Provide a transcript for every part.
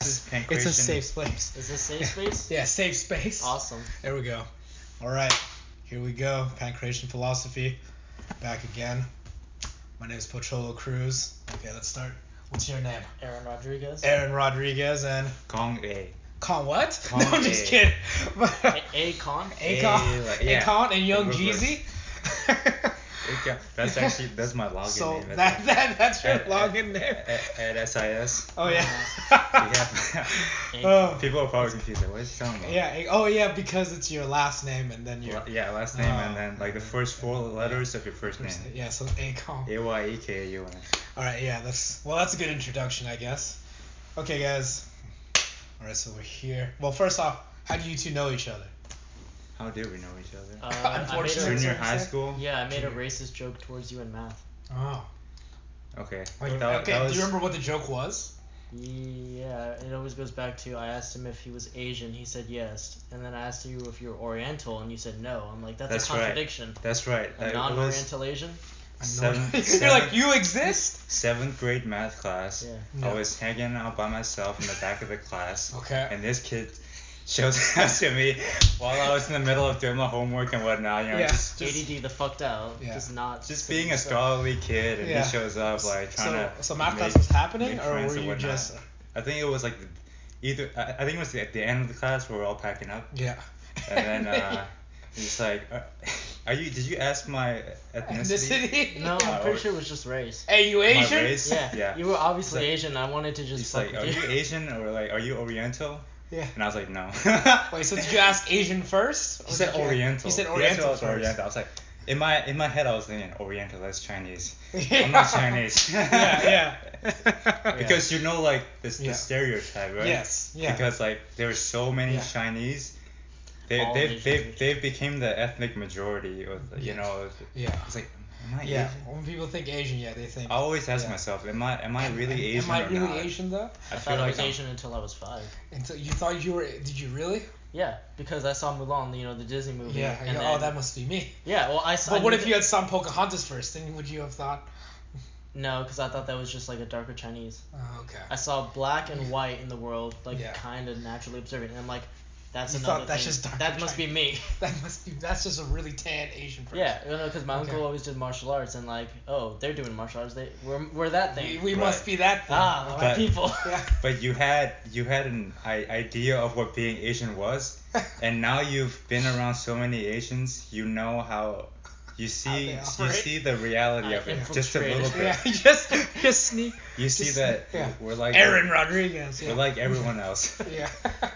This is It's a safe place. Is this safe space? Yeah, safe space. Awesome. There we go. All right, here we go. Pankration philosophy, back again. My name is Pocholo Cruz. Okay, let's start. What's your name? Aaron Rodriguez. Aaron Rodriguez and Kong A. Con what? Con no, I'm just A. kidding. A- Akon. Akon, A, like, yeah. Akon and Young Reverse. Jeezy. Okay, That's actually that's my login so name. that, that that's your At- login name. At, at SIS. Oh yeah. Yeah. oh. People are probably confused. Like, what is he talking about? Yeah. Oh yeah, because it's your last name and then your La- Yeah, last name and Oh. then like the oh. first four letters of your first name. first name. Yeah, so Akon. A Y E K A U N. All right, yeah, that's well, that's a good introduction, I guess. Okay, guys. All right, so we're here. Well, first off, how do you two know each other? How did we know each other? Uh, I made Unfortunately, a, Junior high school. yeah, I made a racist joke towards you in math. Oh. Okay. Like, That- okay. that do you remember what the joke was? Yeah, it always goes back to I asked him if he was Asian, he said yes, and then I asked you if you're Oriental, and you said no. I'm like, that's, That's a right. contradiction. That's right. A That- it was non-Oriental Asian. I know. You're seven- like you exist. seventh grade math class. Yeah. I was hanging out by myself in the back of the class. Okay. And this kid shows up to me while I was in the middle of doing my homework and whatnot. You know, Yeah. just, Just- ADD the fucked out. Yeah. Just not. just being a still. scholarly kid, and Yeah. he shows up like trying so, to. so math class was happening, or were you just? I think it was like either. I, I think it was at the end of the class where we're all packing up, Yeah. and then uh, he's like, uh, "Are you? Did you ask my ethnicity?" Ethnicity. No, Uh, I'm pretty or- sure it was just race. Hey, you My Asian? race? Yeah. Yeah. You were obviously like- Asian. I wanted to just He's fuck like, with "Are you. you Asian or like, are you Oriental?" Yeah. And I was like, "No." Wait, so did you ask Asian first? He said you- Oriental. He said Oriental I was first. Oriental. I was like, in my in my head, I was thinking Oriental. That's Chinese. Yeah. I'm not Chinese. yeah, yeah. because you know, like this Yeah. the stereotype, right? Yes, yeah. Because like there's so many Yeah. Chinese. They All they've they've they've became the ethnic majority of the, you know. Yeah. It's like, I Yeah. Asian? When people think Asian, yeah, they think. I always ask Yeah. myself, am I am I really Asian Am I or really not? Asian though? I, I feel thought I like was I'm- Asian until I was five. Until you thought you were? Did you really? Yeah, because I saw Mulan, you know, the Disney movie. Yeah. And oh, then- that must be me. Yeah, well, I saw. But I what if that- you had seen Pocahontas first? Then would you have thought? No, because I thought that was just like a darker Chinese. Oh, okay. I saw black and white in the world, like Yeah. kind of naturally observing, and I'm like, that's You another thought that's thing. just darker that must be me. That must be. That's just a really tan Asian person. Yeah, you know, because my Okay. uncle always did martial arts, and like, oh, they're doing martial arts. They we're, we're that thing. we Right. must be that thing. ah, my But- people. Yeah. But you had you had an idea of what being Asian was, and now you've been around so many Asians, you know how you see you see the reality I of it just a little bit. yeah. Just just sneak. You see that yeah. we're like Aaron Rodriguez. Yeah. we're like everyone else, Yeah.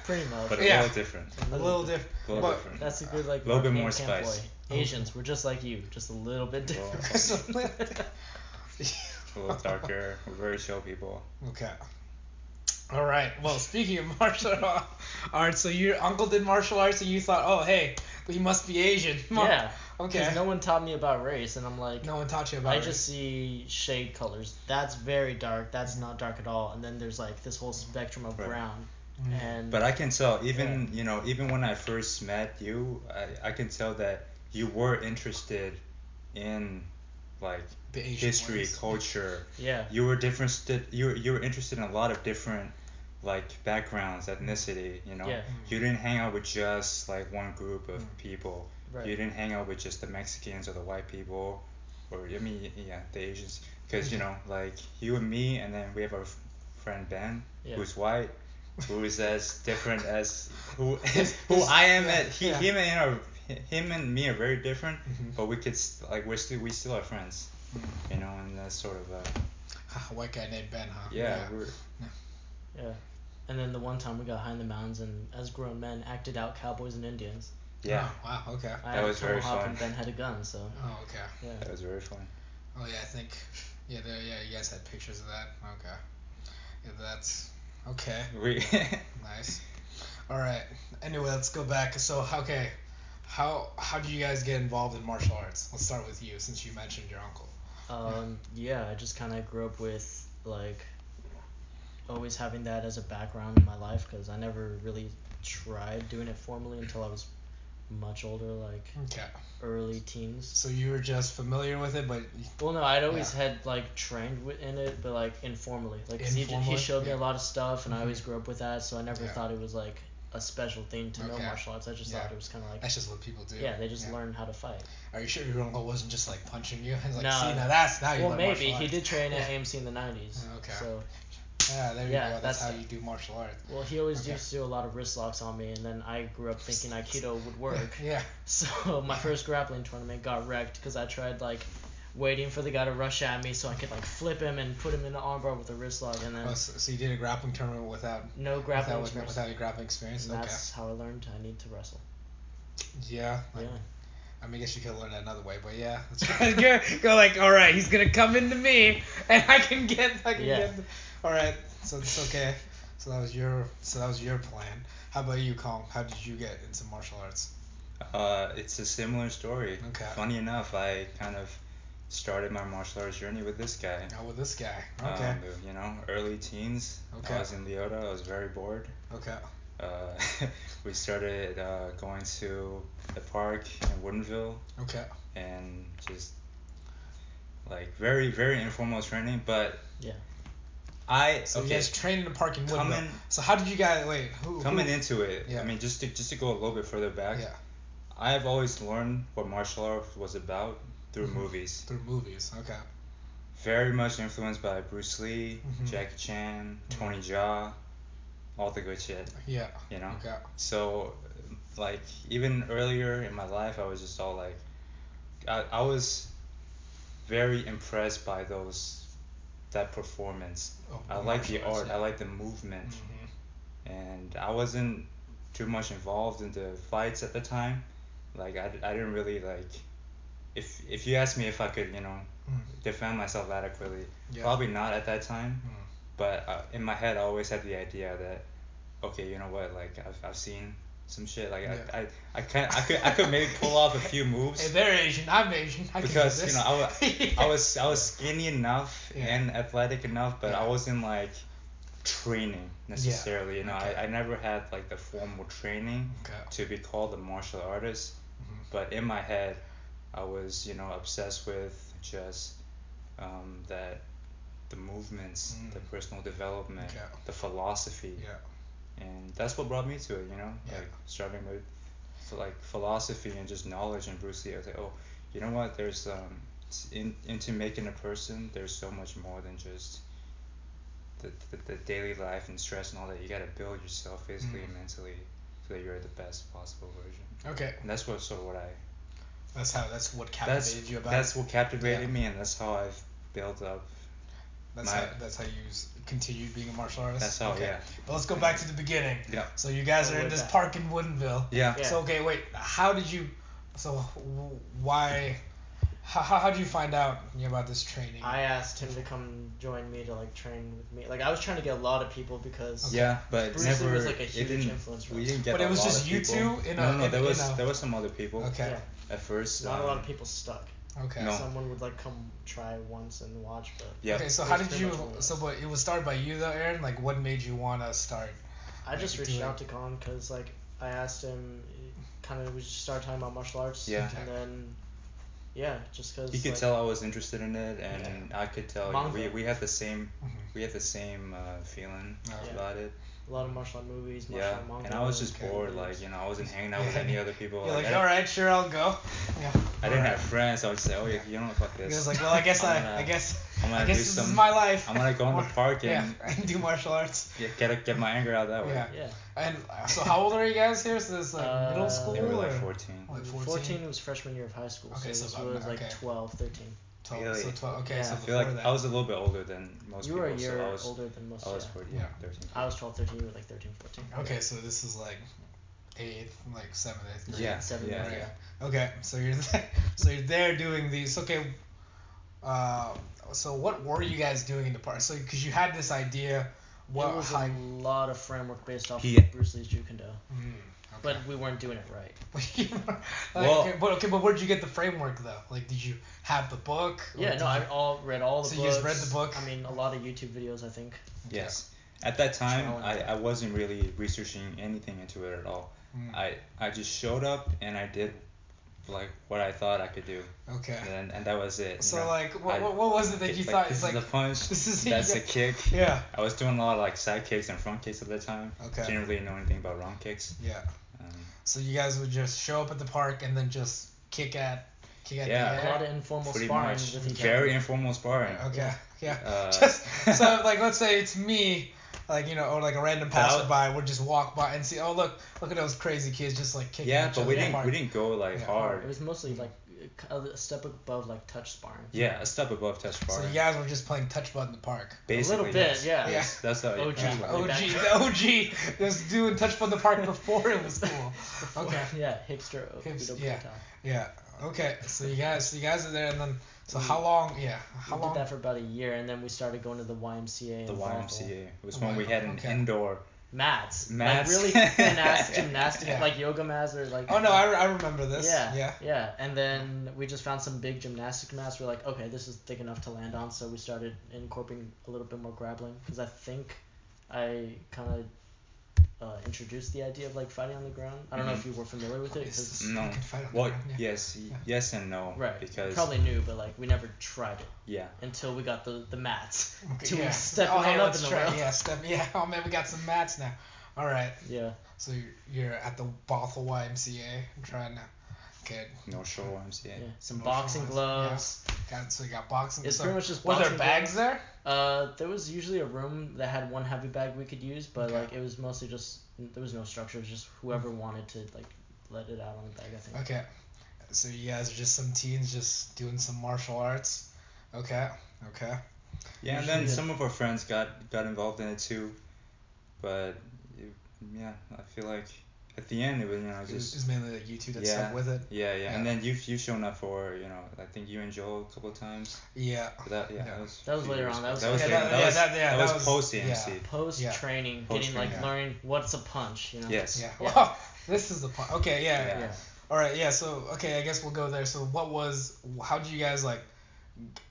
Pretty much. but a Yeah. little different. a little different. A little but, different. That's a good like. A little bit more spice. ploy. Asians, we're just like you, just a little bit different. A little darker. We're very chill people. Okay. All right. Well, speaking of martial arts, so your uncle did martial arts, and you thought, oh, hey, he must be Asian. yeah. Okay. Because no one taught me about race, and I'm like, No one taught you about I it. just see shade colors. That's very dark. That's not dark at all. And then there's like this whole spectrum of Right. brown. Mm. And But I can tell, even you know, even when I first met you, I, I can tell that you were interested in like history, ones. culture. yeah, You were different. You were, you were interested in a lot of different like backgrounds, ethnicity. You know, Yeah. you didn't hang out with just like one group of Mm. people. Right. You didn't hang out with just the Mexicans or the white people, or I mean, yeah, the Asians. Because you know, like you and me, and then we have our f- friend Ben, Yeah. who's white, who is as different as who who I am. yeah, at he, yeah. him and are him and me are very different, Mhm. but we could st- like we're still we still are friends, you know, and that's sort of uh, A white guy named Ben, huh? yeah, we're Yeah. And then the one time we got high in the mountains and as grown men acted out cowboys and Indians. Yeah, Oh, wow. Okay. I That had was a very tomahawk fun. and Ben had a gun, so Oh, okay. yeah. that was very fun. Oh yeah, I think. Yeah, there. Yeah, you guys had pictures of that. Okay. Yeah, that's okay. We Nice. All right. Anyway, let's go back. So, okay, how how do you guys get involved in martial arts? Let's start with you, since you mentioned your uncle. Um, yeah, I just kind of grew up with like always having that as a background in my life because I never really tried doing it formally until I was much older, like Okay. early teens. So you were just familiar with it, but Well, no, I'd always had like trained in it, but like informally. Like he, Informally? he showed me a lot of stuff, and I Mhm. always grew up with that, so I never Yeah. thought it was like a special thing to know martial arts. I just Yeah. thought it was kind of like that's just what people do. yeah, they just Yeah. learned how to fight. Are you sure your uncle wasn't just like punching you? He's like, No. see, now that's now you Well, learn maybe he did train at AMC in the '90s. Okay. So Yeah, there you Yeah, go. That's, that's how you do martial arts. well, he always Okay. used to do a lot of wrist locks on me, and then I grew up thinking Aikido would work. Yeah. So my first grappling tournament got wrecked because I tried like waiting for the guy to rush at me so I could like flip him and put him in the armbar with a wrist lock, and then Oh, so, so you did a grappling tournament without no grappling without, experience. without any grappling experience. and Okay. that's how I learned I need to wrestle. Yeah. Like, Yeah. I mean, I guess you could learn that another way, but yeah. That's go, go like, all right, he's gonna come into me, and I can get, I can Yeah. get. The, all right, so it's okay. So that was your, so that was your plan. How about you, Kong? How did you get into martial arts? Uh, it's a similar story. Okay. Funny enough, I kind of started my martial arts journey with this guy. Oh, with this guy. Okay. Um, you know, early teens. Okay. I was in Leota. I was very bored. okay. Uh, we started uh, going to the park in Woodinville Okay. and just like very very informal training. But Yeah. I So you okay guys trained in the park in Woodinville. coming So how did you guys wait? Who? coming who, into it. Yeah. I mean, just to just to go a little bit further back. Yeah. I've always learned what martial art was about through Mhm. movies. Through movies. Okay. Very much influenced by Bruce Lee, Mhm. Jackie Chan, Mhm. Tony Jaa, all the good shit. Yeah. You know. Okay. So, like even earlier in my life, I was just all like, I, I was very impressed by those that performance. Oh, I like the art. yeah. I like the movement, Mhm. and I wasn't too much involved in the fights at the time. Like I, I didn't really like. If if you ask me if I could, you know, Mm. defend myself adequately, Yeah. probably not at that time. Mm. But uh, in my head, I always had the idea that, okay, you know what? Like I've, I've seen some shit. Like Yeah. I, I, I can I could I could maybe pull off a few moves. Hey, they're Asian. I'm Asian. I because you know I was this. I was I was skinny enough Yeah. and athletic enough, but I wasn't like training necessarily. You know, okay. I, I never had like the formal training Okay. to be called a martial artist. Mhm. But in my head, I was you know obsessed with just um, that the movements, the Mm. personal development, the philosophy, Yeah. And that's what brought me to it. You know, Yeah. like starting with so like philosophy and just knowledge and Bruce Lee. I was like, oh, you know what? There's um in into making a person. There's so much more than just the, the, the daily life and stress and all that. You gotta build yourself physically Mm. and mentally so that you're the best possible version. Okay. And that's what sort of what I. That's how. That's what That's captivated you about. that's what captivated Yeah. me, and that's how I've built up. That's my- how. That's how you s- continued being a martial artist. That's how. Okay. Yeah. But let's go back to the beginning. Yeah. So you guys are in this back. park in Woodinville. Yeah. Yeah. So okay, wait. How did you? So why? How, how how did you find out about this training? I asked him to come join me to like train with me. Like I was trying to get a lot of people because Yeah, but Bruce Lee never. was, like, a it huge didn't, influence for We didn't get. But it was lot just of you two in no, a- no, no. in- there in was a- there was some other people Okay. yeah, at first. not a lot um, of people stuck. Okay. No. Someone would like come try once and watch, but Yeah. Okay, so how did you? much one of So, those. but it was started by you though, Aaron. Like, what made you want to start? I Like, just reached it. out to Colin because like I asked him, kind of we just started talking about martial arts. Yeah. And then, yeah, just because He could like, tell I was interested in it, and I could tell. you know, we we had the same Mhm. we had the same uh, feeling Yeah. about it. A lot of martial art movies, martial Yeah. manga. And I was just Okay. bored. Like you know, I wasn't hanging out with any other people. You're like, I, all right, sure, I'll go. Yeah. I didn't have friends. So I would say, oh, yeah. you know what, fuck He this. was like, well, I guess I'm I, gonna- I guess, I'm gonna I guess do this some. is my life. I'm gonna go in the Or- park yeah, and and do martial arts. get get, get my anger out that way. Yeah. Yeah. And uh, so, how old are you guys here? So this is like Uh, middle school They were like 14. like 14? 14? was freshman year of high school. Okay, so, so this about- was like okay. 12, 13. 12, Really? So 12. Okay, Yeah. so I feel like that. I was a little bit older than most you people. were a year so I was, older than most. I was yeah. 14, Yeah. 13. I was 12, 13. You were like 13, 14. Okay, so this is like eighth, like seventh, eighth grade. Yeah. Seven yeah. years, Right. Okay, so you're there, so you're there doing these. Okay, uh, so what were you guys doing in the park? So because you had this idea, what it was how, a lot of framework based off Yeah. of Bruce Lee's Jeet Kune Do, Mm, but we weren't doing it right. like, Well- okay, but okay, but where did you get the framework though? Like, did you have the book? Yeah, did no, you- I all read all the books. So books. you just read the book? I mean, a lot of YouTube videos, I think. Yes. at that time Trial I. I wasn't really researching anything into it at all. Mm. I I just showed up and I did like what I thought I could do, Okay. and and that was it. you So know. like, what, I- what, what was it that It's you like, thought? this It's like, is a punch. this is That's a kick. yeah. I was doing a lot of like side kicks and front kicks at the time. Okay. Didn't really know anything about round kicks. Yeah. Um, So you guys would just show up at the park and then just kick at, kick at Yeah. the A lot of informal pretty sparring much. with Very other. informal sparring. Okay. Yeah. Uh, just so like let's say it's me, like you know, or like a random But I was- passerby would just walk by and see, oh look, look at those crazy kids just like kicking yeah, each but other we didn't apart. we didn't go like Yeah. hard. It was mostly like a step above like touch sparring. Yeah, a step above touch sparring. So you guys were just playing touch bud in the park. Basically, a little bit, yes. yeah. Yes, that's how. OG. that's Yeah, OG, that. the OG, just doing touch bud in the park before it was cool. Okay. yeah, hipster. o- Hips- Udo yeah. Yeah. Okay. So you guys, so you guys are there, and then so how long? Yeah. How we long? did that for about a year, and then we started going to the YMCA. the. YMCA. It was The when we oh, had an okay. indoor. Mats. Mats. Like really thin ass gymnastic, Yeah. like yoga mats or like. Oh no, I, I remember this. Yeah, Yeah. yeah, and then we just found some big gymnastic mats. We're like, okay, this is thick enough to land on, so we started incorporating a little bit more grappling because I think I kind of uh, introduced the idea of like fighting on the ground. I don't know if you were familiar with it, 'cause- You No. can fight on the Well, ground, yeah. yes, Yeah. yes and no. right? Because probably knew, but like we never tried it yeah, until we got the the mats. Okay, to yeah. stepping oh, hey, up let's in the try. world. Yeah, step. Yeah. Oh man, we got some mats now. All right. Yeah, So you're, you're at the Bothell YMCA. Trying to. Okay. no show YMCA. yeah, some No boxing showers, gloves. Got so you got boxing. It's so pretty much just was there boxing bags gloves. there? Uh, there was usually a room that had one heavy bag we could use, but Okay. like it was mostly just there was no structure. It was just whoever wanted to like let it out on the bag. I think. Okay. So you guys are just some teens just doing some martial arts. Okay. Okay. Yeah, and then the- some of our friends got got involved in it too, but it, yeah, I feel like at the end it was you know just it was mainly like you two that Yeah. stuck with it. yeah, yeah and then you've you've shown up for you know I think you and Joel a couple of times. Yeah. But that yeah, Yeah. that was That was later years on, that was that was like- later. Yeah, that that- was yeah, that- yeah, that that was was- post yeah. Post training, getting like yeah. learning what's a punch. You know. Yes. Yeah. Yeah. Wow. This is the point. Okay. Yeah. Yeah. Yeah. All right. Yeah. So okay, I guess we'll go there. So what was? How did you guys like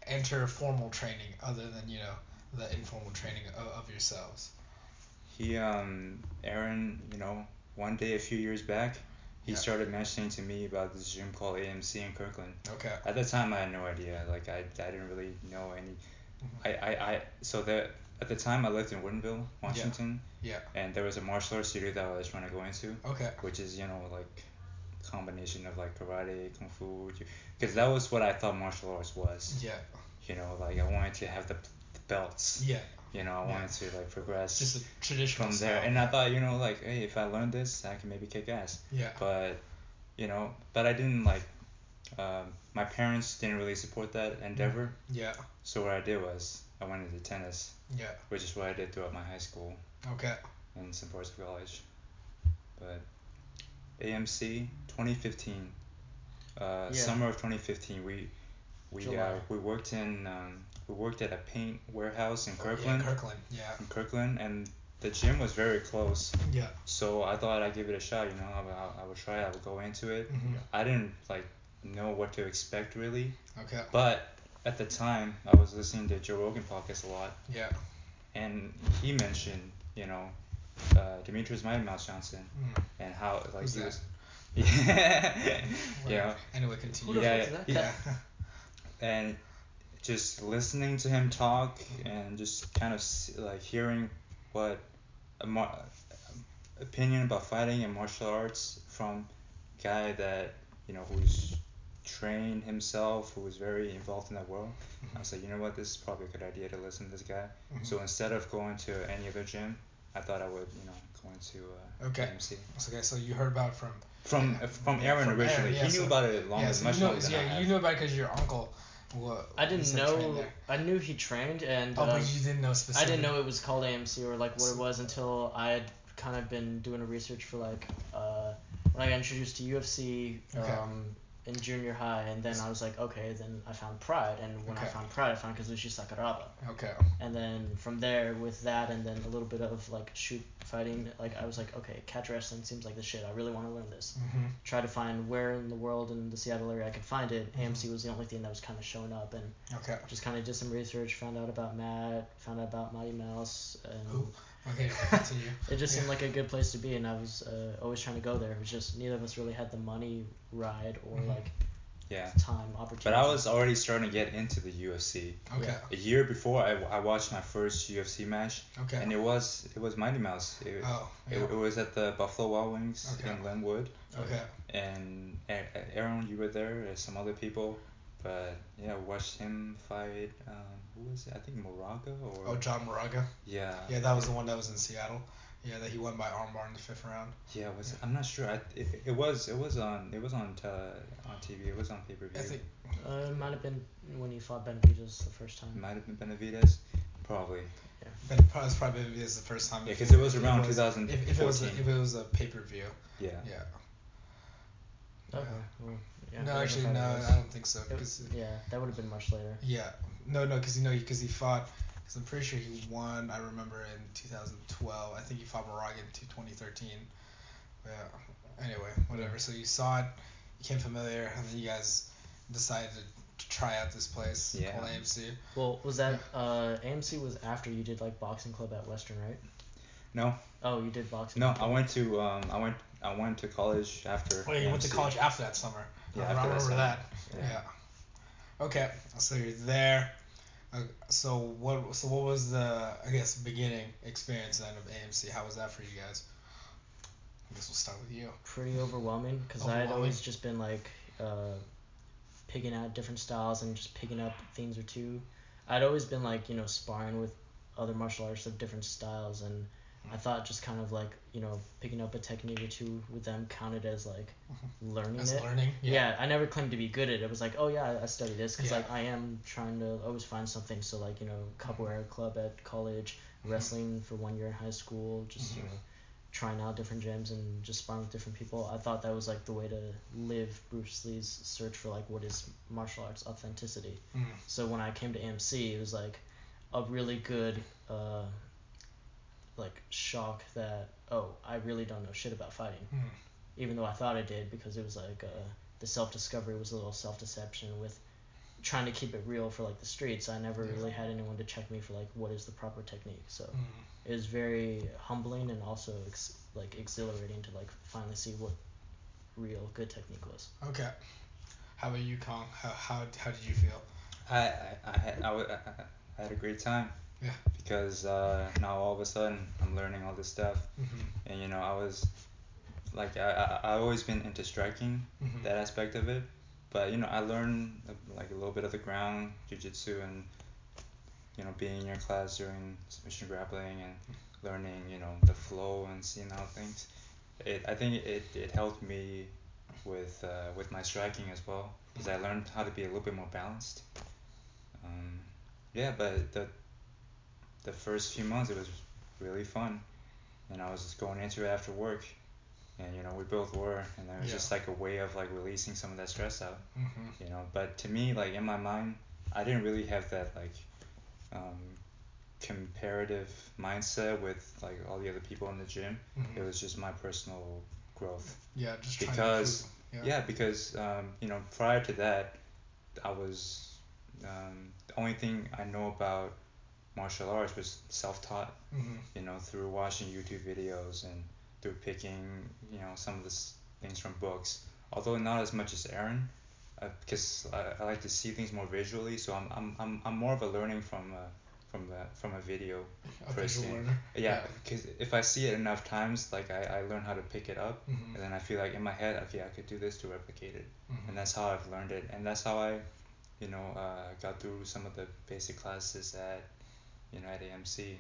enter formal training other than you know the informal training of, of yourselves? He um Aaron, you know, one day a few years back, he Yeah. started mentioning to me about this gym called AMC in Kirkland. Okay. At the time, I had no idea. Like I, I didn't really know any. Mm-hmm. I, I, I so that at the time I lived in Woodinville, Washington. Yeah. And there was a martial arts studio that I was trying to go into, Okay. which is you know like combination of like karate, kung fu, because that was what I thought martial arts was. Yeah. You know, like I wanted to have the, the belts. Yeah. You know, I Yeah. wanted to like progress Just a traditional from there. style. And I thought, you know, like, hey, if I learn this, I can maybe kick ass. Yeah. But, you know, but I didn't like. Um, my parents didn't really support that endeavor. Yeah. So what I did was I went into tennis, Yeah. which is what I did throughout my high school Okay. and some parts of college. But AMC 2015, uh, Yeah. summer of 2015, we we uh, we worked in um, we worked at a paint warehouse in Yeah, Kirkland. Kirkland. Yeah. in Kirkland, and the gym was very close. Yeah. So I thought I'd give it a shot. You know, I, would- I, I would try. it, I would go into it. Mhm. I didn't like know what to expect really, Okay. but at the time I was listening to Joe Rogan podcast a lot, Yeah. and he mentioned you know uh, Demetrious Mighty Mouse Johnson Mm. and how like Who's he that? was. Yeah, yeah, Right. Anyway, continue. Who the Yeah, fuck is that? Yeah. and just listening to him talk and just kind of like hearing what a mar- opinion about fighting and martial arts from a guy that you know who's trained himself who was very involved in that world i was like you know what this is probably a good idea to listen to this guy Mhm. so instead of going to any other gym i thought i would you know go into uh, Okay. AMC. Okay, so you heard about it from from uh, from aaron from originally Aaron, yeah, he knew so- about it longer yeah, so much you know, longer than I yeah, have. you knew about it because your uncle. What, I didn't know. I knew he trained, and Oh, um, but you didn't know specifically. I didn't know it was called AMC or like what it was until I had kind of been doing a research for like uh, when I got introduced to UFC Okay. um, in junior high, and then I was like, okay, then I found Pride, and when I found Pride, I found Kazushi Sakuraba, Okay. and then from there with that, and then a little bit of like shoot fighting, like I was like, okay, catch wrestling seems like the shit. I really want to learn this. Mm-hmm. Try to find where in the world in the Seattle area I could find it. Mhm. AMC was the only thing that was kind of showing up, and Okay. just kind of did some research, found out about Matt, found out about Mighty Mouse, and Who? Okay, continue. it just seemed like a good place to be, and I was uh, always trying to go there. It was just neither of us really had the money, ride, or Mhm. like Yeah. time opportunity. But I was already starting to get into the UFC. Okay. A year before, I, I watched my first UFC match, Okay. and it was it was Mighty Mouse. It, oh, it, yeah. it was at the Buffalo Wild Wings Okay. in Glenwood, Okay. and A- A- Aaron, you were there, and some other people. But yeah, watched him fight. Um, who was it? I think Moraga or Oh, John Moraga. yeah. Yeah, that was the one that was in Seattle. Yeah, that he won by armbar in the fifth round. Yeah, was Yeah. I'm not sure. I, it, it was it was on it was on uh, on TV. It was on pay per view. I think. Uh, it might have been when he fought Benavides the first time. It might have been Benavides, probably. Ben, probably, it's probably been this the first time. Yeah, if 'cause it was if around was- If, if it was a, if it was a pay per view. Yeah. Yeah. Okay. Well, yeah, no, actually, no, was. I don't think so. It- Because yeah, that would have been much later. yeah, no, no, because you know, because he fought. Because I'm pretty sure he won. I remember in 2012. I think he fought Moraga in 2013. Yeah. Anyway, whatever. So you saw it, You became familiar, and then you guys decided to try out this place Yeah. called AMC. Well, was that uh, AMC was after you did like boxing club at Western, right? No, Oh, you did boxing. no. club. I went to um I went I went to college after. Oh, you went to college after that summer. Yeah, I after that remember summer. that. Yeah. Yeah. Okay, so you're there. Uh, so what? So what was the I guess beginning experience then of AMC? How was that for you guys? I guess we'll start with you. Pretty overwhelming because I had always just been like uh, picking out different styles and just picking up things or two. I'd always been like you know sparring with other martial artists of different styles and I thought just kind of like you know picking up a technique or two with them counted as like learning As it. learning. Yeah. I never claimed to be good at it. It was like, oh yeah, I, studied this because Yeah. like I am trying to always find something. So like you know, capoeira club at college, wrestling for one year in high school, just you Mhm. know, trying out different gyms and just sparring with different people. I thought that was like the way to live Bruce Lee's search for like what is martial arts authenticity. Mm. So when I came to AMC, it was like a really good uh, like shock that oh I really don't know shit about fighting Mm. even though I thought I did because it was like uh, the self discovery was a little self deception with trying to keep it real for like the streets. I never Yeah. really had anyone to check me for like what is the proper technique. So Mm. it was very humbling and also ex- like exhilarating to like finally see what real good technique was. Okay. How about you, Kong? How how how did you feel? I I I had I, I, I- I had a great time. Yeah. Because uh, now all of a sudden I'm learning all this stuff, Mm-hmm. and you know I was like I I I always been into striking Mm-hmm. that aspect of it, but you know I learned like a little bit of the ground jujitsu and you know being in your class during submission grappling and learning you know the flow and seeing how things. It I think it it helped me with uh, with my striking as well because I learned how to be a little bit more balanced. Um, yeah, but the the first few months it was really fun, and I was just going into it after work, and you know we both were, and it was Yeah. just like a way of like releasing some of that stress out, Mm-hmm. you know. But to me, like in my mind, I didn't really have that like um, comparative mindset with like all the other people in the gym. Mm-hmm. It was just my personal growth. Yeah, just because- to improve. Yeah, because um, you know prior to that, I was um, the only thing I know about martial arts was self-taught. Mm-hmm. You know, through watching YouTube videos and through picking you know some of the things from books. Although not as much as Aaron, uh, because I, I like to see things more visually. So I'm I'm, I'm, I'm more of a learning from a, from the from a video. A Person. Yeah, because if I see it enough times, like I, I learn how to pick it up, Mm-hmm. and then I feel like in my head, okay, I could do this to replicate it Mm-hmm. and that's how I've learned it, and that's how I, you know, uh, got through some of the basic classes at, you know, at AMC,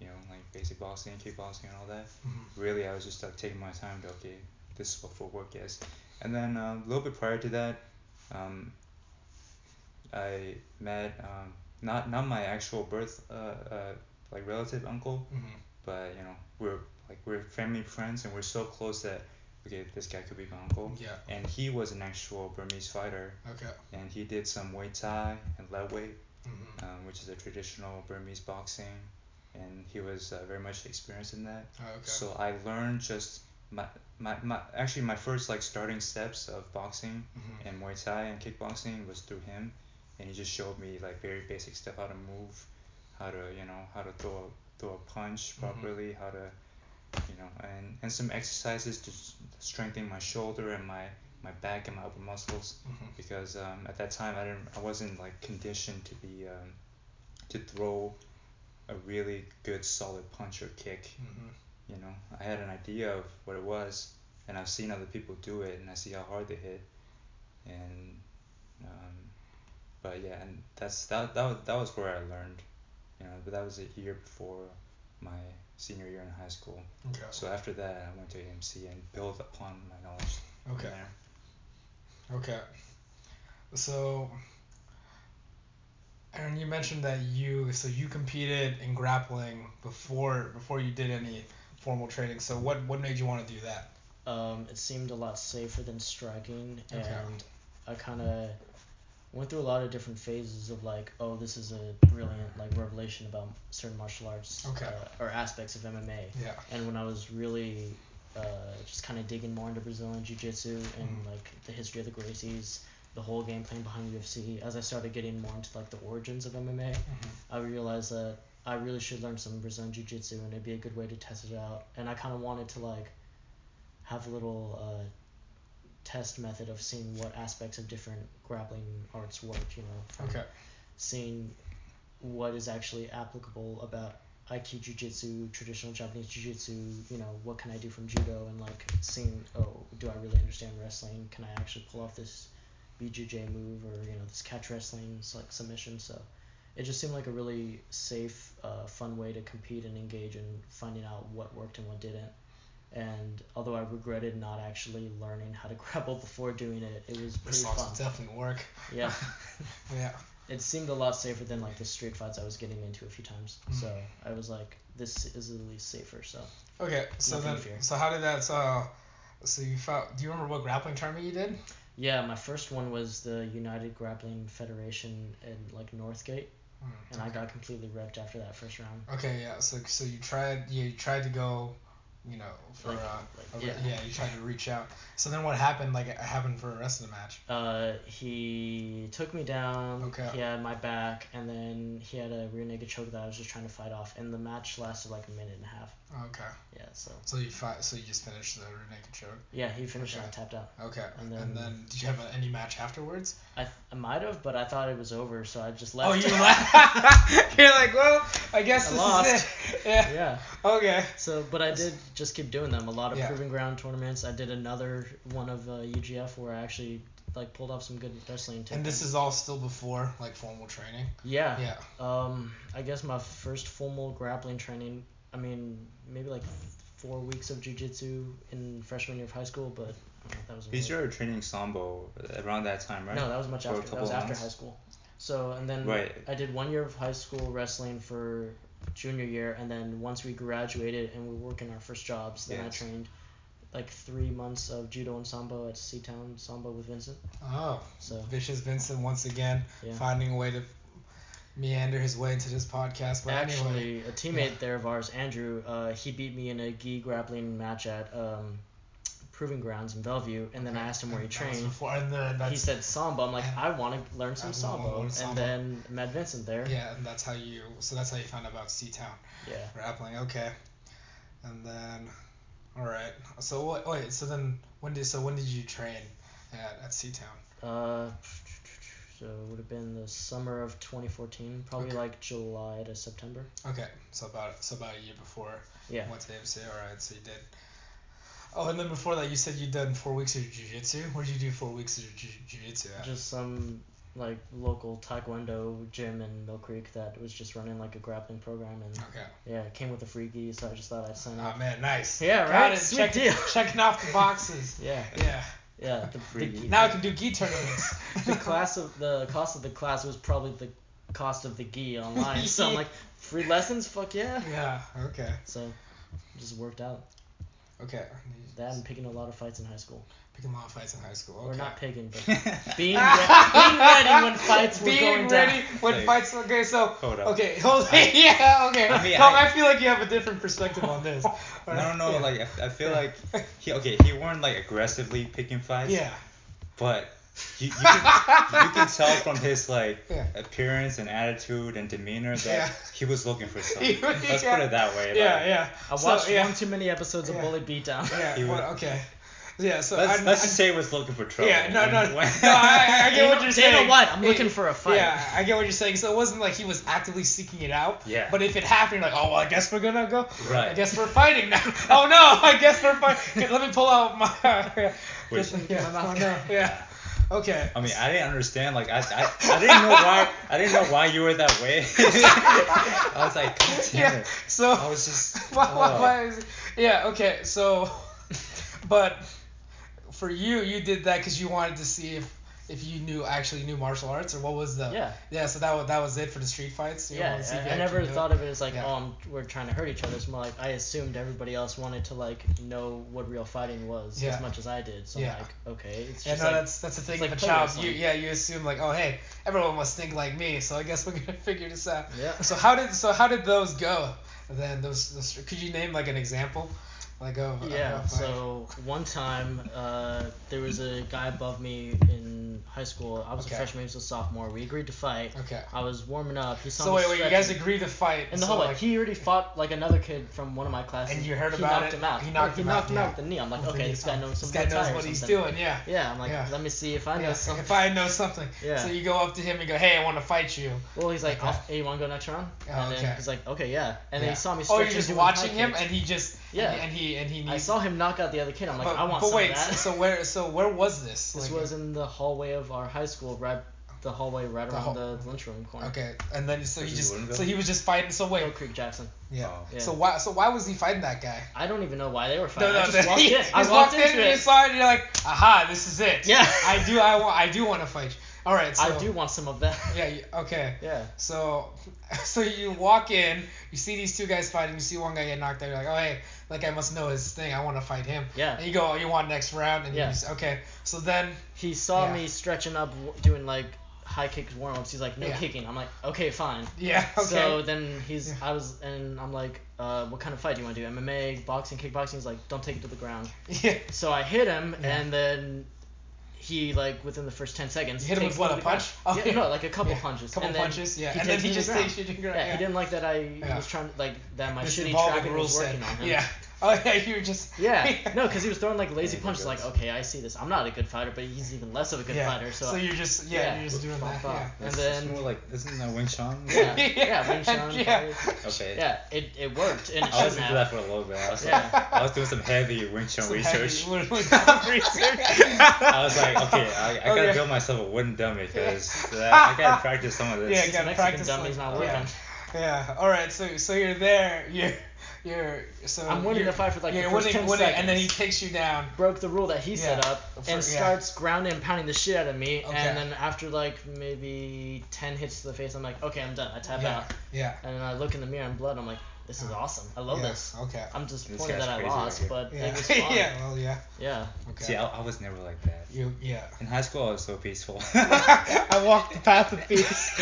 you know, like basic boxing, kickboxing, and all that. Mm-hmm. Really, I was just like taking my time to okay, this is what footwork is, and then uh, a little bit prior to that, um, I met um, not not my actual birth uh, uh, like relative uncle, Mm-hmm. but you know we're like we're family friends and we're so close that okay, this guy could be my uncle Yeah. and he was an actual Burmese fighter, Okay. and he did some Muay Thai and Lethwei, Mm-hmm. um, which is a traditional Burmese boxing, and he was uh, very much experienced in that. Oh, okay. So I learned just my, my, my actually my first like starting steps of boxing mm-hmm. and Muay Thai and kickboxing was through him, and he just showed me like very basic stuff how to move, how to you know how to throw throw a punch Mhm. properly, how to, you know, and and some exercises to strengthen my shoulder and my my back and my upper muscles Mhm. because um, at that time I didn't I wasn't like conditioned to be um, to throw a really good solid punch or kick. Mhm. You know, I had an idea of what it was, and I've seen other people do it, and I see how hard they hit, and um, but yeah, and that's that that was, that was where I learned, you know, but that was a year before my senior year in high school. Okay. So after that, I went to AMC and built upon my knowledge. Okay. Okay. So, Aaron, you mentioned that you so you competed in grappling before before you did any formal training. So what what made you want to do that? Um, it seemed a lot safer than striking, Okay. and I kind of went through a lot of different phases of like, oh, this is a brilliant like revelation about certain martial arts Okay. uh, or aspects of MMA. Yeah. And when I was really uh, just kind of digging more into Brazilian Jiu Jitsu and Mhm. like the history of the Gracies, the whole game plan behind UFC, as I started getting more into like the origins of MMA, Mhm. I realized that I really should learn some Brazilian Jiu Jitsu and it'd be a good way to test it out. And I kind of wanted to like have a little uh, test method of seeing what aspects of different grappling arts work, you know, from Okay. seeing what is actually applicable about Aikido Jiu-Jitsu, traditional Japanese Jiu-Jitsu, you know, what can I do from Judo and like seeing, oh, do I really understand wrestling? Can I actually pull off this BJJ move or, you know, this catch wrestling, like submission, so it just seemed like a really safe, uh, fun way to compete and engage in finding out what worked and what didn't. And although I regretted not actually learning how to grapple before doing it, it was pretty fun. definitely work. Yeah. Yeah. It seemed a lot safer than like the street fights I was getting into a few times. Mm. So I was like, this is at least safer. So Okay. So then, fear. so how did that? So, so you found? Do you remember what grappling tournament you did? yeah, my first one was the United Grappling Federation in like Northgate, Hmm, and I got completely wrecked after that first round. Okay, yeah. So so you tried you tried to go, you know, for Like- uh, like, yeah. yeah. you tried to reach out. So then what happened? Like it happened for the rest of the match. Uh, he took me down. Okay. He had my back, and then he had a rear naked choke that I was just trying to fight off, and the match lasted like a minute and a half. Okay. Yeah. So So you fight. So you just finished the rear naked choke. yeah, he finished Okay. and I tapped out. Okay. And And then- then, did you have a, any match afterwards? I, th- I might have, but I thought it was over, so I just left. Oh, you left. You're like, well, I guess I this lost. is it. Yeah. yeah. Okay. So, but I did just keep doing them. A lot of Yeah. proving ground tournaments. I did another one of uh, UGF where I actually like pulled off some good wrestling. And this is all still before like formal training. yeah. Yeah. Um, I guess my first formal grappling training. I mean, maybe like four weeks of jujitsu in freshman year of high school, but that was. Because really- you're training sambo around that time, right? No, that was much For after. That was after months? high school. So and then Right. I did one year of high school wrestling for junior year, and then once we graduated and we were working our first jobs, then I trained like three months of judo and sambo at Seatown Sambo with Vincent. Oh, So vicious Vincent once again Yeah. finding a way to meander his way into this podcast. But anyway, actually, a teammate yeah. there of ours, Andrew, uh, he beat me in a gi grappling match at um, Proving Grounds in Bellevue, and then I asked him where he and that was trained. Before, and then He said sambo. I'm like, I want to learn some I wanna sambo, learn sambo. and then met Vincent there. yeah, and that's how you. So that's how you found out about Seatown Yeah. grappling. Okay, and then, all right. So? Wait. So then when did so when did you train at at Seatown? Uh, so it would have been the summer of 2014, probably Okay. like July to September. Okay, so about so about a year before Yeah. went to AMC. All right, so you did. Oh, and then before that, you said you'd done four weeks of jiu-jitsu. Where did you do four weeks of jiu- jiu-jitsu at? Just some like local taekwondo gym in Mill Creek that was just running like a grappling program, and Okay. yeah, it came with a free gi, so I just thought I'd sign Oh up. man, nice. Yeah, Got right? it. Sweet Check, deal. Checking off the boxes. Yeah, Yeah. yeah. The, Free the, gi. Now I can do gi tournaments. the class of the cost of the class was probably the cost of the gi online. so I'm like, free lessons, fuck yeah. yeah. Okay. So, it just worked out. Okay. That and picking a lot of fights in high school. Picking a lot of fights in high school. Okay. Or not picking, but being, re- being ready when fights were Being going ready down. when Like- fights. Okay, so. Hold up. Okay, hold yeah, okay. I mean, Tom, I, I- feel like you have a different perspective on this. No, no, Yeah. like I, I feel Yeah. like he okay, he weren't like aggressively picking fights, Yeah. but you, you, can, you can tell from his like Yeah. appearance and attitude and demeanor that Yeah. he was looking for something. He- Let's yeah. put it that way. Yeah, like, yeah. I So, watched yeah. one too many episodes of Yeah. Bully Beatdown. Yeah. He well, okay. Yeah. So Let's, I, let's I, just say he was looking for trouble. Yeah, no, no, When- no. I, I get what you're say saying. no what, I'm It- looking for a fight. Yeah, I get what you're saying. So it wasn't like he was actively seeking it out. Yeah. But if it happened, you're like, oh well, I guess we're gonna go. Right. I guess we're fighting now. oh no, I guess we're fighting. Let me pull out my. Which- yeah, my oh, mouth oh, no, yeah. Okay. I mean, I didn't understand. Like, I, I, I didn't know why. I didn't know why you were that way. I was like, Yeah. it. So. I was just. why, why, oh. why is it, yeah. Okay. So, but for you, you did that because you wanted to see if if you knew actually knew martial arts or what was the Yeah. yeah so that was that was it for the street fights You Yeah, wanted to see if you I, I never knew it? thought of it as like, Yeah. oh, I'm, we're trying to hurt each other. It's more like I assumed everybody else wanted to like know what real fighting was Yeah. as much as I did. So Yeah. I'm like, okay, it's Yeah, no, like, that's that's the thing like child. You, yeah, you assume like, oh hey, everyone must think like me, so I guess we're gonna figure this out. yeah. So how did so how did those go? Then those, those could you name like an example, like of of Yeah, so one time uh, there was a guy above me in high school. I was Okay. a freshman, he was a sophomore. We agreed to fight. okay. I was warming up. He saw So me wait, wait, you guys agreed to fight In the so, hallway, like, he already fought like another kid from one of my classes. And you heard he about knocked it? him out. He No, knocked he him knocked out, him yeah. out with the knee. I'm like, Well, okay, this guy knows some This guy knows what he's doing. Yeah. Yeah, I'm like, Yeah. let me see if I know Yeah, something. If I know something. Yeah. So you go up to him and go, hey, I want to fight you. Well, he's like, Okay. oh, hey, you want to go next round? Oh, and then okay. he's like, okay, yeah. And then he saw me Oh, you're just watching him, and he just Yeah. and, and he and he. I saw him knock out the other kid. I'm like, but, I want but some wait, of that. so where so where was this? this Like, was in the hallway of our high school, right? The hallway right The around hall- the lunchroom corner. Okay, and then so he just so he was just fighting. So wait, Oak Creek Jackson. yeah. Oh. Yeah. So why so why was he fighting that guy? I don't even know why they were fighting. no, I just no. walked he in. I walked walked in into and you it. saw it, and you're like, aha, this is it. Yeah. I do. I want. I do want to fight you. All right. So, I do want some of that. Yeah. Okay. Yeah. So, so you walk in, you see these two guys fighting, you see one guy get knocked out, you're like, oh hey, that I must know his thing. I want to fight him. Yeah. And you go, oh, you want next round, and Yeah. just, okay. So then, He saw Yeah. me stretching up, doing like high kicks warm ups. He's like, no Yeah. kicking. I'm like, okay, fine. yeah. Okay. So then he's, Yeah. I was, and I'm like, uh, what kind of fight do you want to do? MMA, boxing, kickboxing? He's like, don't take it to the ground. yeah. So I hit him, and then he like within the first ten seconds. Hit him with what, a to the ground. punch? Oh, yeah, no, like a couple Yeah. punches. Couple and punches, yeah. He and then he just the ground. takes you to ground. Yeah, Yeah. he didn't like that I was trying to like that my This shitty tracking was working on him. Yeah. Oh yeah, you were just. Yeah, no, because he was throwing like lazy Yeah, punches. Like, okay, I see this. I'm not a good fighter, but he's even less of a good yeah. fighter. So, So you're just yeah, yeah. you're just doing that. Yeah. And It's- then- it's more like isn't that Wing Chun? Yeah, yeah, Wing Chun, yeah. Okay. yeah, it, it worked, and it I was shouldn't into that for a little bit. I was, Yeah. like, I was doing some heavy Wing Chun Some research. heavy wood- wood research. I was like, okay, I, I oh, gotta Okay. build myself a wooden dummy because uh, I gotta practice some of this. Yeah, This gotta Mexican practice, dummy's like- not working. Yeah. All right. So so you're there. You're you're so. I'm winning you're, the fight for like you're the first winning, 10 winning, seconds. and then he takes you down. broke the rule that he set Yeah, up for- and yeah. starts grounding and pounding the shit out of me. Okay. And then after like maybe 10 hits to the face, I'm like, okay, I'm done. I tap yeah. out. Yeah. And then I look in the mirror and blood. I'm like, this is Yeah. awesome. I love yeah. this. Okay. I'm This disappointed guy's that I crazy right lost, here. but Yeah. it was fun. yeah. Well, yeah. Yeah. Okay. See, I, I was never like that. you. Yeah. In high school, I was so peaceful. I walked the path of peace.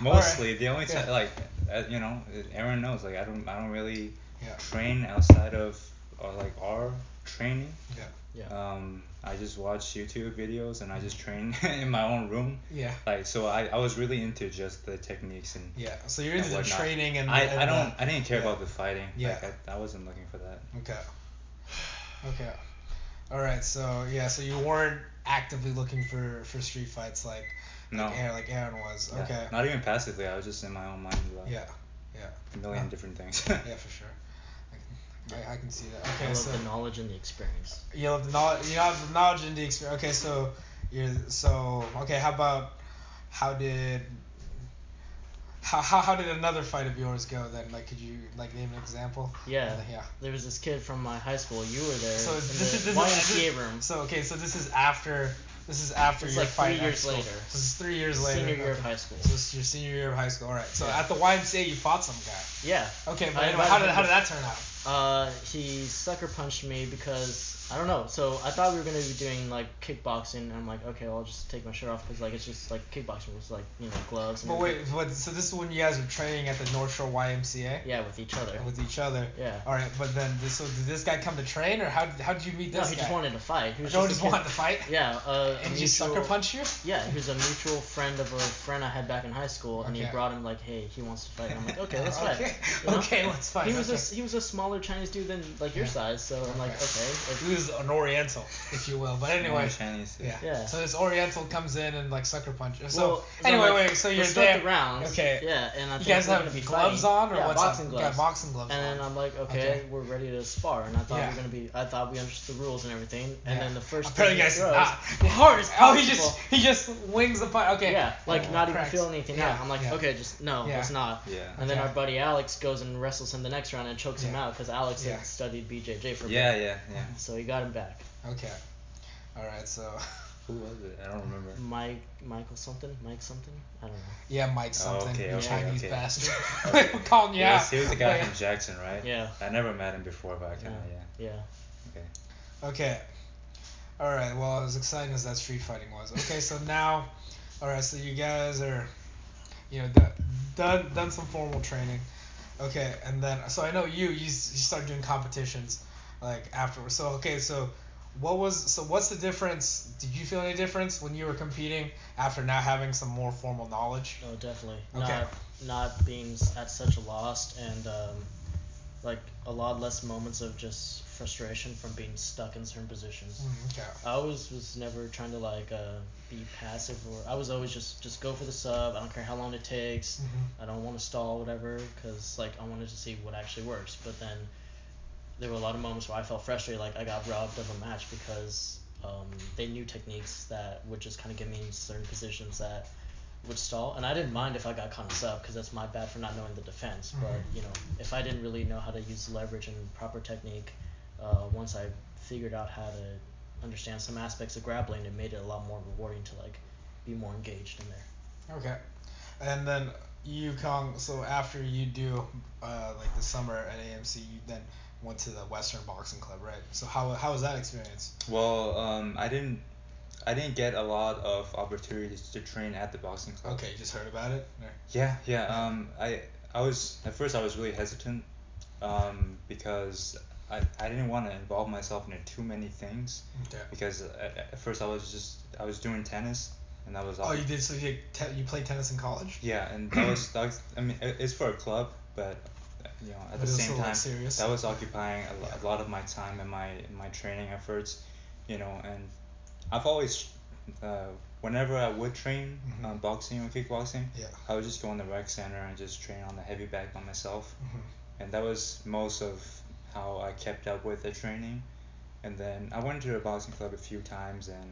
Mostly, the only Yeah. time, like, Uh, you know, uh, Aaron knows, like, I don't, I don't really Yeah. train outside of, or like our training. Yeah. Yeah. Um, I just watch YouTube videos and I just mm-hmm. train in my own room. Yeah. Like, so I, I was really into just the techniques and. Yeah. So you're into the whatnot. training and. I, and I don't the- I didn't care yeah. about the fighting. Yeah. Like I, I wasn't looking for that. Okay. Okay. All right. So yeah. So you weren't actively looking for for street fights like No. like Aaron, like Aaron was. Yeah, Okay. Not even passively. I was just in my own mind. Like, Yeah. A million Uh, different things. Yeah, for sure. I can, I, I can see that. I Okay, love so the knowledge and the experience. you have the knowledge, you have the knowledge and the experience. Okay, so you're so okay. How about how did how, how, how did another fight of yours go then? Like, could you like name an example? Yeah. Yeah. There was this kid from my high school. You were there So in this the is- this is- YMCA this- room. So okay, so this is after this is after It's your like three years school. later. This is three years later. Senior year of high school. So this is your senior year of high school. All right. So Yeah. at the YMCA, you fought some guy. Yeah. Okay, but anyway, how did how did that turn out? Uh, he sucker punched me because I don't know. So I thought we were gonna be doing like kickboxing, and I'm like, okay, well, I'll just take my shirt off because like it's just like kickboxing was like you know gloves. And But wait, but so this is when you guys were training at the North Shore YMCA Yeah, with each other. with each other. Yeah. All right, but then this, so did this guy come to train, or how how did you meet this No, he guy? just wanted to fight. He was no, just, just wanted to fight. Yeah, uh, And he sucker punch you? Yeah, he was a mutual friend of a friend I had back in high school, and he brought him like, hey, he wants to fight. And I'm like, okay, let's fight. okay. You know? Okay, let's fight. He was okay. a he was a smaller Chinese dude than like your Yeah. size, so I'm like, Okay. okay. If- He was an Oriental, if you will. But anyway, Chinese. yeah. Yeah. So this Oriental comes in and like sucker punches. So well, so anyway, like, wait. So you're start there. the rounds. Okay. Yeah, and I You think guys we're have gonna be gloves fighting. on, or yeah, what's boxing on? gloves. Yeah, boxing gloves and on. then I'm like, okay, Okay. we're ready to spar, and I thought Yeah. we were gonna be, I thought we understood the rules and everything, and Yeah. then the first Apparently, thing guys, he throws, ah, hard as Oh, he just he just wings the punch. Okay. Yeah, like Oh, not even cracks. feeling anything Yeah, out. I'm like, okay, just no, Yeah. let's not. Yeah. And then our buddy Alex goes and wrestles him the next round and chokes him out because Alex had studied BJJ for a Yeah, yeah, yeah. So he got him back. Okay. All right. So Who was it? I don't remember. Mike, Michael something, Mike something. I don't know. yeah, Mike Oh, something, okay, you okay, Chinese okay. bastard. Okay. We're calling you He out. was, he was the guy from Jackson, right? Yeah, I never met him before, but I kind of yeah. yeah. Okay. Okay. All right. Well, as exciting as that street fighting was. Okay, so now, all right. So you guys are, you know, done done, done some formal training. Okay, and then so I know you you s- you started doing competitions like afterwards. So okay, so what was so what's the difference? Did you feel any difference when you were competing after now having some more formal knowledge? No, definitely. Okay. Not not being at such a loss and um, like a lot less moments of just frustration from being stuck in certain positions. Mm, okay. I always was never trying to like uh, be passive or I was always just just go for the sub. I don't care how long it takes. Mhm. I don't want to stall whatever because like I wanted to see what actually works. But then there were a lot of moments where I felt frustrated, like I got robbed of a match because um, they knew techniques that would just kind of get me in certain positions that would stall. And I didn't mind if I got caught in sub because that's my bad for not knowing the defense. But Mhm. you know, if I didn't really know how to use leverage and proper technique, uh, once I figured out how to understand some aspects of grappling, it made it a lot more rewarding to like be more engaged in there. Okay. And then you Kong, so after you do uh, like the summer at AMC, you then went to the Western Boxing Club, right? So how how was that experience? Well, um, I didn't, I didn't get a lot of opportunities to train at the boxing club. Okay, you just heard about it. Or- Yeah, yeah. Um, I, I was at first I was really hesitant, um, because I, I didn't want to involve myself in too many things Okay. because at, at first I was just I was doing tennis and that was all. Oh, you did. So you te- you played tennis in college? Yeah, and that was that was I mean it's for a club, but you know at But the same time serious? that was occupying a, Yeah. a lot of my time and my my training efforts, you know, and I've always uh, whenever I would train Mhm. um, boxing or kickboxing, Yeah. I would just go in the rec center and just train on the heavy bag by myself, Mhm. and that was most of how I kept up with the training, and then I went to the boxing club a few times and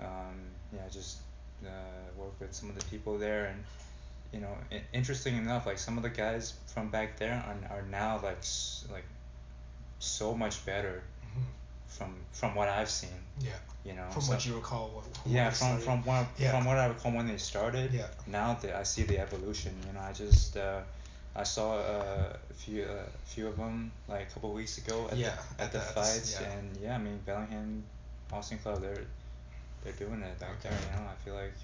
um, yeah just uh, worked with some of the people there and you know interesting enough like some of the guys from back there are, are now like like so much better Mhm. from from what I've seen Yeah. you know From so- what you recall, what, from yeah when from from what Yeah. from what I recall when they started Yeah. now that I see the evolution you know I just uh, I saw uh, a few uh, a few of them like a couple weeks ago at Yeah, the, at the the- at the s- fights yeah. and yeah I mean Bellingham Boxing Club they're they're doing it back there Okay. you know I feel like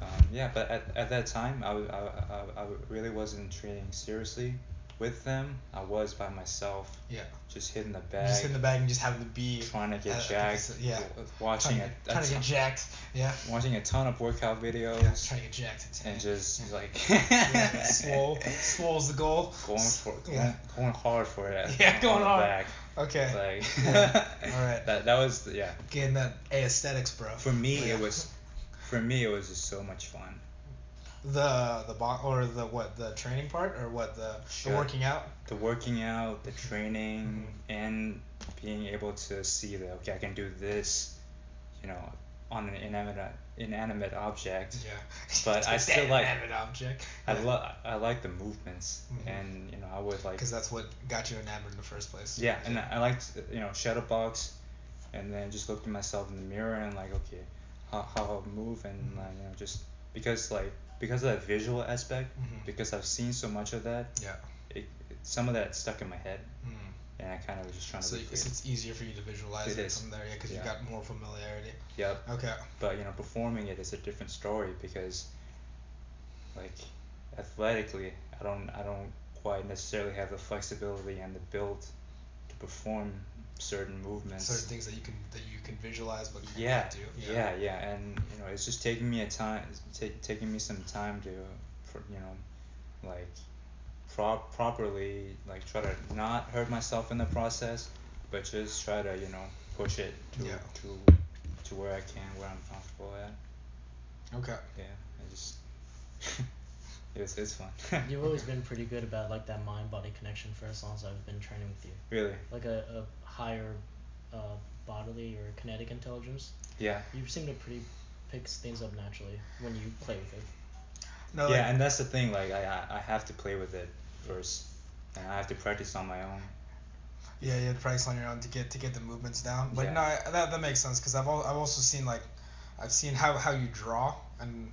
um, yeah but at, at that time I I I really wasn't training seriously with them I was by myself Yeah. just hitting the bag just in the bag and just having to be. trying to get at jacked faci- yeah. watching trying, a, trying to get jacked. Yeah. watching a ton of workout videos Yeah. Trying to get jacked. and just Yeah. like yeah. Swole. Swole's the goal. going for going, Yeah. going hard for it Yeah, going hard. back. Okay. like Yeah. Alright. that that was yeah Getting that aesthetics, bro. for me Yeah. it was for me it was just so much fun The the bo- or the what the training part or what the the working out. the working out the training Mhm. and being able to see that okay I can do this you know on an inanimate inanimate object Yeah. But I still like- inanimate object. I love I like the movements Mhm. and you know I would like Because that's what got you enamored in the first place. Yeah, and I liked you know shadow box, and then just looked at myself in the mirror and like okay, how how I'll move and like, you know just because like because of that visual aspect, Mhm. because I've seen so much of that, Yeah. it, it some of that stuck in my head, Mm. And I kind of was just trying to. So it's, it's easier for you to visualize It it, from there, yeah, because Yeah. you got more familiarity. Yep. Okay. But you know, performing it is a different story because, like, athletically, I don't I don't quite necessarily have the flexibility and the build to perform certain movements. Certain things that you can that you can visualize but can't yeah, do. yeah, yeah, and you know, it's just taking me a time, take, taking me some time to, you know, like, prop properly, like, try to not hurt myself in the process, but just try to, you know, push it to Yeah. to to where I can, where I'm comfortable at. Okay. Yeah, I just, it's it's fun. You've always been pretty good about like that mind body connection for as long as I've been training with you. really. Like a, a higher uh, bodily or kinetic intelligence. Yeah. You seem to pretty pick things up naturally when you play with it. No. yeah, like- and that's the thing. Like, I I I have to play with it first, and I have to practice on my own. Yeah, you had to practice on your own to get to get the movements down. But Yeah. no, I, that that makes sense because I've al- I've also seen like, I've seen how how you draw and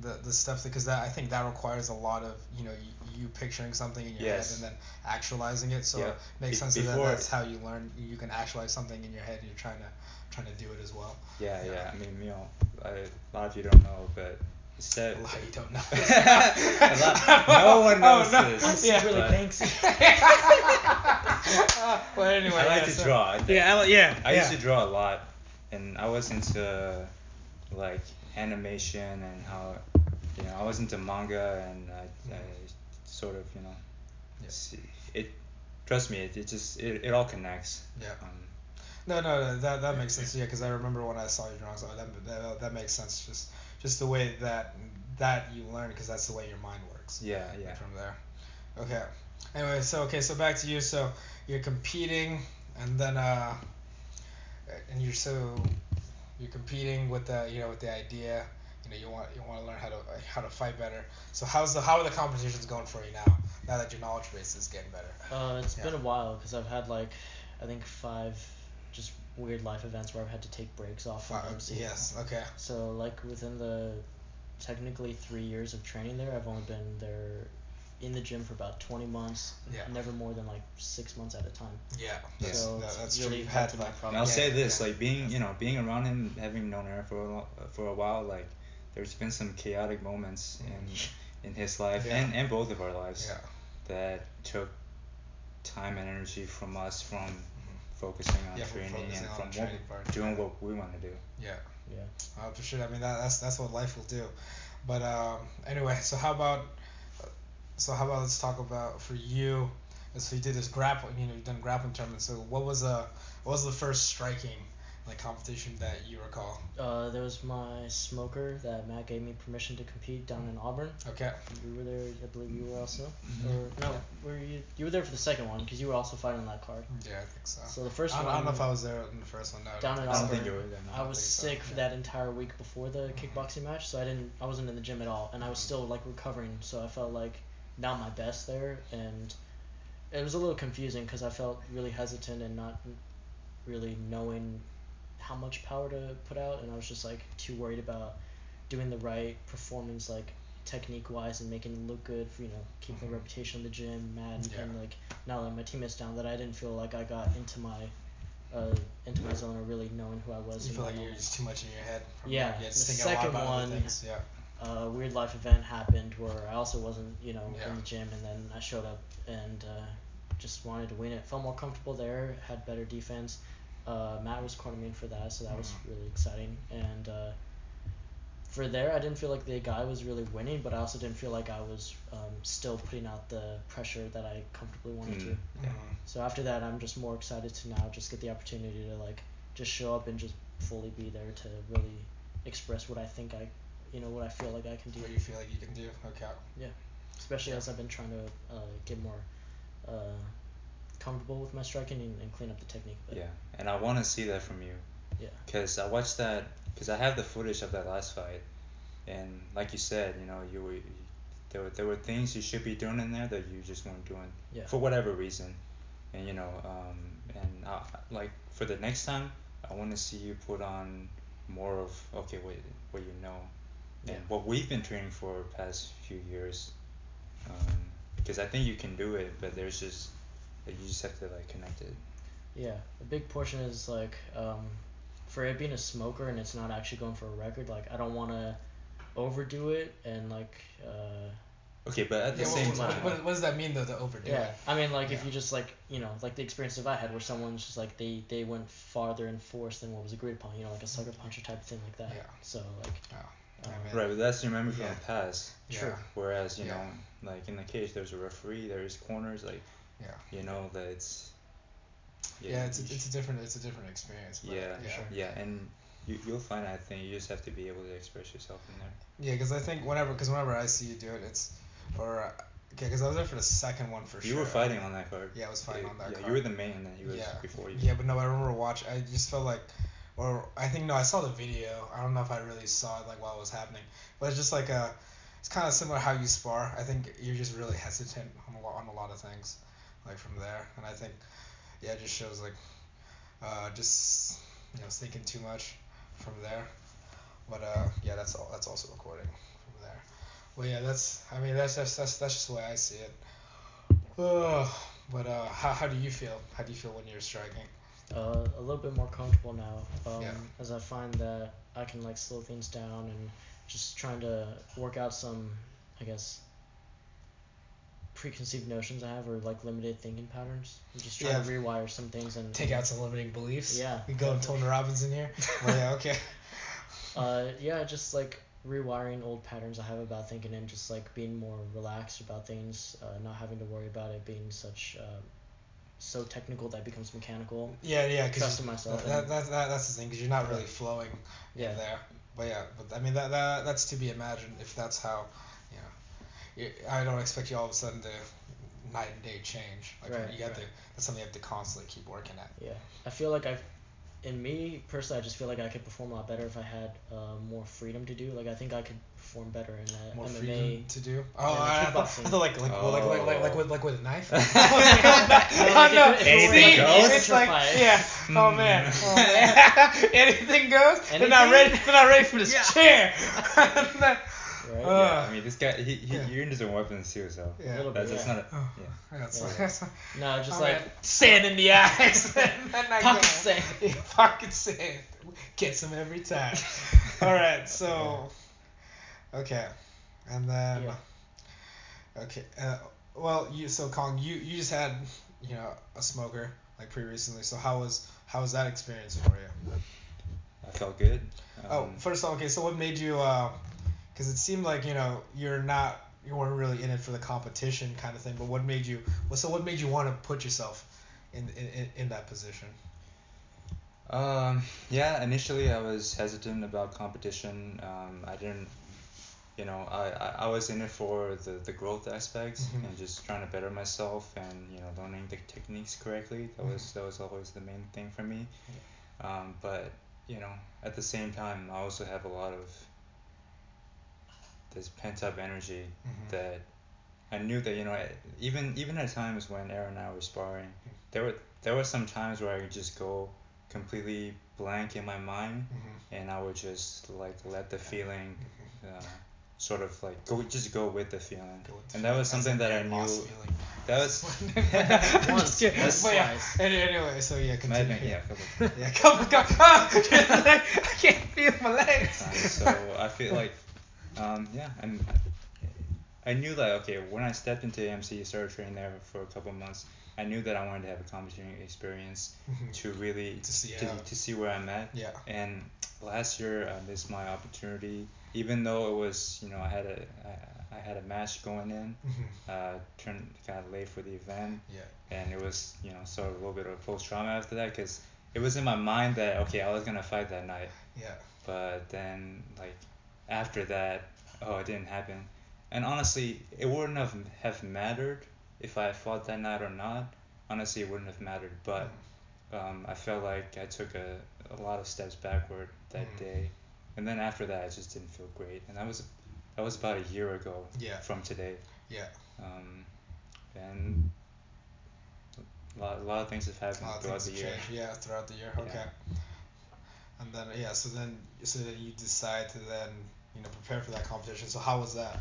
the the stuff because that I think that requires a lot of you know you, you picturing something in your Yes. head and then actualizing it. So Yeah. it makes Be- sense that that's how you learn. You can actualize something in your head and you're trying to trying to do it as well. Yeah, Yeah. yeah. I mean, you uh, know, I, a lot of you don't know, but instead. A lot you don't know. Lot- no oh, one knows Oh, no. this. Yeah. secretly but- Banksy. well, anyway. I like yeah, to so- draw. I- Yeah, I yeah. I yeah. used to draw a lot, and I was into like animation and how, you know, I was into manga and I, I sort of, you know, Yeah. see, it. Trust me, it, it just it, it all connects. Yeah. Um, No, no, no, that that makes sense. Yeah, because I remember when I saw your drawings. Oh, that, that that makes sense. Just just the way that that you learn, because that's the way your mind works. yeah, yeah. From there. Okay. Anyway, so okay, so back to you. So you're competing, and then uh, and you're so you're competing with the you know with the idea. You know, you want you want to learn how to how to fight better. So how's the how are the competitions going for you now? Now that your knowledge base is getting better. Uh, it's Yeah. been a while because I've had like, I think five just weird life events where I've had to take breaks off from Wow, MC. yes. Okay. So like within the technically three years of training there, I've only been there in the gym for about 20 months. Yeah. Never more than like six months at a time. Yeah. Yeah. That's, So that, that's really true. Had helped in that. my And I'll Yeah, say this, yeah. like being, you know, being around him, having known her for a, for a while, like there's been some chaotic moments in in his life Yeah. and, and both of our lives Yeah. that took time and energy from us from focusing on Mm-hmm. Yeah, training focusing and on from the what, part, doing what we want to do. Yeah. Yeah. Uh, for sure. I mean, that, that's that's what life will do. But um, anyway, so how about so how about let's talk about for you. So you did this grappling, you know, you've done grappling tournaments. So what was uh what was the first striking like competition that you recall? Uh, there was my smoker that Matt gave me permission to compete down in Auburn. Okay. You were there, I believe you were also. Mhm. Or no, were you? You were there for the second one because you were also fighting that card. Yeah, I think so. So the first I one. I don't know if I was there in the first one. No, I Down in think I don't so. think you Auburn. were there. I No. was think so, sick for yeah. that entire week before the kickboxing match, so I didn't. I wasn't in the gym at all, and I was Mhm. still like recovering. So I felt like not my best there, and it was a little confusing because I felt really hesitant and not really knowing how much power to put out, and I was just like too worried about doing the right performance, like technique wise, and making it look good for you know keeping Mhm. the reputation of the gym, and, Yeah. and like not letting my teammates down. That I didn't feel like I got into my uh, into my zone or really knowing who I was. You feel like you're just too much in your head. From Yeah, Like, yeah, the second one- Yeah. a weird life event happened where I also wasn't, you know, Yeah. in the gym, and then I showed up and uh, just wanted to win it. Felt more comfortable there, had better defense. Uh, Matt was cornering me in for that, so that was Mhm. really exciting. And uh, for there, I didn't feel like the guy was really winning, but I also didn't feel like I was um, still putting out the pressure that I comfortably wanted to. Mm. Mhm. So after that, I'm just more excited to now just get the opportunity to like just show up and just fully be there to really express what I think I, you know, what I feel like I can do. What you feel like you can do. Okay. Yeah, especially Yeah. as I've been trying to uh, get more uh, comfortable with my striking and, and clean up the technique a bit. Yeah, and I want to see that from you. Yeah. Cause I watched that, cause I have the footage of that last fight, and like you said, you know, you were, you, there were there were things you should be doing in there that you just weren't doing Yeah. for whatever reason, and you know, um, and I, like for the next time, I want to see you put on more of okay, what what you know, and Yeah. what we've been training for past few years, um, because I think you can do it, but there's just you just have to like connect it. Yeah, a big portion is like um, for it being a smoker and it's not actually going for a record. Like I don't want to overdo it and like uh, Okay, but at the yeah, same what, what, time, what, what does that mean though to overdo yeah. it? I mean like if you just like you know like the experience that I had where someone's just like they they went farther in force than what was agreed upon. You know like a sucker puncher type thing like that. Yeah. So like. Oh, um, I mean, right, but that's your memory from the past. Yeah. True. Whereas you Yeah. know, like in the cage, there's a referee, there's corners, like Yeah. you know that it's. Yeah, it's a, it's a different it's a different experience. Yeah, yeah. sure. yeah, and you you'll find I think you just have to be able to express yourself in there. Yeah, because I think whenever, because whenever I see you do it, it's, or, okay, because I was there for the second one for you sure. You were fighting on that card. Yeah, I was fighting Yeah, on that yeah, card. you were the main, he was yeah. before you. Yeah, but no, I remember watching. I just felt like, or I think no, I saw the video. I don't know if I really saw it like while it was happening, but it's just like a, it's kind of similar how you spar. I think you're just really hesitant on a lot on a lot of things, like from there, and I think, yeah, it just shows like, uh, just you know thinking too much from there, but uh, yeah, that's all. That's also recording from there. Well, yeah, that's. I mean, that's just that's that's just the way I see it. Uh, but uh, how how do you feel? How do you feel when you're striking? uh, a little bit more comfortable now. Um, Yeah. As I find that I can like slow things down and just trying to work out some, I guess, preconceived notions I have or like limited thinking patterns. I'm just trying to rewire some things and Take out some limiting beliefs. Yeah. We go Tony Robbins in here. well, yeah, okay. Uh, yeah, just like rewiring old patterns I have about thinking and just like being more relaxed about things, uh, not having to worry about it being such um, so technical that it becomes mechanical. Yeah, yeah, because Trusting myself That, that, that, that's the thing, because you're not really flowing Yeah. there. But yeah, but I mean that, that that's to be imagined if that's how, you know, you, I don't expect you all of a sudden to night and day change. Like Right, you have right. to. That's something you have to constantly keep working at. Yeah, I feel like I, in me personally, I just feel like I could perform a lot better if I had uh, more freedom to do. Like I think I could perform better in uh, More MMA. freedom to do. Oh, I, I, thought, I thought like like, well, like like like like Oh. with like with a knife. No, oh like no! if if it See, was it's like yeah. Oh man. Oh man. Anything goes. They're not ready. They're not ready for this Yeah. chair. Right. Uh, yeah, I mean this guy, he, he yeah. you're into some weapons too, so yeah. A little that's, bit, that's yeah. not a Oh, yeah. That's, Yeah. that's, No, just oh, like man. sand in the eyes. and then I Pocket go. sand. Yeah, pocket sand. Gets him every time. All right, so okay, and then Yeah. okay. Uh, well, you so Kong, you you just had you know a smoker like pretty recently. So how was how was that experience for you? I felt good. oh, Um, first of all, okay. So what made you? Because it seemed like you know you're not you weren't really in it for the competition kind of thing. But what made you? Well, so what made you want to put yourself in in, in, that position? Um, yeah, initially I was hesitant about competition. Um, I didn't, you know, I, I, I was in it for the, the growth aspect Mhm. and just trying to better myself and you know learning the techniques correctly. That was that was always the main thing for me. Um, but you know, at the same time, I also have a lot of this pent up energy Mhm. that I knew that you know even even at times when Aaron and I were sparring, there were there were some times where I would just go completely blank in my mind, Mhm. and I would just like let the feeling, uh, sort of like go just go with the feeling, with the and that was something that I knew. feeling. That was Once, once, But yeah, anyway, so yeah, continue. yeah, Yeah, come, come. Ah, I can't feel my legs. times. So I feel like, um, yeah, and I knew that okay when I stepped into AMC, started training there for a couple months. I knew that I wanted to have a competition experience Mhm. to really To see to, to see where I'm at. Yeah. And last year I missed my opportunity, even though it was you know I had a I, I had a match going in, Mhm. uh, turned got late for the event, Yeah. and it was you know sort of a little bit of post trauma after that because it was in my mind that okay I was gonna fight that night, Yeah. but then like after that oh it didn't happen, and honestly it wouldn't have have mattered if I fought that night or not. Honestly, it wouldn't have mattered, but um, I felt like I took a, a lot of steps backward that Mhm. day, and then after that, I just didn't feel great, and that was that was about a year ago Yeah. from today, Yeah. um, and a lot, a lot of things have happened throughout the year. changed. Yeah, throughout the year. Yeah. Okay. And then yeah, so then so then you decide to then you know prepare for that competition. So how was that?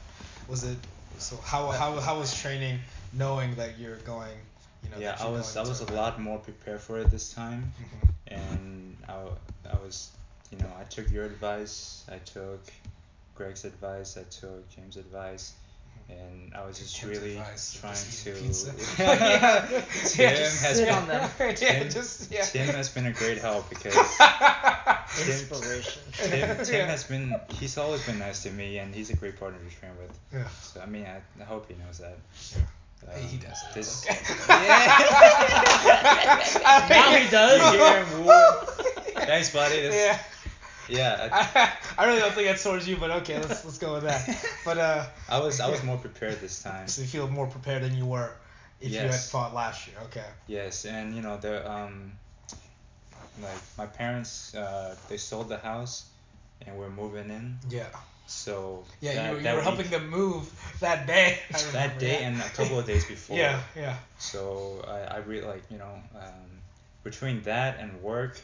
Was it so how how how was training knowing that you're going You know, yeah, I was I was a lot more prepared for it this time, Mhm. and I was, you know, I took your advice, I took Greg's advice, I took James' advice, and I was just really trying just to. eating pizza. Yeah, Tim just has sit been on them. yeah, Tim- just yeah. Tim has been a great help because Tim- Inspiration. Tim, Tim Yeah. has been he's always been nice to me and he's a great partner to train with. Yeah. So I mean I, I hope he knows that. Yeah. Hey, he Um, does. This, Now he does. You hear him wooing. Thanks, buddy. This, Yeah. Yeah. I, I, really don't think that's towards you, but okay, let's let's go with that. But uh, I was I was more prepared this time. so you feel more prepared than you were if you had fought last year. Okay. Yes, and you know the um, like my parents uh, they sold the house, and we're moving in. Yeah. So Yeah, that, you, were- you that were week- helping them move that day. That day and a couple of days before. Yeah, yeah. So I, I really like you know um, between that and work,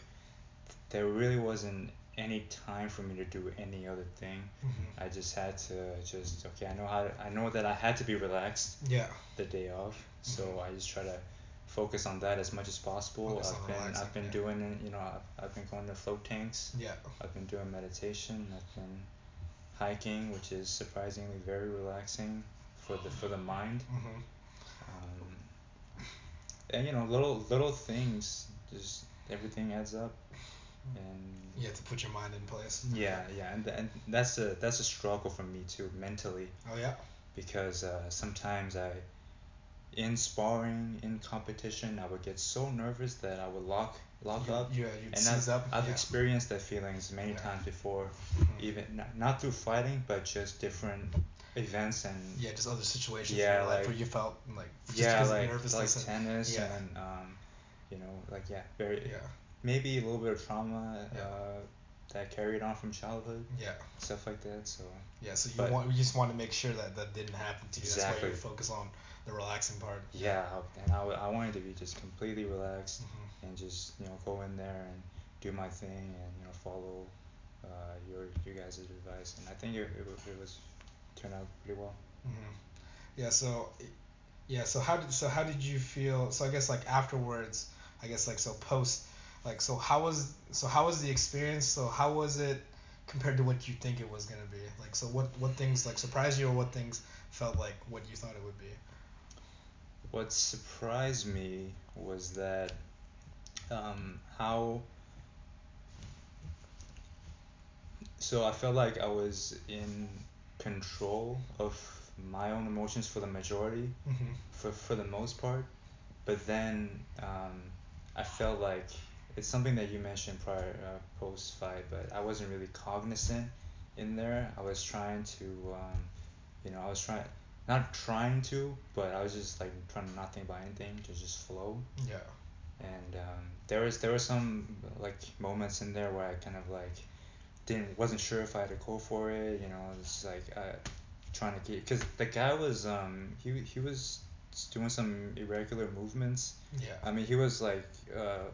there really wasn't any time for me to do any other thing. Mhm. I just had to just okay. I know how to, I know that I had to be relaxed Yeah. the day off, so Mhm. I just try to focus on that as much as possible. Focus I've been relaxing, I've been yeah. doing. You know I've, I've been going to float tanks. Yeah. I've been doing meditation. I've been hiking, which is surprisingly very relaxing for the for the mind. Mhm. Um, and you know little little things, just everything adds up, and You have to put your mind in place. yeah yeah and, and that's a that's a struggle for me too mentally Oh yeah. because uh, sometimes I, in sparring, in competition, I would get so nervous that I would lock lock you, up. Yeah, you'd and seize I've, up. I've yeah. experienced that feelings many Yeah. times before, Mhm. even not, not through fighting, but just different events and Yeah, just other situations Yeah, in your life like- where you felt like just yeah, like nervousness like and, tennis yeah. and um, you know, like yeah, very yeah, maybe a little bit of trauma Yeah. uh, that carried on from childhood, yeah, stuff like that. So yeah. So you But- want you just want to make sure that that didn't happen to you. That's why Exactly. you focus on the relaxing part. yeah, and I, I wanted to be just completely relaxed. Mhm. and just you know go in there and do my thing and you know follow uh, your you guys' advice and I think it, it, it was turned out pretty well. Mhm. Yeah. So, yeah. So how did so how did you feel? So I guess like afterwards, I guess like so post, like so how was so how was the experience? So how was it compared to what you think it was gonna be? Like so what what things like surprised you or what things felt like what you thought it would be? What surprised me was that um, how so I felt like I was in control of my own emotions for the majority Mm-hmm. for for the most part, but then um, I felt like it's something that you mentioned prior uh, post fight, but I wasn't really cognizant in there. I was trying to, um, you know, I was trying not trying to, but I was just like trying to not think about anything, to just flow. Yeah. And um, there was there were some like moments in there where I kind of like didn't wasn't sure if I had to go for it. You know, it's like uh, trying to keep because the guy was um he he was doing some irregular movements. Yeah. I mean, he was like uh,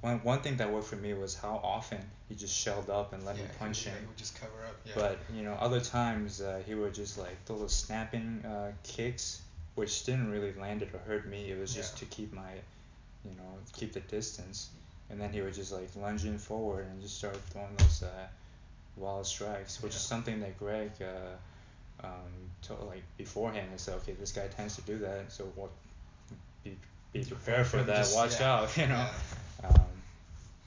one one thing that worked for me was how often he just shelled up and let yeah, me he punch would, him. Yeah, he just cover up. Yeah. But you know, other times uh, he would just like throw those snapping uh, kicks, which didn't really land it or hurt me. It was just Yeah. to keep my, you know, keep the distance. And then he would just like lunge in forward and just start throwing those uh, wild strikes, which is something that Greg, uh, um, told like beforehand. He said, okay, this guy tends to do that, so what? Be be prepared for that. just- Watch out, you know. Um,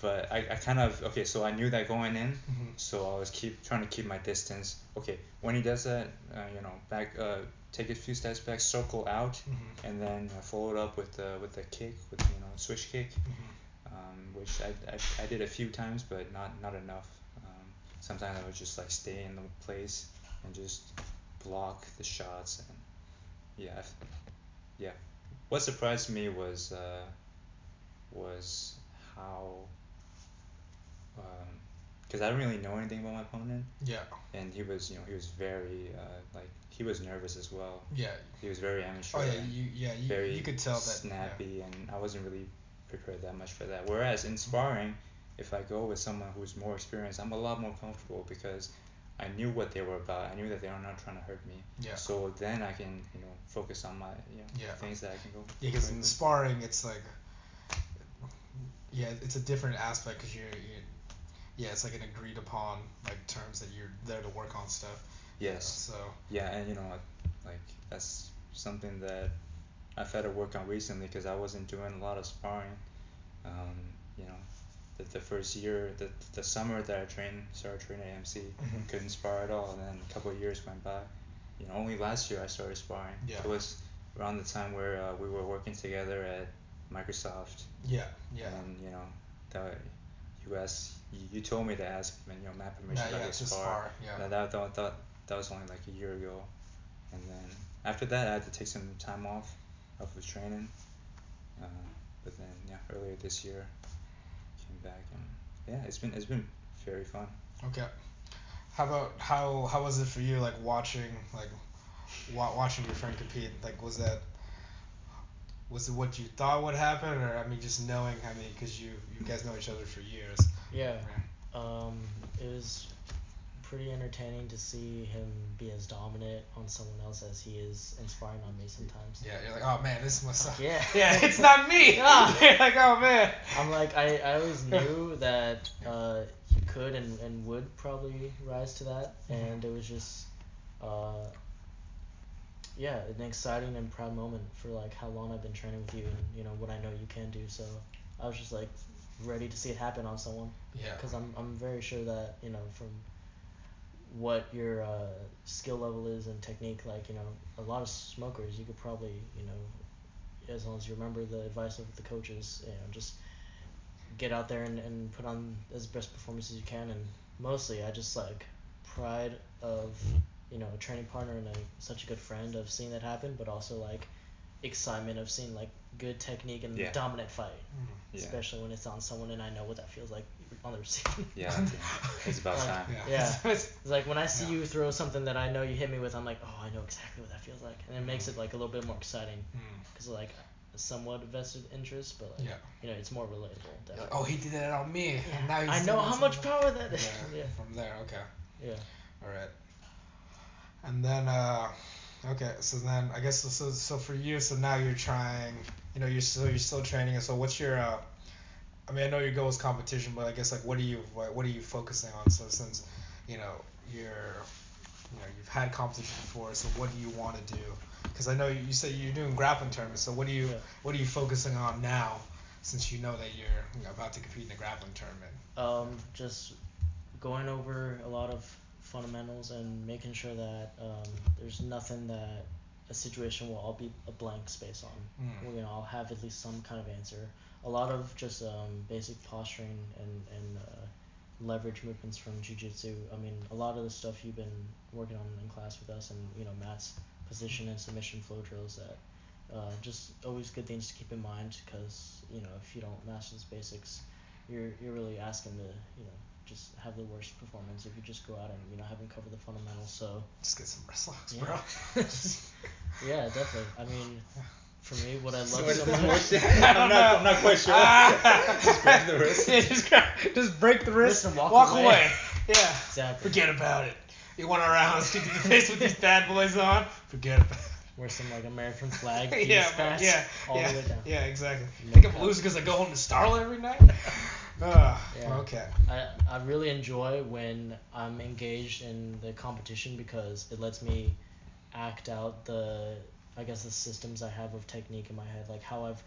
but I, I kind of okay, so I knew that going in, Mhm. so I was keep trying to keep my distance. Okay, when he does that, uh, you know, back, uh, take a few steps back, circle out, Mhm. and then uh, follow it up with the with the kick, with you know, switch kick, Mhm. um, which I, I, I did a few times, but not not enough. Um, sometimes I would just like stay in the place and just block the shots, and yeah, yeah. What surprised me was uh, was how because I didn't really know anything about my opponent, Yeah. and he was, you know, he was very uh, like he was nervous as well. Yeah. He was very amateur. Oh yeah. You yeah you, very you could tell that. snappy, and I wasn't really prepared that much for that. Whereas in sparring, if I go with someone who's more experienced, I'm a lot more comfortable because I knew what they were about. I knew that they were not trying to hurt me. Yeah. So then I can you know focus on my you know Yeah. things that I can go. Yeah, because in sparring, it's like, yeah, it's a different aspect because you're, you're, yeah, it's like an agreed upon like terms that you're there to work on stuff. Yes. So Yeah, and you know like like that's something that I've had to work on recently because I wasn't doing a lot of sparring. Um, you know, the, the first year, the the summer that I trained, started training at MC, Mhm. couldn't spar at all. And then a couple of years went by. You know, only last year I started sparring. Yeah. It was around the time where uh, we were working together at Microsoft. yeah, yeah. And you know, the U.S. you, you told me to ask, you know, Matt permission Yeah, I yeah, to spar. spar, yeah. That, that, that, that, that was only like a year ago. And then after that, I had to take some time off, off of training. Uh, but then yeah, earlier this year, came back and yeah, it's been it's been very fun. Okay. How about how how was it for you like watching like wa- watching your friend compete? Like was that was it what you thought would happen or I mean just knowing I mean because you you guys know each other for years. Yeah. Um, it was pretty entertaining to see him be as dominant on someone else as he is inspiring on me sometimes. Yeah, you're like, oh man, this must suck. Yeah. Yeah, it's not me. Yeah. you're like, oh man. I'm like I, I always knew that uh, he could and, and would probably rise to that Mhm. and it was just uh, yeah an exciting and proud moment for like how long I've been training with you and you know what I know you can do. So I was just like ready to see it happen on someone. Yeah. because I'm I'm very sure that you know from what your uh, skill level is and technique like you know a lot of smokers you could probably you know as long as you remember the advice of the coaches you know just get out there and, and put on as best performance as you can. And mostly I just like pride of you know a training partner and a, such a good friend of seeing that happen but also like excitement of seeing like good technique and Yeah. dominant fight Mm. Yeah. especially when it's on someone and I know what that feels like on the receiving Yeah, it's about Like, time. Yeah. Yeah. It's- It's like when I see Yeah. you throw something that I know you hit me with, I'm like, oh, I know exactly what that feels like, and it makes it like a little bit more exciting Mm. because like somewhat vested interest, but like Yeah. you know it's more relatable. Definitely. oh, he did that on me. Yeah. And now he's I know how much power that is. Yeah. yeah. From there, okay. Yeah. All right. And then, uh, okay, so then I guess so, so. For you, so now you're trying. You know, you're still you're still training. And so what's your? Uh, I mean, I know your goal is competition, but I guess like what are you what, what are you focusing on? So since, you know, you're, you know, you've had competition before. So what do you want to do? Because I know you you said you're doing grappling tournaments. So what are you Yeah. what are you focusing on now? Since you know that you're about to compete in a grappling tournament. Um, just going over a lot of fundamentals and making sure that um, there's nothing that a situation will all be a blank space on. Mm. Well, you know, I'll have at least some kind of answer. A lot of just um, basic posturing and and uh, leverage movements from jujitsu. I mean, a lot of the stuff you've been working on in class with us, and you know, Matt's position and submission flow drills that. Uh, just always good things to keep in mind because you know if you don't master these basics, you're you're really asking to you know just have the worst performance if you just go out and you know haven't covered the fundamentals. So Just get some wrist locks, Yeah. bro. yeah, definitely. I mean, for me, what I love So so, much. motion. I don't I'm not, know. I'm not quite sure. Ah. Just grab the wrist. Yeah, just grab, just break the wrist, Wrist and walk away. Yeah. Exactly. Forget about it. You want to round kick to the face with these bad boys on? Forget about it. Wear some like American flag yeah, face but- yeah, all yeah, the way down. yeah, exactly. No Think I'm losing because I go home to Starla every night. Ah, Yeah. okay. I, I really enjoy when I'm engaged in the competition because it lets me act out the I guess the systems I have of technique in my head, like how I've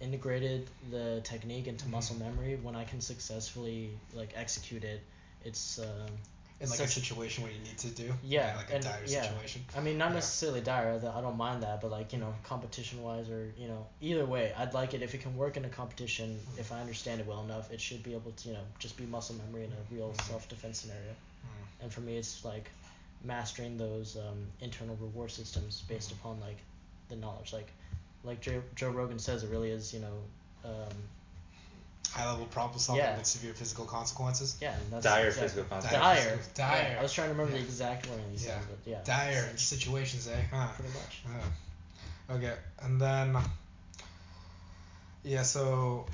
integrated the technique into Mhm. muscle memory. When I can successfully like execute it, it's um, In like a situation where you need to do. Yeah, Like a and- dire yeah. situation. I mean, not Yeah. necessarily dire. I don't mind that, but like you know, competition wise, or you know, either way, I'd like it if it can work in a competition. Mhm. If I understand it well enough, it should be able to you know just be muscle memory in a real Mhm. self defense scenario. Mm. And for me, it's like mastering those um, internal reward systems based upon like the knowledge. Like like Joe, Joe Rogan says, it really is you know. Um, High level problem solving Yeah. with severe physical consequences. yeah, that's Dire exactly- physical Dire consequences. Dire. physical- dire. Yeah, I was trying to remember Yeah. the exact wording he Yeah. said, but yeah. Dire essentially, situations, eh? Huh. Pretty much. Oh. Okay, and then yeah, so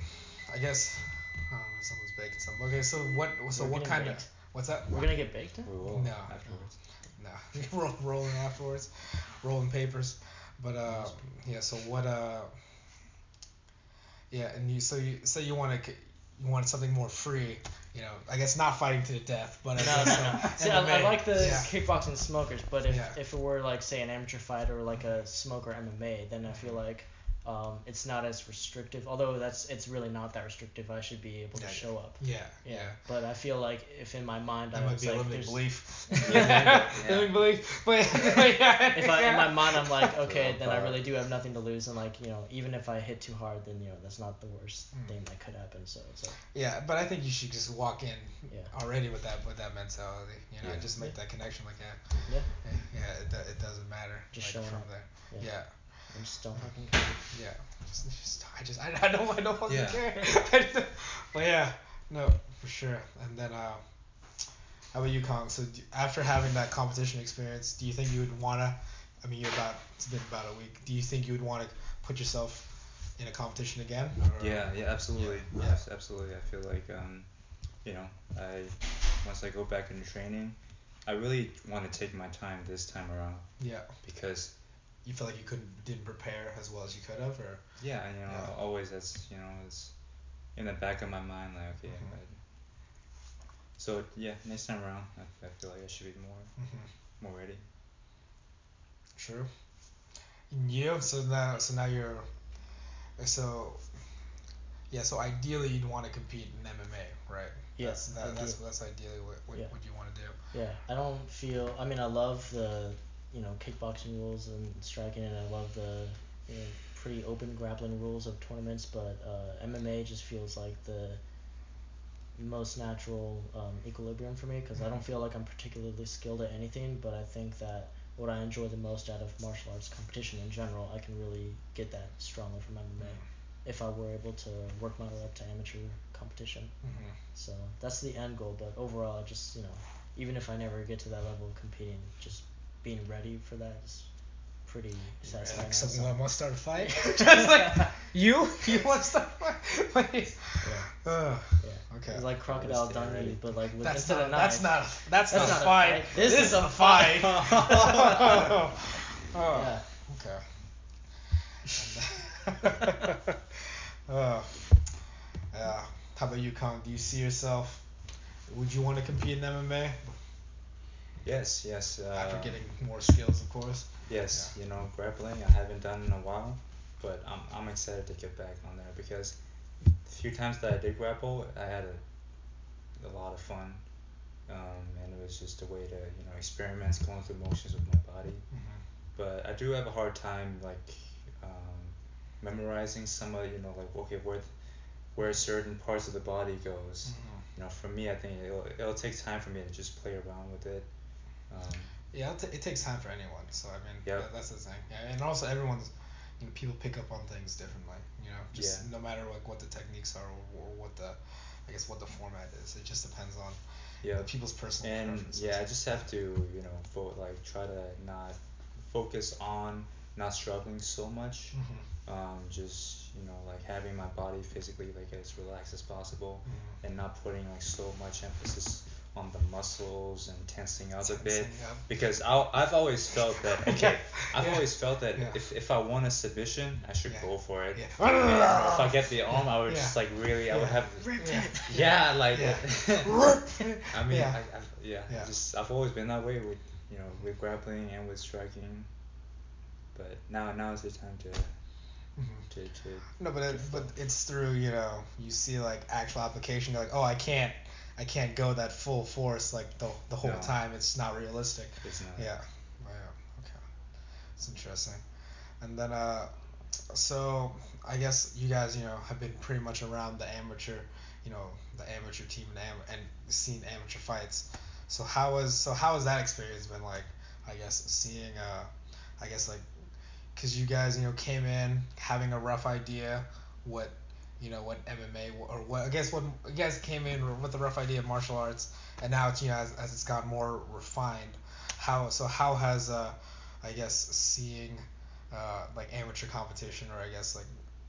I guess oh, someone's baking something. Okay, so what? So We're what getting kind of. What's that? We're gonna get baked. We will No. afterwards. No, roll, rolling afterwards, rolling papers. But uh, yeah. So what uh, yeah, and you so you say you want to you want something more free. You know, I guess not fighting to the death, but I No, no, uh. See, I, I like the yeah. kickboxing smokers, but if, Yeah. if it were like say an amateur fighter or like a smoker MMA, then I feel like um, it's not as restrictive. Although that's it's really not that restrictive. I should be able to Yeah, show up. Yeah, Yeah. yeah. But I feel like if in my mind That I might was be a like, limiting there's- belief. Yeah. limiting belief. But yeah. if I in my yeah. mind I'm like, okay, Yeah, then I but- really do have nothing to lose, and like you know, even if I hit too hard, then you know that's not the worst Mm. thing that could happen. So it's like, Yeah, but I think you should just walk in Yeah. already with that with that mentality. You know, Yeah. just make Yeah. that connection. Like, yeah, yeah, yeah, it, do- it doesn't matter. Just like, showing from up. there. Yeah. Yeah, I just don't fucking care. yeah. Just, just, I just, I, I don't, I don't fucking Yeah. care. I just- but yeah, no, for sure. And then, uh, how about you, Kong? So do, after having that competition experience, do you think you would wanna? I mean, you're about. It's been about a week. Do you think you would want to put yourself in a competition again? Or? Yeah, yeah, absolutely. Yeah. Yes, absolutely. I feel like um, you know, I once I go back into training, I really want to take my time this time around Yeah. because You feel like you couldn't didn't prepare as well as you could have, or yeah, you know, Yeah. always that's you know, it's in the back of my mind like okay. Mhm. I, so yeah, next time around, I, I feel like I should be more mm-hmm. more ready. True. And you so now so now you're so yeah so ideally you'd want to compete in MMA right Yeah, that's that, that's that's ideally what what, Yeah. what you want to do Yeah, I don't feel. I mean, I love the you know kickboxing rules and striking, and I love the you know, pretty open grappling rules of tournaments. But uh, MMA just feels like the most natural um, equilibrium for me because I don't feel like I'm particularly skilled at anything. But I think that what I enjoy the most out of martial arts competition in general, I can really get that strongly from MMA if I were able to work my way up to amateur competition. mm-hmm. So that's the end goal. But overall, I just you know, even if I never get to that level of competing, just being ready for that is pretty satisfying. like in someone itself. want to start a fight just like you you want to start a fight Please. Yeah, Ugh. yeah. okay It's like crocodile stay Dundee, ready. but like with that's instead not of that's knife. not that's, That's not, not a a fight fight. This is a a fight fight. oh. Yeah. okay oh. Yeah. How about you, Kong? Do you see yourself? Would you want to compete in MMA Yes, yes. Uh, after getting more skills, of course? Yes, Yeah. you know, grappling I haven't done in a while, but I'm I'm excited to get back on there because the few times that I did grapple, I had a, a lot of fun, um, and it was just a way to you know experiment going through motions with my body. Mm-hmm. But I do have a hard time like um, memorizing some of you know like okay where where certain parts of the body goes. Mm-hmm. You know, for me, I think it'll it'll take time for me to just play around with it. Um, Yeah, it, t- it takes time for anyone. So I mean, Yep. that, that's the thing. Yeah, and also everyone's, you know, people pick up on things differently. You know, just Yeah. no matter like what the techniques are or, or what the, I guess what the format is. It just depends on yeah. people's personal and preferences. yeah i just have to you know fo- like try to not focus on not struggling so much Mm-hmm. um, just you know like having my body physically like as relaxed as possible Mhm. and not putting like so much emphasis on the muscles and tensing up a bit up. because i I've always felt that okay I've Yeah. always felt that Yeah. if, if I want a submission I should Yeah. go for it Yeah. If I get the arm I would Yeah. just like really I would have Ripped Yeah. it. yeah like Yeah. I mean, Yeah. I, I, yeah, I Yeah. just I've always been that way with you know with grappling and with striking, but now now is the time to Mhm. to, to No, but it, but it's through you know you see like actual application. You're like, oh, I can't, I can't go that full force like the the whole No. time. It's not realistic. it's not Yeah. Oh, yeah. Okay. It's interesting. And then uh, so I guess you guys you know have been pretty much around the amateur, you know, the amateur team and am- and seen amateur fights. So how was so how has that experience been like? I guess seeing uh, I guess like, cause you guys you know came in having a rough idea what you know what MMA or what I guess what you guys came in with a rough idea of martial arts and now it's you know as, as it's gotten more refined how so how has uh I guess seeing uh like amateur competition or I guess like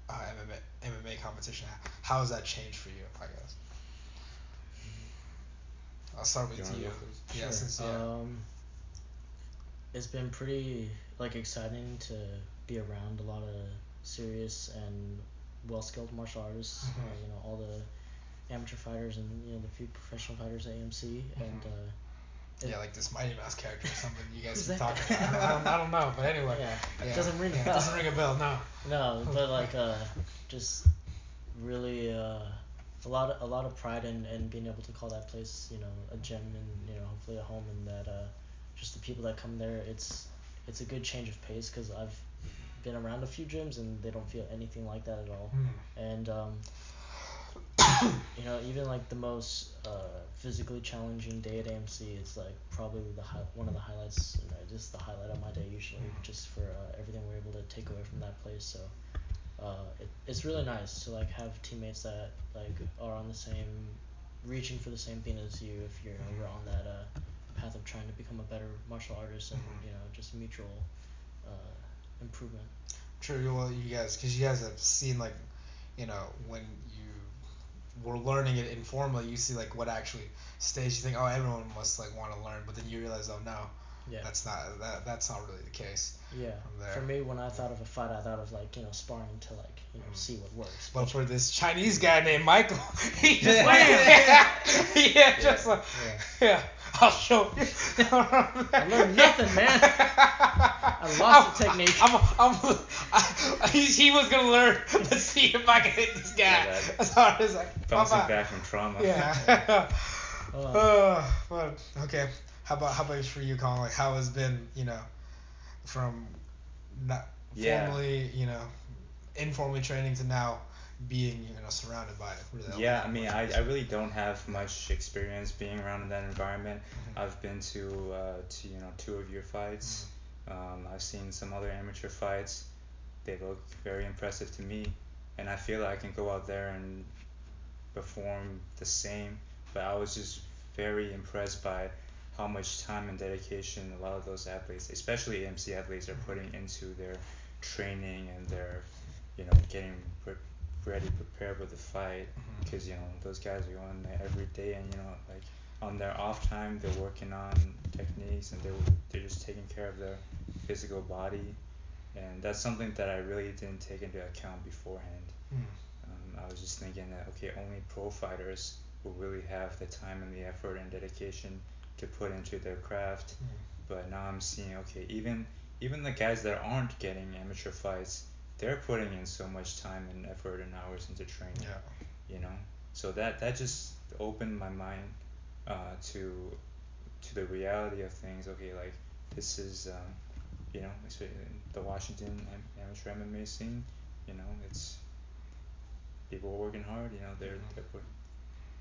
uh, MMA MMA competition how has that changed for you I guess I'll start with wanna you. Yeah, Sure. since yeah. Um, it's been pretty like exciting to be around a lot of serious and well skilled martial artists. Uh, Mhm. you know all the amateur fighters and you know the few professional fighters at AMC and Mhm. uh, yeah, like this Mighty Mouse character or something you guys keep talking about. I don't, I don't know, but anyway. yeah, Yeah. doesn't ring a yeah, bell. Doesn't ring a bell, no. No, but like uh, just really uh, a lot of a lot of pride in, in being able to call that place you know a gym and you know hopefully a home and that uh, just the people that come there it's it's a good change of pace because I've been around a few gyms and they don't feel anything like that at all Hmm. and um, you know even like the most uh, physically challenging day at AMC it's like probably the hi- one of the highlights you know, just the highlight of my day usually Mhm. just for uh, everything we're able to take away from that place so uh, it, it's really nice to like have teammates that like are on the same reaching for the same thing as you if you're Mhm. you're on that uh, path of trying to become a better martial artist and you know just mutual uh, improvement True. Well, you guys, because you guys have seen like, you know, when you were learning it informally, you see like what actually stays. You think, oh, everyone must like want to learn, but then you realize, oh no, yeah that's not that that's not really the case. yeah for me when I thought of a fight I thought of like you know sparring to like you know Mhm. see what works But for this Chinese guy named Michael, he just Yeah. went, yeah, yeah, just like, yeah. yeah, I'll show you. I learned nothing, man. I lost the technique. I'm, I'm, I, he, he was gonna learn. Let's see if I can hit this guy Yeah, that- as hard as I. Bouncing Bye-bye. back from trauma. Yeah. Uh, uh, but okay. How about how about for you, Colin? Like how has been you know, from not Yeah. formally you know, informally training to now being you know surrounded by really. Yeah, I mean, I. I really don't have much experience being around in that environment. Mhm. I've been to, uh, to you know two of your fights. Um, I've seen some other amateur fights. They look very impressive to me, and I feel like I can go out there and perform the same. But I was just very impressed by how much time and dedication a lot of those athletes, especially AMC athletes, are putting into their training and their, you know, getting ready, prepared with the fight. Because you know those guys are going there every day, and you know like on their off time they're working on techniques and they're they're just taking care of their physical body, and that's something that I really didn't take into account beforehand. Mm. Um, I was just thinking that okay, only pro fighters will really have the time and the effort and dedication to put into their craft. Mm. But now I'm seeing okay, even even the guys that aren't getting amateur fights, they're putting in so much time and effort and hours into training. Yeah. You know, so that that just opened my mind uh, to to the reality of things. Okay, like this is um, you know, the Washington amateur MMA scene. You know, it's people are working hard. You know, they're Mhm. they're put,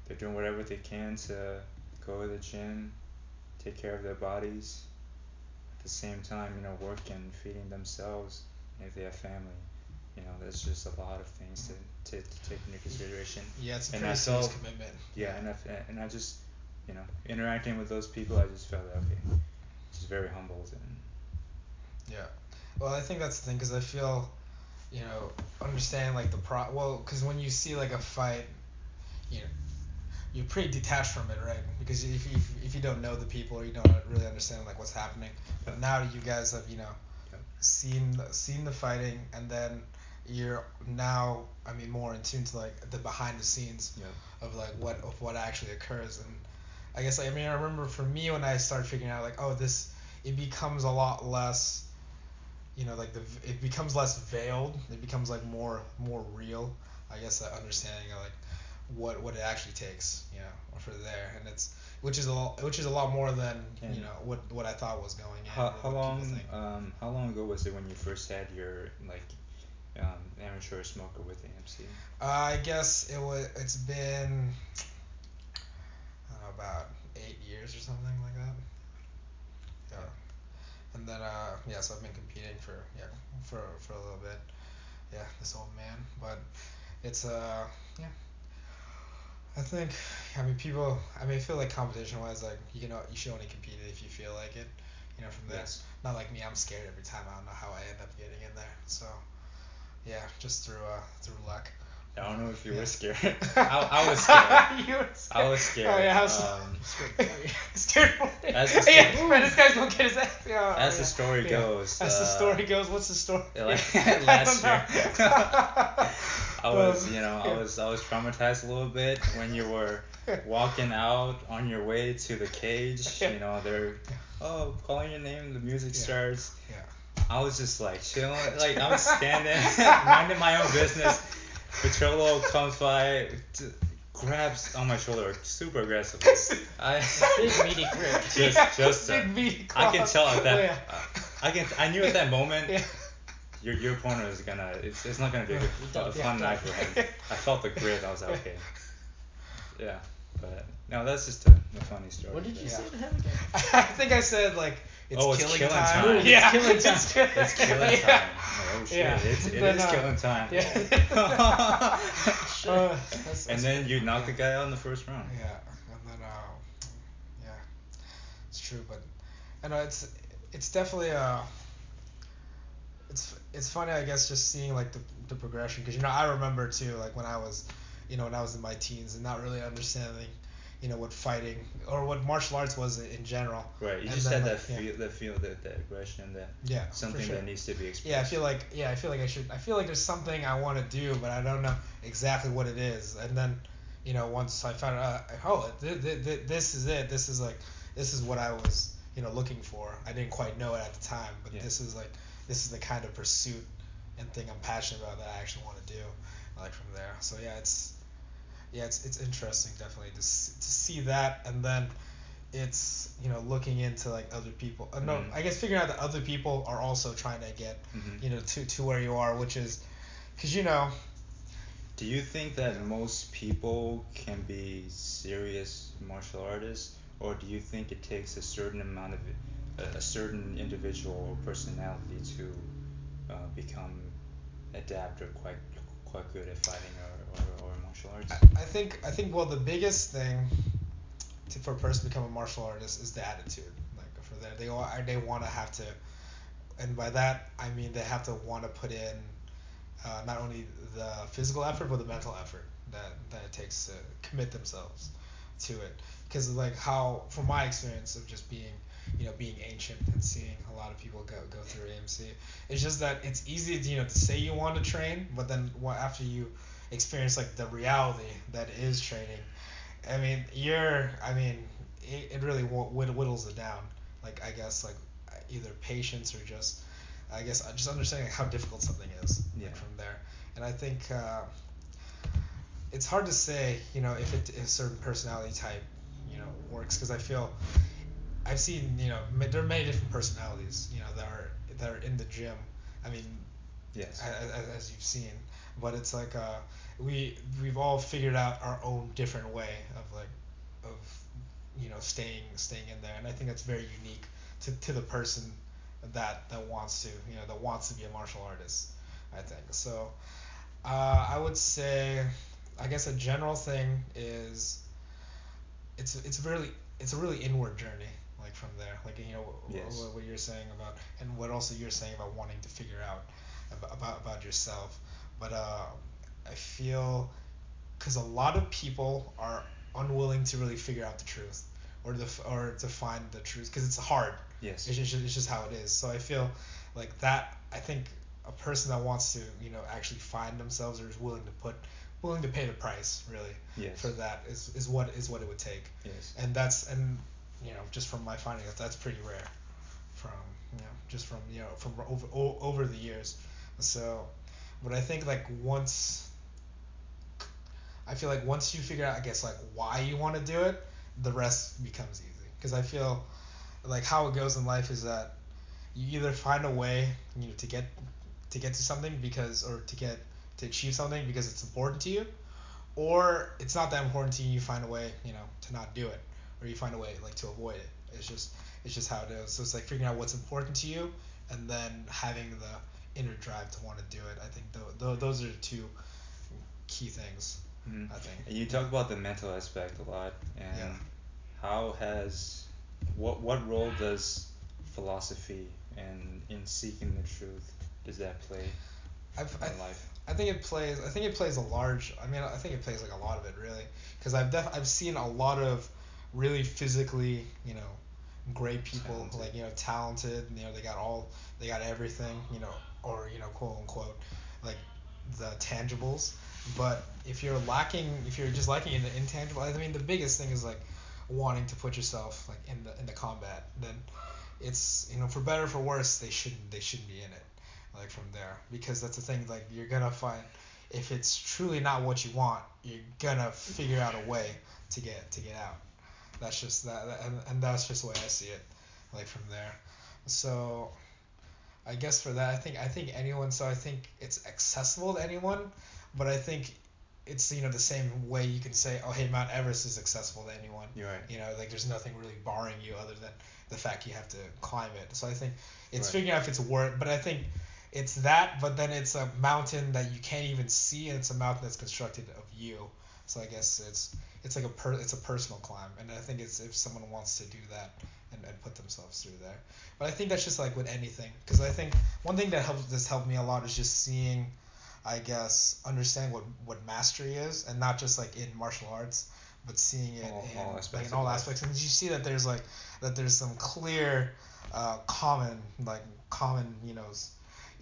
they're doing whatever they can to go to the gym, take care of their bodies. At the same time, you know, working, feeding themselves. If they have family, you know, there's just a lot of things to, to, to take into consideration. Yeah, it's a And pretty I serious felt- commitment. Yeah, and I, and I just, you know, interacting with those people, I just felt like, okay, just very humbled and Yeah. Well, I think that's the thing because I feel, you know, understand like the pro. Well, because when you see like a fight, you know, you're pretty detached from it, right? Because if you, if, if you don't know the people or you don't really understand like what's happening, but now you guys have you know. Seen seen the fighting and then you're now I mean more in tune to like the behind the scenes Yep. of like what of what actually occurs. And I guess I mean I remember for me when I started figuring out like oh this it becomes a lot less you know like the it becomes less veiled. It becomes like more more real. I guess that understanding of like what what it actually takes you know for there and it's which is a lot, which is a lot more than you know what what I thought was going in How, how long um how long ago was it when you first had your like um amateur smoker with AMC? Uh, I guess it was. It's been I don't know about eight years or something like that. Yeah. And then uh yeah, so I've been competing for yeah for for a little bit. Yeah, this old man, but it's uh yeah. I think I mean people. I mean I feel like competition wise like you know you should only compete if you feel like it. You know from there. Yes. Not like me. I'm scared every time. I don't know how I end up getting in there. So yeah, just through uh through luck. I don't know if you Yeah. were scared. I, I was scared. you were scared. I was scared. Oh yeah, I was Um, scared you. As the yeah, sto- man, this guy's gonna get his ass. Yeah, As yeah, the story yeah. goes, As the uh, story goes, what's the story? Yeah, like last year. I was, Um, you know, yeah. I was, I was traumatized a little bit when you were walking out on your way to the cage. Yeah. You know, they're, oh, calling your name, the music Yeah. starts. Yeah. I was just like chilling, like I'm standing, minding my own business. Patrollo comes by, t- grabs on my shoulder super aggressively. I Big meaty grip. Just- just, uh, big meaty I can tell at that. Oh, yeah. I can. I knew at that moment Yeah. your your opponent is gonna. It's, it's not gonna be a, good, a fun night for him. I felt the grit. I was like, okay. Yeah, but no, that's just a, a funny story. What did you but- say to him again? I think I said like it's Oh, it's killing, killing time. time. Ooh, it's yeah, killing time. It's, kill- It's killing time. I'm oh shit! Yeah. It's it Then, is uh, killing time. yeah. Uh, that's- and that's- then you knock the guy out in the first round. Yeah, and then uh, yeah, it's true, but I know it's it's definitely uh, it's it's funny I guess just seeing like the the progression because you know I remember too like when I was, you know when I was in my teens and not really understanding, you know what fighting or what martial arts was in general. Right. You And just then, had like, that yeah. feel, that feel, that that aggression, that Yeah, something sure. that needs to be expressed. Yeah, I feel like yeah, I feel like I should. I feel like there's something I want to do, but I don't know exactly what it is. And then, you know, once I found out, oh, th- th- th- this is it. This is like, this is what I was, you know, looking for. I didn't quite know it at the time, but Yeah. this is like, this is the kind of pursuit and thing I'm passionate about that I actually want to do, like from there. So yeah, it's, yeah, it's it's interesting definitely to s- to see that, and then it's you know looking into like other people. Uh, no, Mhm. I guess figuring out that other people are also trying to get Mhm. you know to to where you are, which is because you know Do you think that most people can be serious martial artists, or do you think it takes a certain amount of a, a certain individual or personality to uh, become adept or quite quite good at fighting or, or, or martial arts? I, think I think well the biggest thing to, for a person to become a martial artist is the attitude. Like for that they all they want to have to, and by that I mean they have to want to put in uh, not only the physical effort but the mental effort that that it takes to commit themselves to it. Because like how from my experience of just being you know being ancient and seeing a lot of people go go through AMC, it's just that it's easy to, you know to say you want to train, but then what after you experience like the reality that is training, I mean you're I mean it, it really whittles it down. Like I guess like either patience or just I guess uh, just understanding how difficult something is Yeah. like, from there. And I think uh, it's hard to say, you know, if it if a certain personality type, you know, works because I feel I've seen, you know, there are many different personalities, you know, that are that are in the gym. I mean, yes. as, as you've seen, but it's like uh, we we've all figured out our own different way of like of you know staying staying in there, and I think that's very unique to, to the person that that wants to you know that wants to be a martial artist. I think so. Uh, I would say, I guess a general thing is it's it's really it's a really inward journey like from there like you know Yes. what, what you're saying about and what also you're saying about wanting to figure out about about, yourself but uh, I feel because a lot of people are unwilling to really figure out the truth or to f- or to find the truth because it's hard Yes. it's just, it's just how it is so I feel like that I think a person that wants to you know actually find themselves or is willing to put willing to pay the price really Yes. for that is, is what is what it would take Yes. and that's and you know just from my findings that's pretty rare from you know just from you know from over over the years. So but I think like once I feel like once you figure out I guess like why you want to do it the rest becomes easy. Because I feel like how it goes in life is that you either find a way you know to get to get to something because or to get to achieve something because it's important to you or it's not that important to you you find a way you know to not do it or you find a way like to avoid it it's just it's just how it is so it's like figuring out what's important to you and then having the inner drive to want to do it i think th- th- those are the two key things Mhm. i think And you talk about the mental aspect a lot, and Yeah. how has what what role does philosophy and in seeking the truth does that play I've, in I, life? I think it plays. I think it plays a large. I mean, I think it plays like a lot of it really, because I've def- I've seen a lot of really physically, you know, great people Talented. like you know talented. You know, they got all they got everything. You know, or you know, quote unquote, like the tangibles. But if you're lacking, if you're just lacking in the intangible, I mean, the biggest thing is like wanting to put yourself like in the in the combat. Then it's you know for better or for worse, they shouldn't they shouldn't be in it like from there because that's the thing like you're gonna find if it's truly not what you want you're gonna figure out a way to get to get out that's just that and, and that's just the way i see it like from there so i guess for that i think i think anyone so i think it's accessible to anyone but i think it's you know the same way you can say oh hey mount everest is accessible to anyone You're right. you know like there's nothing really barring you other than the fact you have to climb it so i think it's Right. figuring out if it's worth but i think it's that but then it's a mountain that you can't even see and it's a mountain that's constructed of you so i guess it's it's like a per it's a personal climb. And i think it's if someone wants to do that and, and put themselves through there. But i think that's just like with anything. Because i think one thing that helps this helped me a lot is just seeing i guess understand what what mastery is and not just like in martial arts but seeing it All- in, all like, aspects in all aspects. And you see that there's like that there's some clear uh, common like common you know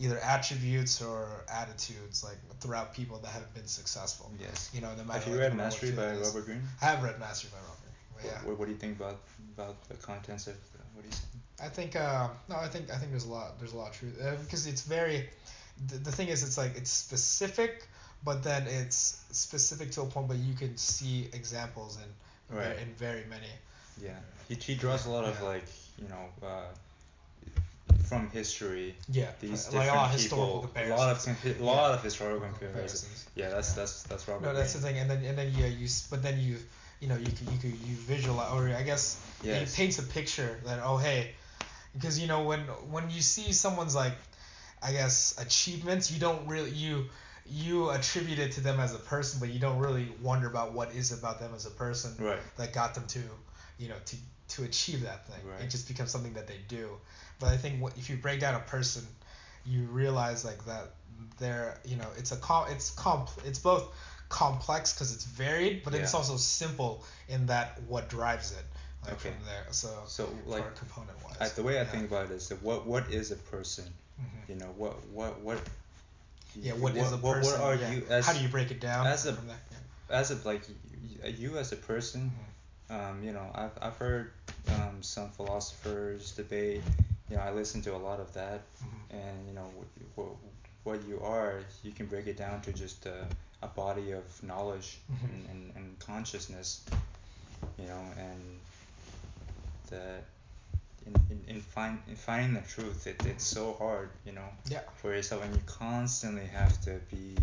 either attributes or attitudes like throughout people that have been successful Yes. you know no matter Have you like, read no Mastery by it is. Robert Greene? I have read Mastery by Robert but yeah What, what, what do you think about about the contents of the, what he's saying? I think uh, no, I think I think there's a lot there's a lot of truth uh, because it's very the, the thing is it's like it's specific but then it's specific to a point but you can see examples in Right. in very many Yeah. He, he draws a lot of like you know uh, from history yeah these like a lot of different historical people a lot of a Yeah. lot of historical comparisons. Yeah, that's Yeah. that's that's Robert. no that's the thing and then and then yeah you but then you you know you could you could you visualize or I guess Yes. it paints a picture that oh hey because you know when when you see someone's like i guess achievements you don't really you you attribute it to them as a person but you don't really wonder about what is about them as a person Right. that got them to you know to to achieve that thing Right. it just becomes something that they do but i think what, if you break down a person you realize like that they're you know it's a com it's comp it's both complex because it's varied but it's also simple in that what drives it like Okay. from there so So like component wise the way I yeah. think about it is that what what is a person? Mhm. You know what what what. Yeah, what is a what, person? What are yeah. you as How do you break it down? as a- Yeah. as a like you, you as a person? Mhm. Um, you know, I've I've heard um, some philosophers debate. You know, I listen to a lot of that, Mhm. and you know, what what you are, you can break it down to just a, a body of knowledge Mhm. and, and, and consciousness. You know, and that in, in, in, find, in finding the truth, it, it's so hard. You know, Yeah. for yourself, and you constantly have to be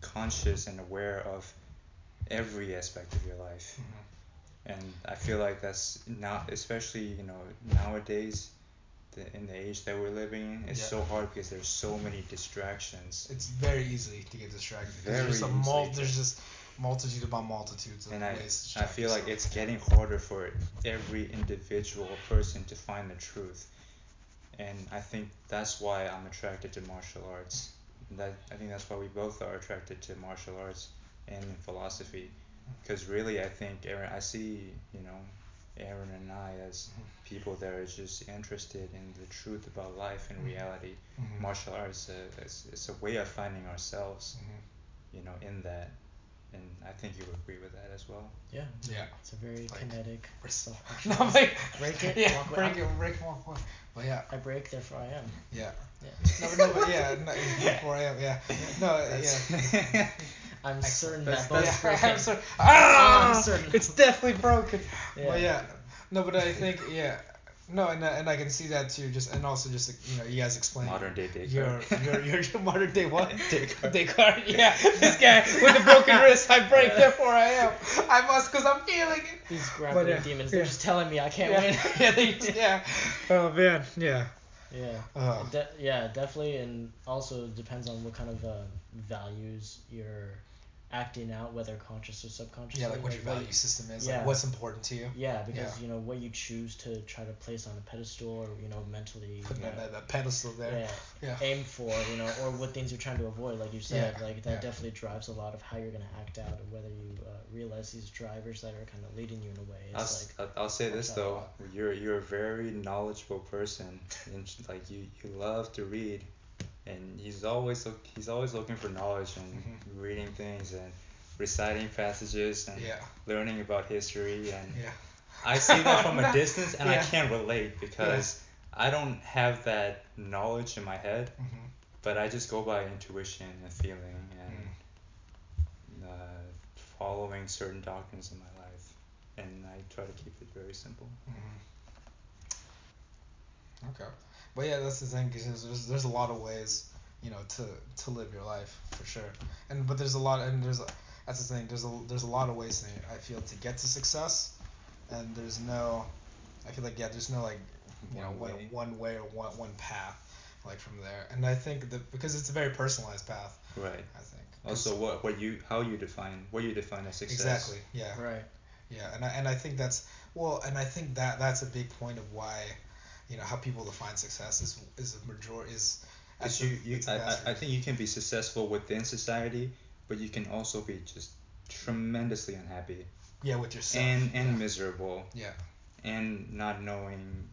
conscious and aware of every aspect of your life Mhm. And I feel like that's not especially you know nowadays the, in the age that we're living in it's Yeah. so hard because there's so many distractions. It's very easy to get distracted. Very there's, a easily mul- there's just multitude upon multitudes of and I, ways to I distract feel like it's getting harder for every individual person to find the truth. And I think that's why I'm attracted to martial arts. That I think that's why we both are attracted to martial arts and philosophy because really I think Aaron I see you know Aaron and I as people that are just interested in the truth about life and Mhm. reality Mhm. martial arts uh, is, is a way of finding ourselves Mhm. you know in that and I think you would agree with that as well Yeah. Yeah. It's a very Like- kinetic. No, self-actualization. but break it. Yeah, walk break it, break it, walk away. But yeah, I break, therefore I am. yeah. Yeah. No, but no, but yeah, no, before I am, yeah. No, That's- yeah. I'm Excellent. certain That's- that both that's- break I'm it. sorry. I'm Ah, certain. it's definitely broken. Yeah. But yeah, no, but I think yeah, no, and I- and I can see that too. Just and also just you know, you guys explain modern day Descartes your your your, your modern day what? Descartes. Descartes. Yeah, this guy with the broken wrist. I break, Yeah. therefore I am. I must, cause I'm feeling it. These grappling yeah, demons. They're just telling me I can't yeah. win. yeah, they, yeah. Oh man, yeah. Yeah. Uh, De- yeah, definitely, and also depends on what kind of uh, values you're acting out, whether conscious or subconscious Yeah, like what your what value you- system is, yeah. like what's important to you. Yeah, because Yeah. you know what you choose to try to place on a pedestal or you know mentally Put you that, know, that, that pedestal there. yeah, Yeah. aim for, you know, or what things you're trying to avoid, like you said, Yeah, like that yeah. definitely drives a lot of how you're gonna act out and whether you uh, realize these drivers that are kind of leading you in a way. I'll, It's like I'll- I'll say this helps out a though, you're you're a very knowledgeable person, and like you you love to read, and he's always look he's always looking for knowledge and Mhm. reading things and reciting passages and Yeah. learning about history and Yeah. I see that from a distance and I can't relate because I don't have that knowledge in my head, hmm but I just go by intuition and feeling and uh, following certain doctrines in my life, and I try to keep it very simple. hmm Okay. But yeah, that's the thing because there's there's a lot of ways, you know, to to live your life for sure. And but there's a lot and there's a, that's the thing. There's a there's a lot of ways to, I feel to get to success, and there's no, I feel like yeah, there's no like, you know, One one way. one way or one one path, like from there. And I think that because it's a very personalized path, Right. I think. Oh, also, what what you how you define what you define as success. Exactly. Yeah. right. Yeah, and I, and I think that's well, and I think that that's a big point of why, you know, how people define success is is a major is. Because that's a- you, you I, I, think you can be successful within society, but you can also be just tremendously unhappy yeah with yourself and and yeah. miserable yeah. and not knowing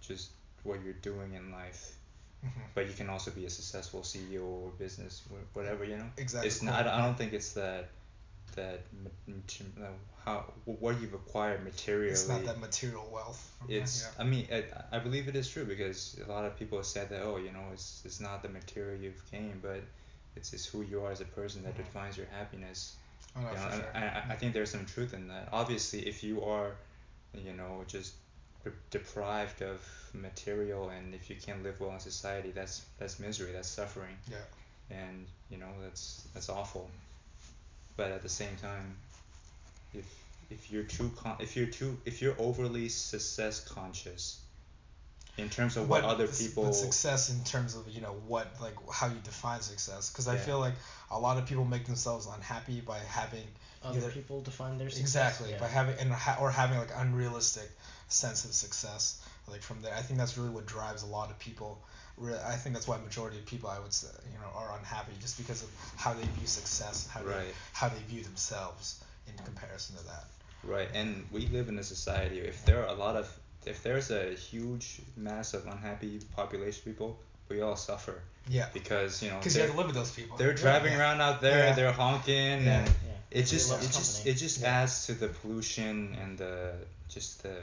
just what you're doing in life. hmm But you can also be a successful CEO or business, whatever you know. Exactly. It's not. I don't think it's that that how what you've acquired materially. It's not that material wealth. It's. yeah. I mean, I, I believe it is true because a lot of people have said that. Oh, you know, it's it's not the material you've gained, but it's it's who you are as a person that Mhm. defines your happiness. Oh, no, you know, sure. I, I- I think there's some truth in that. Obviously, if you are, you know, just de- deprived of material and if you can't live well in society, that's that's misery, that's suffering. Yeah. And you know, that's that's awful. But at the same time, if if you're too con- if you're too if you're overly success conscious in terms of what But other people But success in terms of you know what like how you define success, because I feel like a lot of people make themselves unhappy by having Other Either- people define their success. exactly yeah. by having and ha- or having like unrealistic sense of success like from there i think that's really what drives a lot of people Re- i think that's why majority of people i would say you know are unhappy just because of how they view success how they how they view themselves in comparison to that right and we live in a society if there are a lot of if there's a huge mass of unhappy population people we all suffer yeah because you know because you they're, have to live with those people they're driving yeah. around out there Yeah. they're honking Yeah. and Yeah. it just loves it just it just Yeah. adds to the pollution and the just the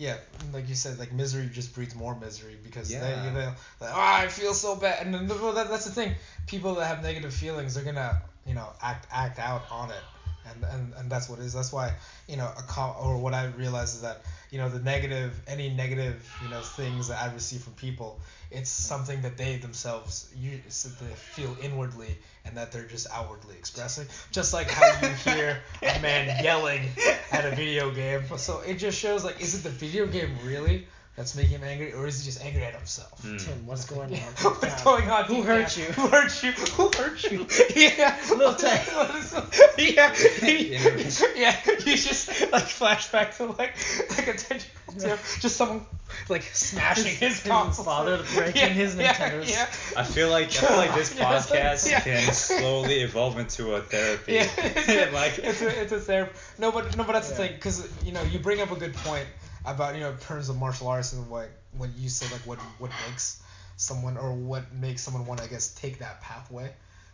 yeah like you said like misery just breeds more misery because Yeah. they, they like oh i feel so bad. And then well, that, that's the thing. People that have negative feelings they're gonna you know act act out on it. And and, and that's what it is. That's why you know a com- or what i realize is that you know the negative any negative you know things that i receive from people it's something that they themselves you feel inwardly and that they're just outwardly expressing just like how you hear a man yelling at a video game. So it just shows like is it the video game really that's making him angry or is he just angry at himself mm. Tim, what's going on? What's going on? Who deep hurt you? Who hurt you? Who hurt you? Yeah. little Tay. yeah. Intervention. yeah. You just like flashback to like like a ten Tim, just someone like smashing his, His- his console. father breaking yeah, his yeah, Nintendos. Yeah. I feel like I feel like this podcast Yeah. can slowly evolve into a therapy. Yeah, it's a, like it's a it's a therapy. No, but no, but that's the thing, because you know you bring up a good point about you know in terms of martial arts and what what you said like what what makes someone or what makes someone want to I guess take that pathway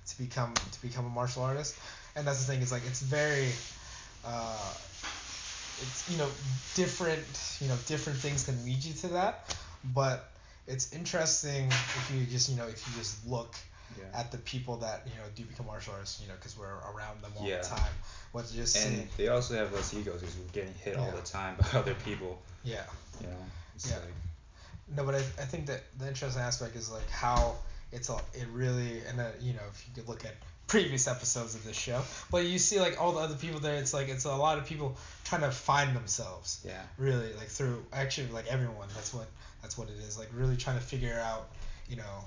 to become to become a martial artist, and that's the thing. is like it's very. Uh, it's you know different you know different things can lead you to that, but it's interesting if you just you know if you just look yeah. at the people that you know do become martial artists, you know, because we're around them all Yeah. the time. What's just and seeing, they also have less egos because we're getting hit all the time by other people. yeah. You know, Yeah. like No, but I, I think that the interesting aspect is like how it's all it really and uh, you know if you could look at previous episodes of this show, but you see like all the other people there. It's like it's a lot of people trying to find themselves. yeah. Really, like through actually like everyone. That's what that's what it is. Like really trying to figure out, you know,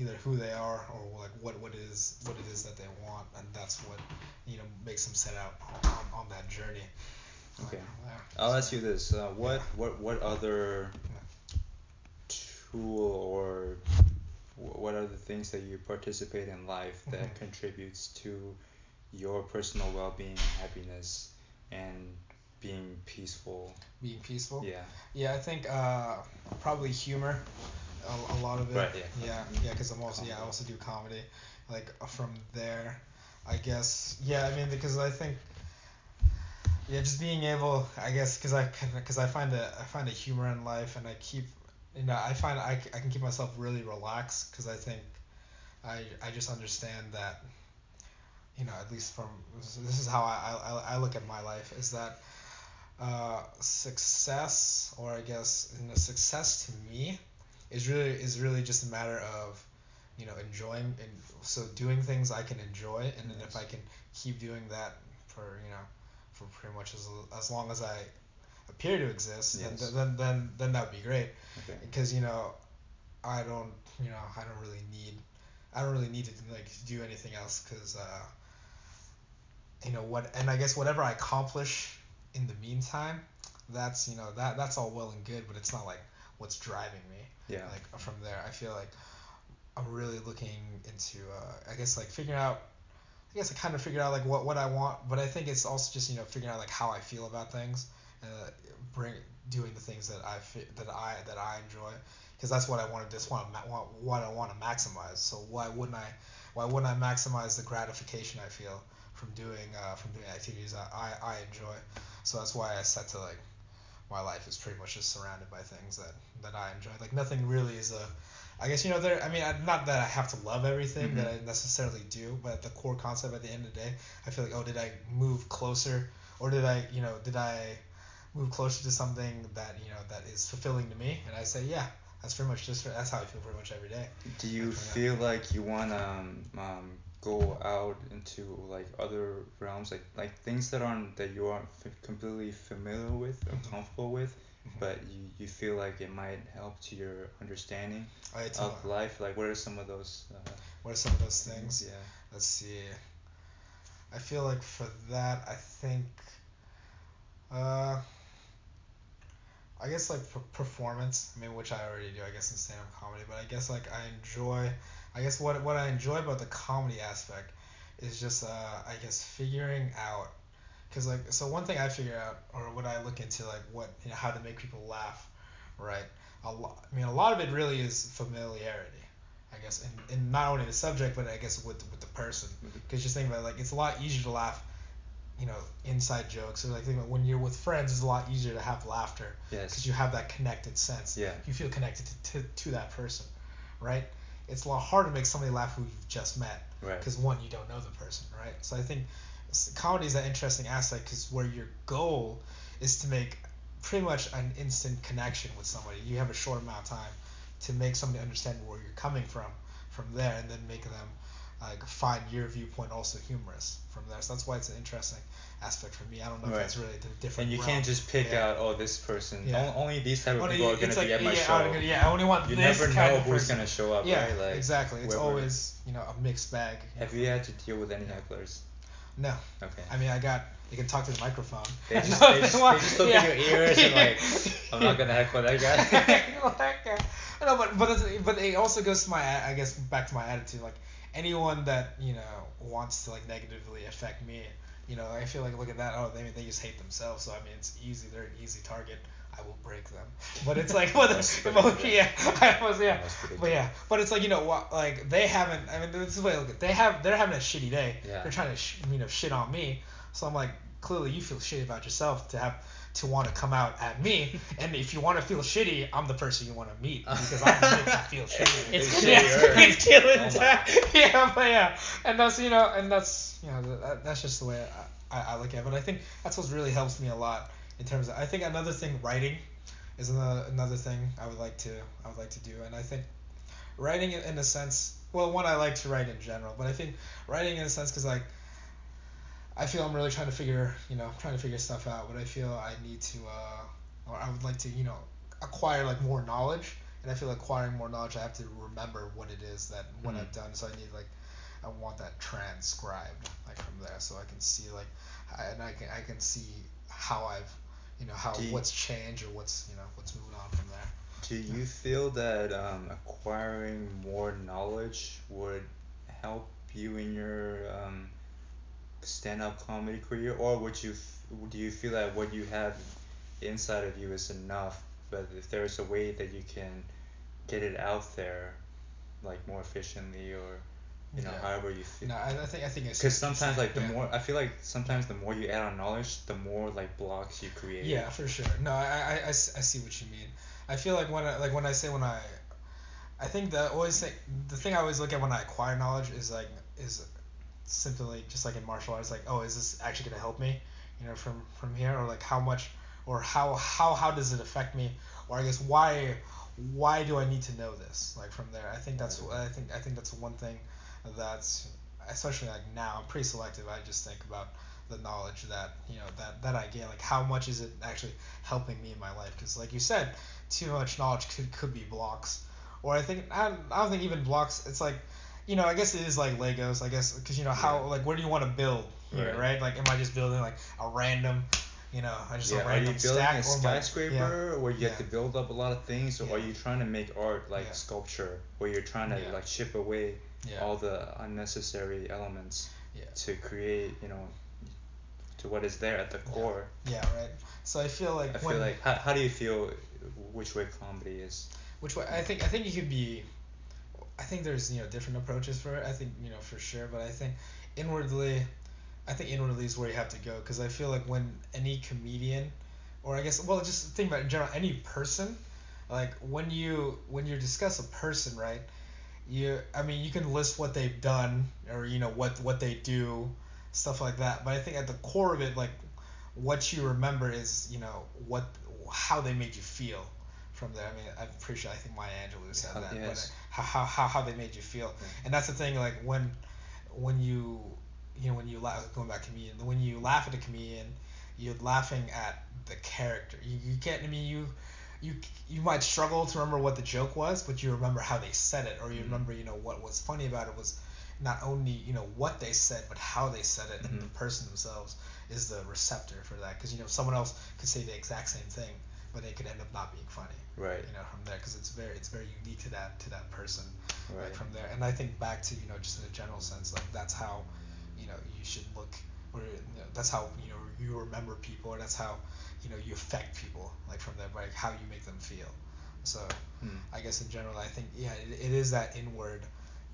either who they are or like what what it is what it is that they want, and that's what you know makes them set out on, on that journey. Okay. Like, yeah. I'll ask you this: uh, what Yeah. what what other tool or what are the things that you participate in life that Mhm. contributes to your personal well-being happiness and being peaceful? Being peaceful. Yeah. Yeah, I think uh, probably humor, a, a lot of it. Right, yeah. Yeah, yeah, because I'm also yeah I also do comedy, like uh, from there, I guess yeah I mean because I think. Yeah, just being able, I guess, because I because I find a I find a humor in life, and I keep, you know, I find I, I can keep myself really relaxed because I think, I I just understand that, you know, at least from this is how I I, I look at my life is that, uh, success or I guess you know success to me, is really is really just a matter of, you know, enjoying and so doing things I can enjoy, and then if I can keep doing that for you know, for pretty much as as long as I appear to exist, Yes. then then then then that would be great Okay. because you know, I don't you know I don't really need, I don't really need to like do anything else because uh, you know what and I guess whatever I accomplish in the meantime, that's you know that that's all well and good, but it's not like what's driving me Yeah. like from there. I feel like I'm really looking into uh, I guess like figuring out I guess I kind of figured out like what what I want, but I think it's also just you know figuring out like how I feel about things and uh, bring doing the things that I fi- that I that I enjoy because that's what I want to just want to what I want to maximize. So why wouldn't I why wouldn't I maximize the gratification I feel from doing uh, from doing activities I, I, I enjoy. So that's why I set to like my life is pretty much just surrounded by things that that I enjoy. Like nothing really is a I guess you know there. I mean, I- not that I have to love everything that I necessarily do, but the core concept at the end of the day, I feel like, oh, did I move closer, or did I, you know, did I move closer to something that you know that is fulfilling to me? And I say, yeah, that's pretty much just that's how I feel pretty much every day. Do you feel like you wanna um, um, go out into like other realms, like like things that aren't that you aren't f- completely familiar with or Mhm. comfortable with, Mhm. but you, you feel like it might help to your understanding of life? Like, what are some of those? Uh, what are some of those things? Yeah. Let's see. I feel like for that, I think. Uh, I guess like per- performance. I mean, which I already do. I guess in stand-up comedy, but I guess like I enjoy. I guess what what I enjoy about the comedy aspect is just uh, I guess figuring out. Cause like so one thing I figure out or what I look into like what you know how to make people laugh, right? A lot. I mean, a lot of it really is familiarity. I guess, and, and not only the subject, but I guess with with the person. Because just think about it, like it's a lot easier to laugh, you know, inside jokes or like think when you're with friends, it's a lot easier to have laughter because Yes. you have that connected sense. Yeah. You feel connected to, to, to that person, right? It's a lot harder to make somebody laugh who you've just met Right. because one, you don't know the person, right? So I think comedy is that interesting aspect because where your goal is to make pretty much an instant connection with somebody. You have a short amount of time to make somebody understand where you're coming from from there, and then make them like find your viewpoint also humorous from there. So that's why it's an interesting aspect for me. I don't know Right. if that's really the different. And you realm. can't just pick Yeah. out oh this person. Yeah. Only these type of Only- people are gonna like, be at my yeah, show. Gonna- yeah, I only want You this never kind know of who's person. gonna show up, Yeah, right? Like exactly. It's whoever- always you know a mixed bag. you Have know, you had to deal with any hecklers? No, Okay. I mean I got. You can talk to the microphone. They just they just, they just look Yeah. at your ears and like I'm not gonna heckle that guy. No, but but but it also goes to my I guess back to my attitude. Like anyone that you know wants to like negatively affect me, you know, I feel like look at that. Oh, they they just hate themselves. So I mean, it's easy. They're an easy target. I will break them. But it's like, Most but predictable. yeah, I was yeah. But yeah, but it's like you know what, like they haven't. I mean, this is way I look at. They have. They're having a shitty day. Yeah. They're trying to sh- you know shit on me. So I'm like, clearly you feel shitty about yourself to have to want to come out at me. and if you want to feel shitty, I'm the person you want to meet because I'm you feel shitty. It's shittier. it's killing Oh time. Yeah, but yeah, and that's you know, and that's you know, that, that's just the way I, I, I look at it. But I think that's what really helps me a lot in terms of. I think another thing, writing, is another another thing I would like to I would like to do, and I think writing in in a sense. Well, one I like to write in general, but I think writing in a sense because like. I feel I'm really trying to figure, you know, trying to figure stuff out. But I feel I need to, uh, or I would like to, you know, acquire like more knowledge and I feel like acquiring more knowledge, I have to remember what it is that what Mhm. I've done. So I need like, I want that transcribed like from there, so I can see like, I, and I can I can see how I've, you know, how you- what's changed or what's you know what's moving on from there. Do you feel that um, acquiring more knowledge would help you in your um, stand-up comedy career, or would you do you feel that what you have inside of you is enough? But if there's a way that you can get it out there, like more efficiently, or you know, Yeah. however you feel. No, I, I think I think it's Because sometimes, like the yeah. more I feel like sometimes the more you add on knowledge, the more like blocks you create. Yeah, for sure. No, I I I see what you mean. I feel like when I, like when I say when I, I think the always think the thing I always look at when I acquire knowledge is like is simply just like in martial arts like oh is this actually gonna help me you know from from here? Or like how much or how how how does it affect me? Or I guess why why do I need to know this like from there? I think that's. I think I think that's one thing that's especially like now I'm pretty selective. I just think about the knowledge that you know that that I gain. Like how much is it actually helping me in my life? Because like you said too much knowledge could could be blocks. Or I think I don't, I don't think even blocks it's like you know I guess it is like Legos I guess because you know how Yeah. like what do you want to build here Right. right. like am I just building like a random you know I just Yeah, a are you random building stack a or am I- skyscraper where you yeah. have to build up a lot of things, or are you trying to make art like Yeah. sculpture, where you're trying to Yeah. like chip away yeah all the unnecessary elements yeah to create, you know, to what is there at the Yeah. core. yeah right so I feel like I feel like how, how do you feel which way comedy is? Which way I think I think you could be. I think there's you know different approaches for it. I think you know for sure, but I think inwardly, I think inwardly is where you have to go because I feel like when any comedian, or I guess well just think about it in general any person, like when you when you discuss a person right, you I mean you can list what they've done or you know what what they do, stuff like that. But I think at the core of it like, what you remember is you know what how they made you feel from there. I mean, I'm pretty sure I think Maya Angelou said How- that, yes. How, how how they made you feel, Yeah. and that's the thing. Like when when you you know when you laugh going back to comedian when you laugh at a comedian, you're laughing at the character. You you can't. I mean you. You, you might struggle to remember what the joke was, but you remember how they said it, or you Mhm. remember you know what was funny about it was not only you know what they said, but how they said it, and the Mhm. person themselves is the receptor for that. Because you know someone else could say the exact same thing, but it could end up not being funny Right. you know from there because it's very it's very unique to that to that person Right. like from there and I think back to you know just in a general sense like that's how you know you should look or you know, that's how you know you remember people or that's how you know you affect people like from there like how you make them feel so Hmm. I guess in general I think yeah it, it is that inward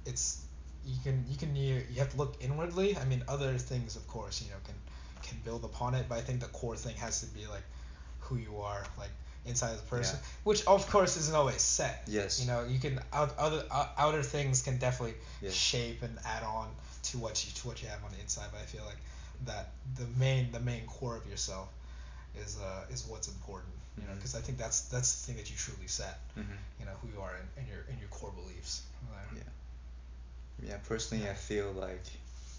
it's you can you can you, you have to look inwardly I mean other things of course you know can can build upon it but I think the core thing has to be like who you are like inside of the person which of course isn't always set Yes. you know you can out, other uh, outer things can definitely Yes. shape and add on to what you to what you have on the inside but I feel like that the main the main core of yourself is uh is what's important you know Mhm. because I think that's that's the thing that you truly set Mhm. you know who you are in, in your in your core beliefs Yeah. Yeah. Personally, I feel like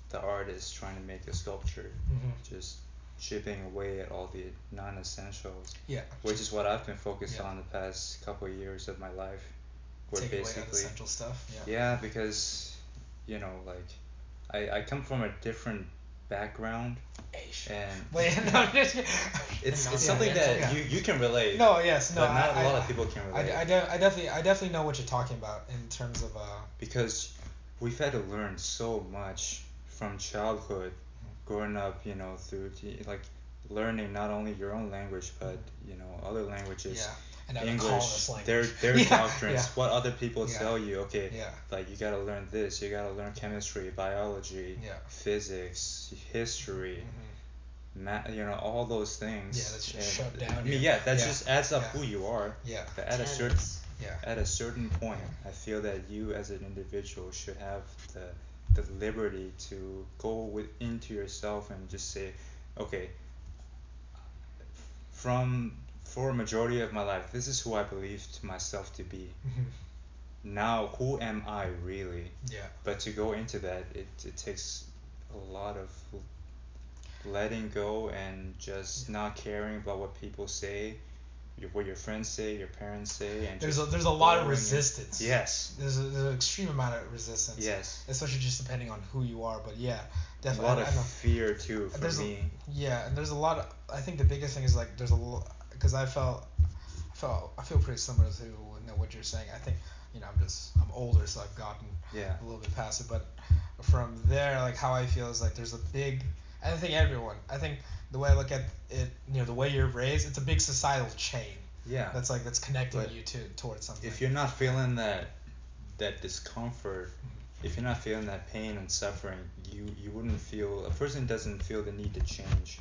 the artist trying to make a sculpture, Mhm. just chipping away at all the non-essentials, yeah which is what I've been focused Yeah. on the past couple of years of my life. Where take away basically, stuff yeah yeah, because you know, like, I I come from a different background, Asian. and Wait, no, I'm just- it's No, it's yeah, something yeah, that yeah. you you can relate. no yes no but not I, a lot I, of people can I, relate. I, de- I definitely I definitely know what you're talking about in terms of uh because we've had to learn so much from childhood growing up you know through like learning not only your own language but you know other languages. Yeah and english language. their their yeah, doctrines yeah, what other people Yeah. tell you okay yeah. like you gotta learn this you gotta learn chemistry biology yeah. physics history hmm math you know all those things. Yeah, that's just and- shoved down i mean yeah that Yeah. just adds up Yeah. who you are. Yeah. But at a certain yeah. at a certain point, I feel that you as an individual should have the the liberty to go with, into yourself and just say, okay, from for a majority of my life, this is who I believed myself to be. Now, who am I really? yeah But to go into that, it it takes a lot of letting go and just Yeah. not caring about what people say your, what your friends say, your parents say, and there's a there's a lot of resistance. Yes. There's, a, there's an extreme amount of resistance. Yes. Especially just depending on who you are, but yeah, definitely. A lot I, of I fear too for There's a- Yeah, and there's a lot of. I think the biggest thing is like there's a because I felt, I felt I feel pretty similar to you know, what you're saying. I think you know I'm just I'm older, so I've gotten yeah. a little bit past it. But from there, like how I feel is like there's a big. I think everyone. I think the way I look at it, you know, the way you're raised, it's a big societal chain Yeah. that's like that's connecting But you to towards something. if you're not feeling that that discomfort if you're not feeling that pain and suffering you you wouldn't feel a person doesn't feel the need to change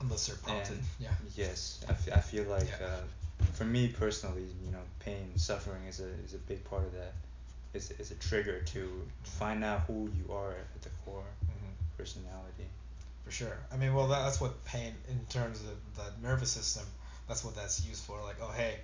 unless they're prompted. and yeah. yes I, f- I feel like Yeah. uh, for me personally you know pain suffering is a is a big part of that it's, it's a trigger to find out who you are at the core hmm personality For sure. I mean, well, that, that's what pain in terms of the nervous system. That's what that's used for. Like, oh, hey,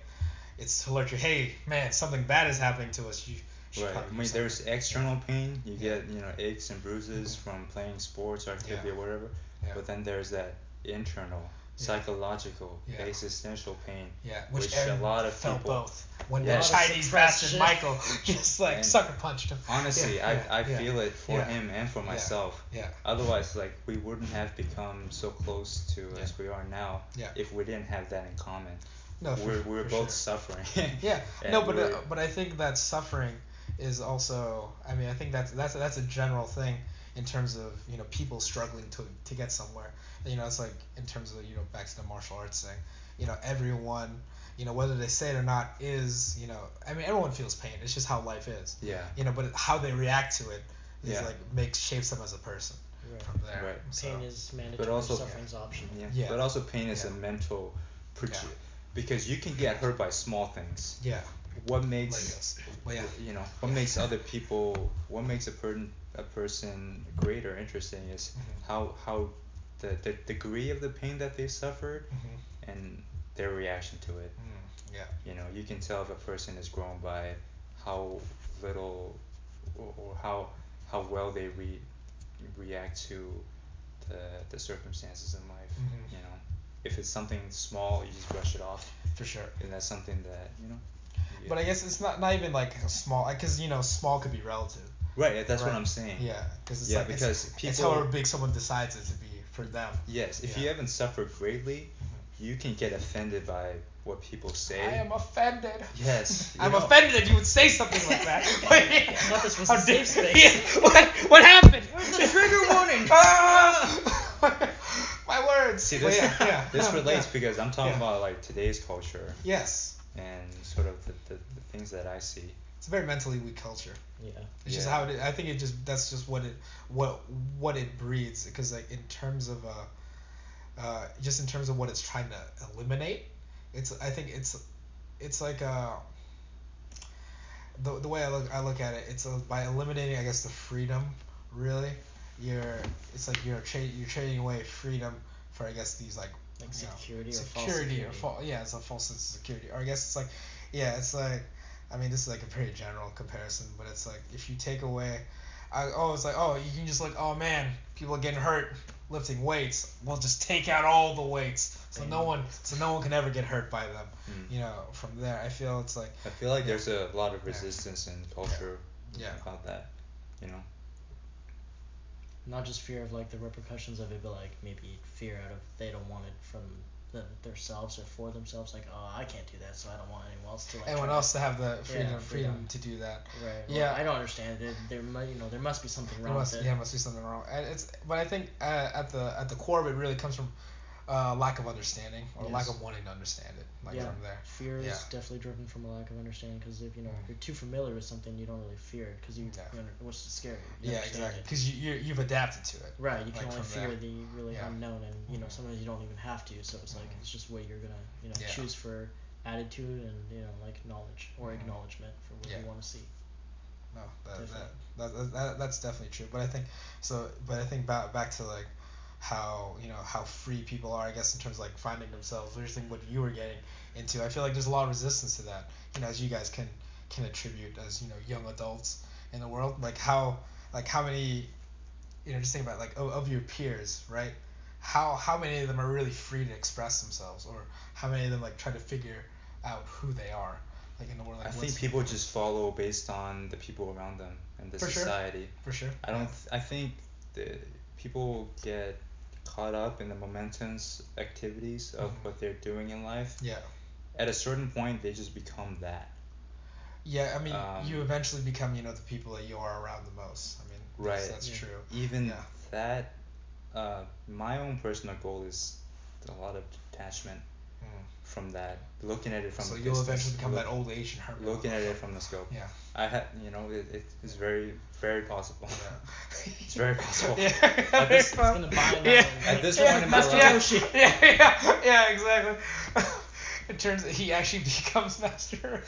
it's to alert you. Hey, man, something bad is happening to us. You right I mean there's external pain you Yeah. get you know aches and bruises Mhm. from playing sports or activity Yeah. or whatever Yeah. but then there's that internal. Psychological Yeah. existential pain Yeah, which, which a lot of felt people- both. When Yeah. the A lot of Chinese suppressed bastard. Michael just like And sucker punched him. honestly Yeah, I, I yeah. feel it for Yeah. him and for myself Yeah. otherwise like we wouldn't have become so close to Yeah. as we are now Yeah. if we didn't have that in common No, for, we're, we're for both sure. suffering Yeah, no, but uh, but I think that suffering is also. I mean, I think that's that's that's a general thing in terms of you know people struggling to to get somewhere. You know, it's like in terms of you know back to the martial arts thing. You know, everyone. You know, whether they say it or not is you know. I mean, everyone feels pain. It's just how life is. yeah You know, but how they react to it is Yeah. like makes shapes them as a person Right. from there. Right. So, Pain is mandatory. also- suffering's optional. yeah. Yeah. but also pain is Yeah. a mental proje- Yeah. because you can get hurt by small things yeah. what makes this. But yeah. you know what makes other people what makes a person a person great or interesting is Mhm. how how the, the degree of the pain that they suffered hmm and their reaction to it Mm, yeah. you know you can tell if a person is grown by how little or, or how how well they re- react to the, the circumstances in life Mhm. you know if it's something small you just brush it off For sure. and that's something that you know you- But I guess it's not not even like a small because you know small could be relative. right that's what I'm saying Yeah, because it's Yeah, like because it's, people- however big someone decides it to be for them. yes if you haven't suffered greatly you can get offended by what people say I am offended. Yes, I'm know- offended that you would say something like that. I thought this was a How dare- safe space. Yeah, what, what happened? the trigger warning? Ah! My words. See But this yeah, yeah, this relates yeah. because I'm talking Yeah. about like today's culture Yes, and sort of the, the, the things that I see. It's a very mentally weak culture. Yeah. It's just how it. I think it just that's just what it what what it breeds because like in terms of uh, uh, just in terms of what it's trying to eliminate, it's I think it's it's like uh the the way I look I look at it it's uh, by eliminating I guess the freedom really you're it's like you're tra- you're trading away freedom for I guess these like Like you know, security or false security security. or fal- yeah it's a false sense of security or I guess it's like yeah it's like I mean this is like a very general comparison but it's like if you take away I, oh it's like oh you can just like oh man people are getting hurt lifting weights we'll just take out all the weights so no one so no one can ever get hurt by them Mm. you know from there I feel it's like I feel like Yeah. there's a lot of Yeah. resistance in culture Yeah. about that. You know. Not just fear of like the repercussions of it, but like maybe fear out of they don't want it from the, themselves or for themselves. Like, oh, I can't do that, so I don't want anyone else to like. anyone else to have the freedom Yeah, freedom freedom. to do that right. Yeah. I don't understand it. There, might, you know, there must be something There wrong must, with it. yeah, must be something wrong. And it's, but I think uh, at the at the core of it really comes from uh, lack of understanding or lack of wanting to understand it. Like Yeah. from there. Fear Yeah. is definitely driven from a lack of understanding because if you know Mm. you're too familiar with something, you don't really fear it because you, Yeah. you under, what's scary. You Yeah, exactly. Because you you're, you've adapted to it. Right, you can like only fear there. the really Yeah. unknown, and you know Mhm. sometimes you don't even have to. So it's like Mhm. it's just what you're gonna you know choose for attitude and you know like knowledge or Mhm. acknowledgement for what you want to see. No, that, that, that, that that's definitely true. But I think so. But I think back back to like how you know how free people are. I guess in terms of like finding themselves. Do think? What you were getting into? I feel like there's a lot of resistance to that. You know, as you guys can can attribute as you know young adults in the world. Like how like how many you know just think about like of, of your peers, right? how how many of them are really free to express themselves, or how many of them like try to figure out who they are, like in the world. Like I think people just follow based on the people around them and the For sure. society. for sure. I don't. Th- I think the people get caught up in the momentous activities of Mhm. what they're doing in life. Yeah. At a certain point, they just become that. Yeah, I mean, you Um, eventually become, you know, the people that you are around the most. I mean, that's, Right. that's Yeah. true. Even Yeah. that. Uh, my own personal goal is a lot of detachment Mm. From that. Looking at it from so a you'll distance, eventually become look- that old Asian hermit. Looking at it from the scope. Yeah. I had, you know, it, it is very, very possible. Yeah. It's very possible. Yeah. At this- It's gonna buy Yeah. At this Yeah, point in my Master life- Yoshi. Yeah, yeah, yeah, exactly. it turns out he actually becomes master.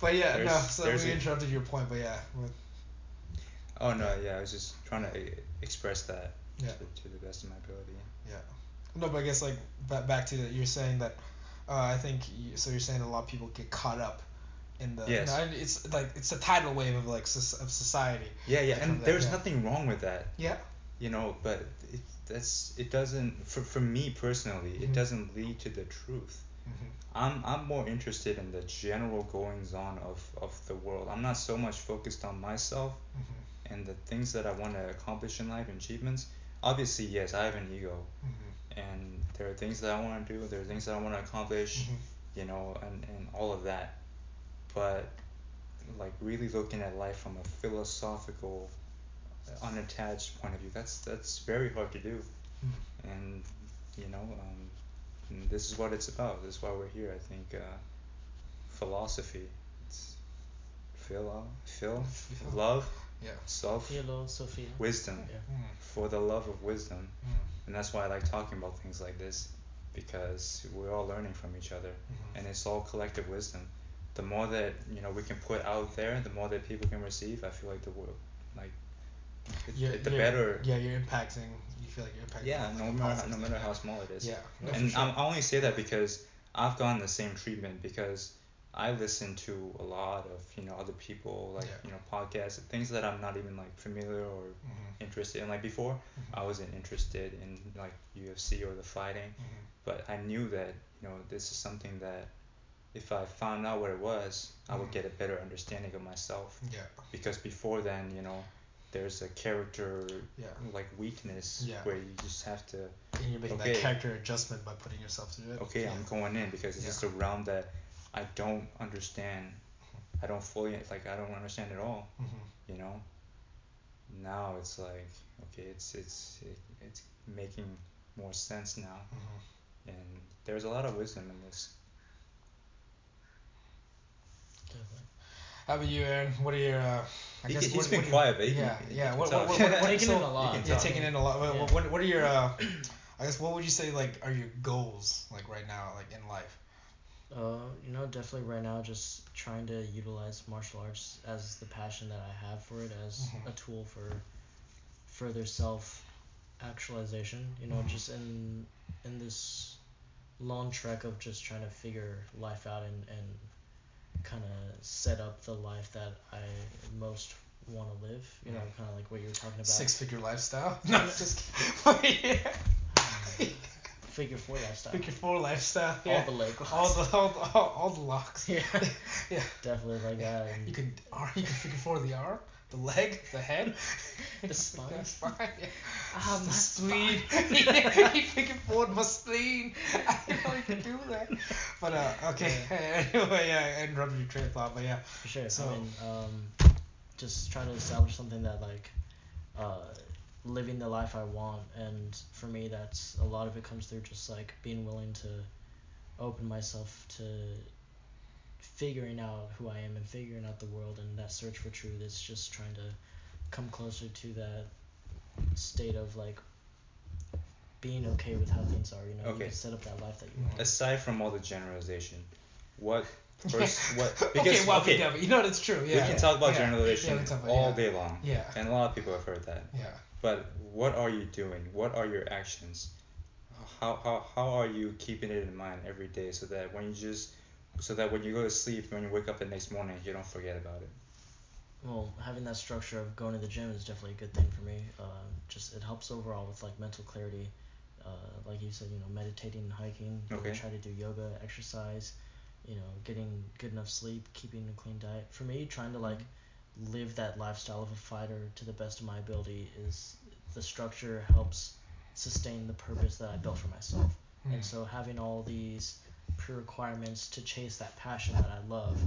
but yeah, no. So there's we a- interrupted your point, but yeah, with- Oh no, yeah, I was just trying to e- express that Yeah. to, to the best of my ability. yeah. No, but I guess like back back to the, you're saying that. Uh, I think you, so. You're saying a lot of people get caught up in the. Yes. No, it's like it's a tidal wave of like of society. Yeah, yeah, and that, there's yeah. nothing wrong with that, Yeah. you know, but it that's it doesn't for for me personally, Mhm. it doesn't lead to the truth. Mm-hmm. I'm I'm more interested in the general goings on of of the world. I'm not so much focused on myself Mm-hmm. and the things that I want to accomplish in life and achievements. Obviously, yes, I have an ego, Mm-hmm. And there are things that I want to do. There are things that I want to accomplish. Mm-hmm. you know, and, and all of that. But like really looking at life from a philosophical, uh, unattached point of view, that's that's very hard to do. Mm-hmm. And you know, um, and this is what it's about. This is why we're here. I think uh, philosophy. It's philo, phil, Phil. love, Yeah. self, Hello, Sophia. wisdom. Yeah. Mm-hmm. For the love of wisdom, Mm-hmm. And that's why I like talking about things like this, because we're all learning from each other Mm-hmm. and it's all collective wisdom. The more that you know we can put out there, the more that people can receive. I feel like the world, like, it, it- the you're- better. Yeah, you're impacting. You feel like you're impacting. Yeah, no matter positive no matter how small it is. Yeah. no, and sure. I'm, I only say that because I've gotten the same treatment because I listen to a lot of you know other people like Yeah. you know podcasts things that I'm not even like familiar or Mhm. interested in. Like before, Mhm. I wasn't interested in like UFC or the fighting, Mhm. but I knew that you know this is something that if I found out what it was, I would Mhm. get a better understanding of myself. Yeah. Because before then, you know, there's a character Yeah. like weakness Yeah. where you just have to And you're making Okay. that character adjustment by putting yourself through it. okay, yeah. I'm going in because it's just a realm that I don't understand. I don't fully like I don't understand at all. Mhm. You know. Now it's like okay, it's it's it, it's making more sense now, Mhm. and there's a lot of wisdom in this. Definitely. How about you, Aaron? What are your? Uh, I He guess he's what, been what quiet, he yeah, he yeah. can What, what, what, what, Taking so, in a lot. Yeah, taking in a lot. What, Yeah. what, what are your? Uh, I guess what would you say like are your goals like right now like in life? Uh, you know, definitely right now, just trying to utilize martial arts as the passion that I have for it as Mhm. a tool for further self actualization. You know, Mhm. just in in this long trek of just trying to figure life out and and kind of set up the life that I most want to live. You know, Mhm. kind of like what you were talking about. Six figure lifestyle. No, just kidding. Figure four lifestyle. Figure four lifestyle. Yeah. All Yeah. the leg all the all the, all, all the locks. yeah, Yeah. definitely like that. And You can arm, you can figure four the arm, the leg, the head, The spine. the spine. Yeah. Ah, the my spleen. spine. he figured four my spleen. I didn't know could do that. But uh, okay. anyway, yeah, I interrupted your train of thought, but yeah. For sure. So- I mean, um, just trying to establish something that like, uh, living the life I want, and for me, that's a lot of it comes through just like being willing to open myself to figuring out who I am and figuring out the world and that search for truth. It's just trying to come closer to that state of like being okay with how things are. You know, you Okay. can set up that life that you want. Aside from all the generalization, what pers- what okay, because well, okay, okay. you know that's true. Yeah. we can talk about yeah. generalization Yeah, talk about, all yeah. day long, Yeah. and a lot of people have heard that. Yeah. But what are you doing? What are your actions? How, how, how are you keeping it in mind every day so that when you just so that when you go to sleep when you wake up the next morning you don't forget about it. well, having that structure of going to the gym is definitely a good thing for me. Um, just it helps overall with like mental clarity, uh, like you said, you know, meditating and hiking. Okay. Try to do yoga, exercise. You know, getting good enough sleep, keeping a clean diet. For me, trying to like live that lifestyle of a fighter to the best of my ability is the structure helps sustain the purpose that I built for myself. Hmm. And so having all these pre-requirements to chase that passion that I love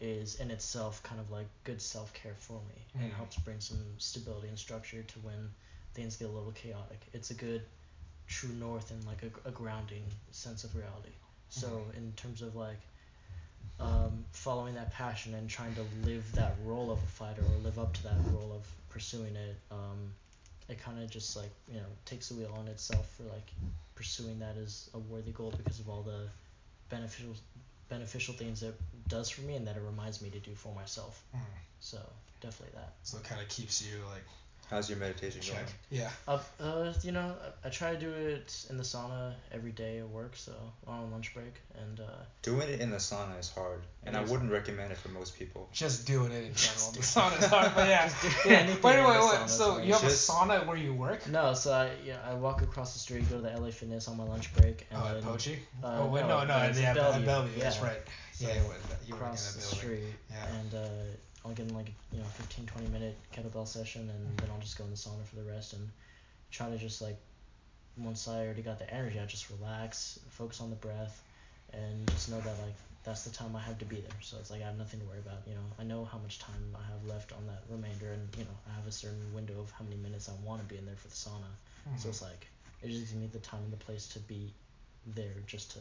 is in itself kind of like good self-care for me and Mm. helps bring some stability and structure to when things get a little chaotic. It's a good true north and like a, a grounding sense of reality. So Mhm. in terms of like um, following that passion and trying to live that role of a fighter or live up to that role of pursuing it, um, it kind of just like you know takes the wheel on itself for like pursuing that as a worthy goal because of all the beneficial beneficial things it does for me and that it reminds me to do for myself. Hmm. So definitely that. So it kind of keeps you like How's your meditation check. going? Yeah. Uh, uh, you know, I, I try to do it in the sauna every day at work, so on lunch break, and uh, Doing it in the sauna is hard, and It I wouldn't recommend it for most people. Just doing it in general. The sauna is hard, but yeah. Just do yeah. anything Wait, in wait, the wait. sauna So you have Just- a sauna where you work? no, so I yeah I walk across the street, go to the LA Fitness on my lunch break, and Oh, at then Pochi? uh, oh, wait, no, no, no, it's yeah, at Bellevue, Bellevue, Bellevue, that's right. So yeah, you, went, you across the street, Yeah. and uh, I'll get in like you know 15, 20 minute kettlebell session, and then I'll just go in the sauna for the rest and try to just like once I already got the energy, I just relax, focus on the breath, and just know that like that's the time I have to be there. So it's like I have nothing to worry about. You know, I know how much time I have left on that remainder, and you know I have a certain window of how many minutes I want to be in there for the sauna. So Mhm. it's like it just gives me the time and the place to be there, just to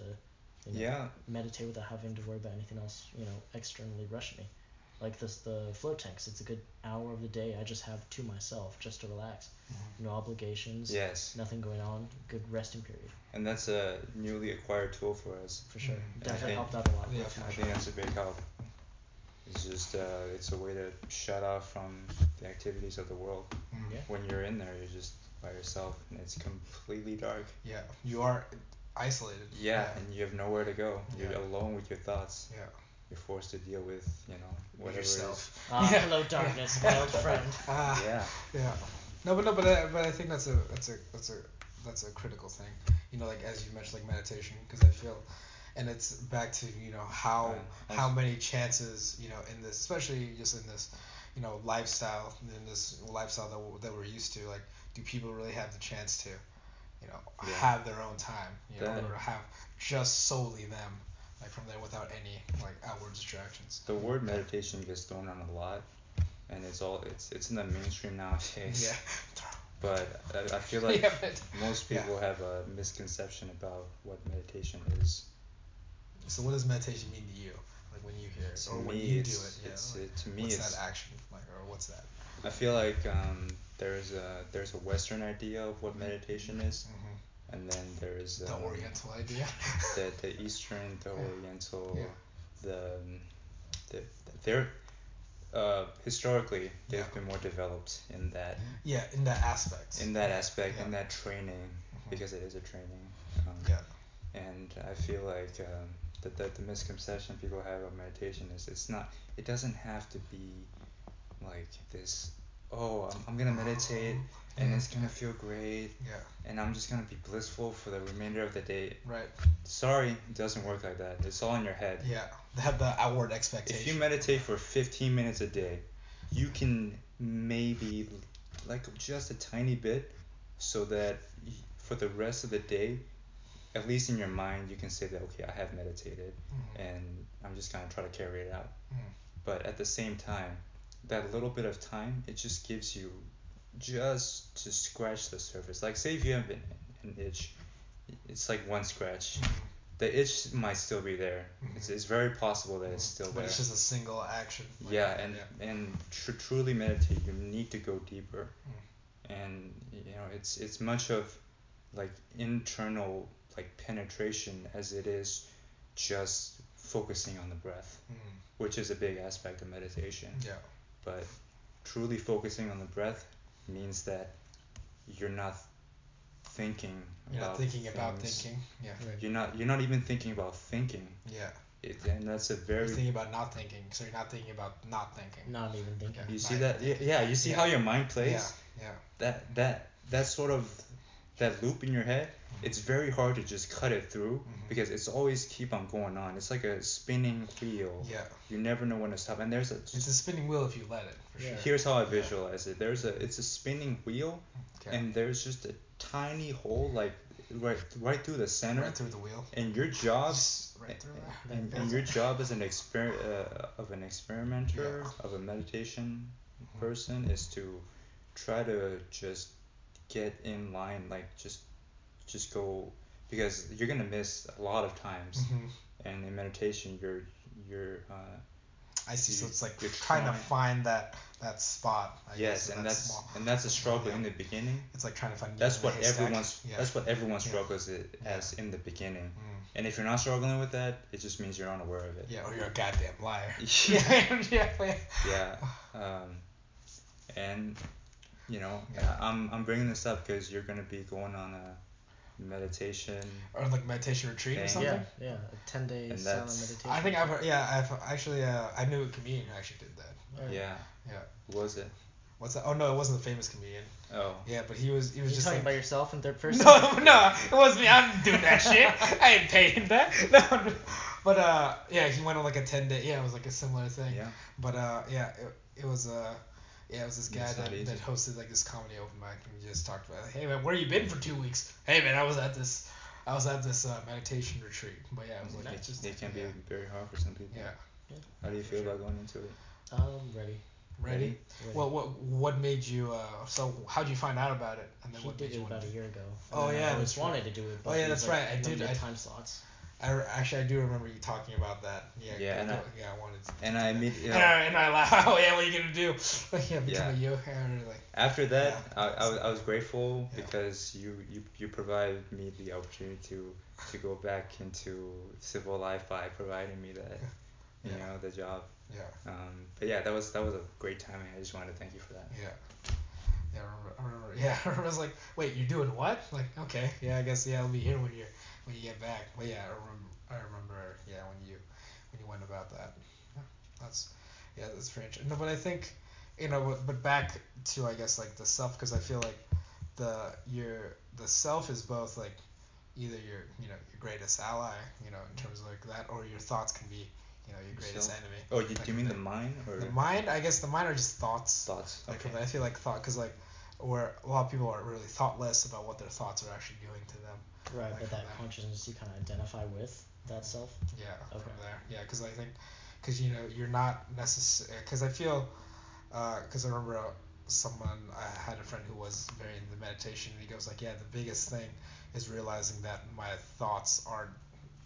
you know, Yeah, meditate without having to worry about anything else, you know, externally rushing me. Like this, the float tanks. It's a good hour of the day I just have to myself, just to relax. Mhm. No obligations. yes, Nothing going on. Good resting period and that's a newly acquired tool for us. for sure. Mhm. Definitely think- helped out a lot. Yeah, for my I think that's a big help. It's just uh, it's a way to shut off from the activities of the world. Mm. Yeah. When you're in there, you're just by yourself, and it's completely dark. Yeah, you are isolated. Yeah, and you have nowhere to go. You're Yeah. alone with your thoughts. Yeah. You're forced to deal with, you know, whatever yourself. Ah, Yeah. hello darkness, my old friend. Ah. Yeah. yeah. No, but no, but I, but I think that's a that's a that's a that's a critical thing. You know, like as you mentioned, like meditation, because I feel, and it's back to you know how Right. how many chances you know in this, especially just in this, you know, lifestyle in this lifestyle that we're, that we're used to. Like, do people really have the chance to, you know, Yeah. have their own time, you know, That- or have just solely them, like from there without any like outward distractions. The word meditation gets thrown on a lot, and it's all it's it's in the mainstream nowadays. Yeah. But I, I feel like yeah, but, most yeah. people have a misconception about what meditation is. so what does meditation mean to you? Like when you hear it, To or when you do it, yeah. it's like, it, to me what's it's that action like, or what's that? I feel like um, there's a there's a Western idea of what meditation is, hmm and then there's The um, Oriental idea. the the Eastern, the Yeah. Oriental, Yeah. the um, the they're uh, historically they've Yeah. been more developed in that yeah, in that aspect. in that aspect in that training Mhm. because it is a training. Um, Yeah. And I feel like um, that the, the misconception people have of meditation is it's not it doesn't have to be like this oh I'm, I'm gonna meditate and Mhm. it's gonna feel great Yeah. and I'm just gonna be blissful for the remainder of the day. Right. Sorry, it doesn't work like that. It's all in your head. Yeah. Have the outward expectation. If you meditate for 15 minutes a day, you can maybe like just a tiny bit so that for the rest of the day, at least in your mind, you can say that, okay, I have meditated Mhm. and I'm just gonna try to carry it out. Mhm. But at the same time, that little bit of time, it just gives you just to scratch the surface. Like, say if you have an, an itch, it's like one scratch. Mhm. The itch might still be there. It's, Mhm. it's very possible that it's still But there. it's just a single action. like, yeah, and yeah. and tr- truly meditate, you need to go deeper, and you know it's it's much of like internal like penetration as it is just focusing on the breath, Mhm. which is a big aspect of meditation. Yeah. But truly focusing on the breath means that you're not thinking You're about not thinking about thinking. Yeah. Right. You're not you're not even thinking about thinking. Yeah. It, and that's a You're very thinking about not thinking, so you're not thinking about not thinking. Not even thinking. Yeah. you see not that yeah, thinking. yeah you see Yeah. how your mind plays Yeah. Yeah. that that that sort of that loop in your head, it's very hard to just cut it through Mhm. because it's always keep on going on. It's like a spinning wheel. Yeah. You never know when to stop. And there's a It's a spinning wheel if you let it, for Yeah. sure. here's how I visualize it. There's a it's a spinning wheel Okay. and there's just a tiny hole like right right through the center. right through the wheel. And your job right through there. and, and your job as an exper uh, of an experimenter Yeah. of a meditation person is to try to just get in line like just just go because you're gonna miss a lot of times hmm and in meditation you're you're uh, I see. So it's like you're trying to find that that spot. I yes guess, and that that's small. and that's a struggle Yeah. in the beginning It's like trying to find. That that's what in a haystack. everyone's Yeah. that's what everyone struggles Yeah. as in the beginning Mm. and if you're not struggling with that it just means you're unaware of it Yeah, or you're a goddamn liar. Yeah, yeah. yeah um, and you know Yeah. I'm, I'm bringing this up because you're going to be going on a meditation Or like meditation retreat or something. Yeah, yeah, a ten day And silent meditation. I think I've heard, yeah I've actually uh, I knew a comedian who actually did that. Right. yeah Yeah. Who was it What's that? Oh no, it wasn't a famous comedian. oh Yeah, but he was he was you just talking like. about yourself in third person? No, no, it wasn't me. I'm doing that shit. I ain't paying that. No, but uh, yeah, he went on like a ten day. Yeah, it was like a similar thing. yeah But uh, yeah, it, it was uh, yeah, it was this guy that, that hosted like this comedy open mic and he just talked about, hey man, where you been for two weeks? Hey man, I was at this, I was at this uh, meditation retreat. But yeah, it was like it, it's just it can yeah, be very hard for some people yeah. how do you feel sure. about going into it Um, ready. Ready? ready. Well, what what made you? Uh, so how would you find out about it? And then he what did made it you about a year ago. Oh, yeah, I always wanted to do it. But Oh, yeah, that's like, right, I "You don't did- I- time slots. I re- actually I do remember you talking about that. Yeah. Yeah, and I- yeah, I wanted. To and I immediately And I, and I laughed. Oh yeah, what are you gonna do? Like yeah, become Yeah. a yo. And like, after that Yeah. I, I, was, I was grateful Yeah. because you, you you provided me the opportunity to to go back into civil life by providing me that you know the job yeah, um, but yeah that was that was a great timing I just wanted to thank you for that yeah. Yeah, I remember. I remember. Yeah, I was like, wait, you're doing what? Like, okay, yeah, I guess yeah, I'll be here when you when you get back. But yeah, I remember. I remember. Yeah, when you when you went about that. Yeah, that's yeah, that's strange. No, but I think you know, but, but back to I guess like the self because I feel like the your the self is both like either your you know your greatest ally you know in terms of like that or your thoughts can be you know your greatest Self. enemy. oh you, Like do you mean the the- mind or The mind, I guess the mind are just thoughts. thoughts Like okay I feel like thought, because like, where a lot of people are really thoughtless about what their thoughts are actually doing to them. Right, Like but from that consciousness you kind of identify with that self. Yeah, Okay. from there. Yeah, because I think, because you know you're not necessary. Because I feel, because I remember uh, someone I had a friend who was very into meditation, and he goes like, yeah, the biggest thing is realizing that my thoughts aren't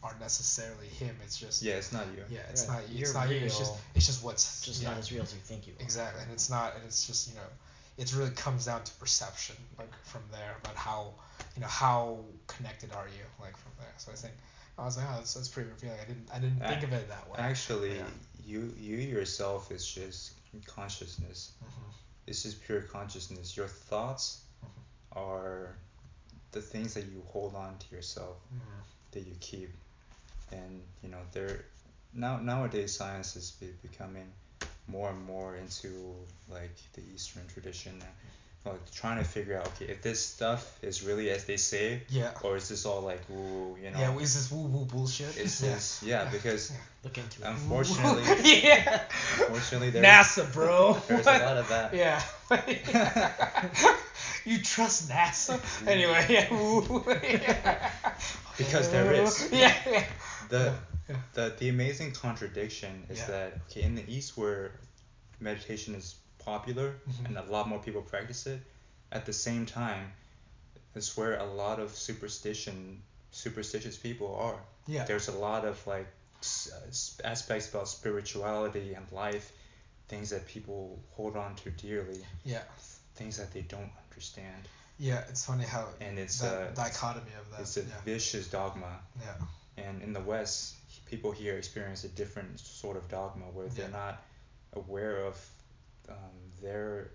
aren't necessarily him. It's just yeah it's not you yeah, it's Right. not you. You're It's not you. It's just it's just what's Just yeah. not as real as you think you are. Exactly, and it's not, and it's just you know, it really comes down to perception, like from there about how you know how connected are you, like from there. So I think I was like, oh, that's, that's pretty revealing. I didn't I didn't think of it that way. actually Yeah. you you yourself is just consciousness Mhm. it's just pure consciousness your thoughts Mm-hmm. are the things that you hold on to yourself Mhm. that you keep and you know they're now nowadays science is be, becoming more and more into like the eastern tradition like trying to figure out okay if this stuff is really as they say Yeah. or is this all like woo you know Yeah. Is this woo woo bullshit? is yeah. this yeah because Look into it. unfortunately yeah. unfortunately there's NASA, bro. there's a lot of that Yeah. you trust NASA? Anyway, yeah. Because there is. Yeah. yeah. the Yeah. the the amazing contradiction is Yeah. that okay in the east where meditation is popular Mhm. and a lot more people practice it at the same time it's where a lot of superstition superstitious people are Yeah. there's a lot of like s- aspects about spirituality and life things that people hold on to dearly Yeah. things that they don't understand Yeah, it's funny how and it's a dichotomy of that. it's a yeah. vicious dogma Yeah. and in the west people here experience a different sort of dogma where they're not aware of um, their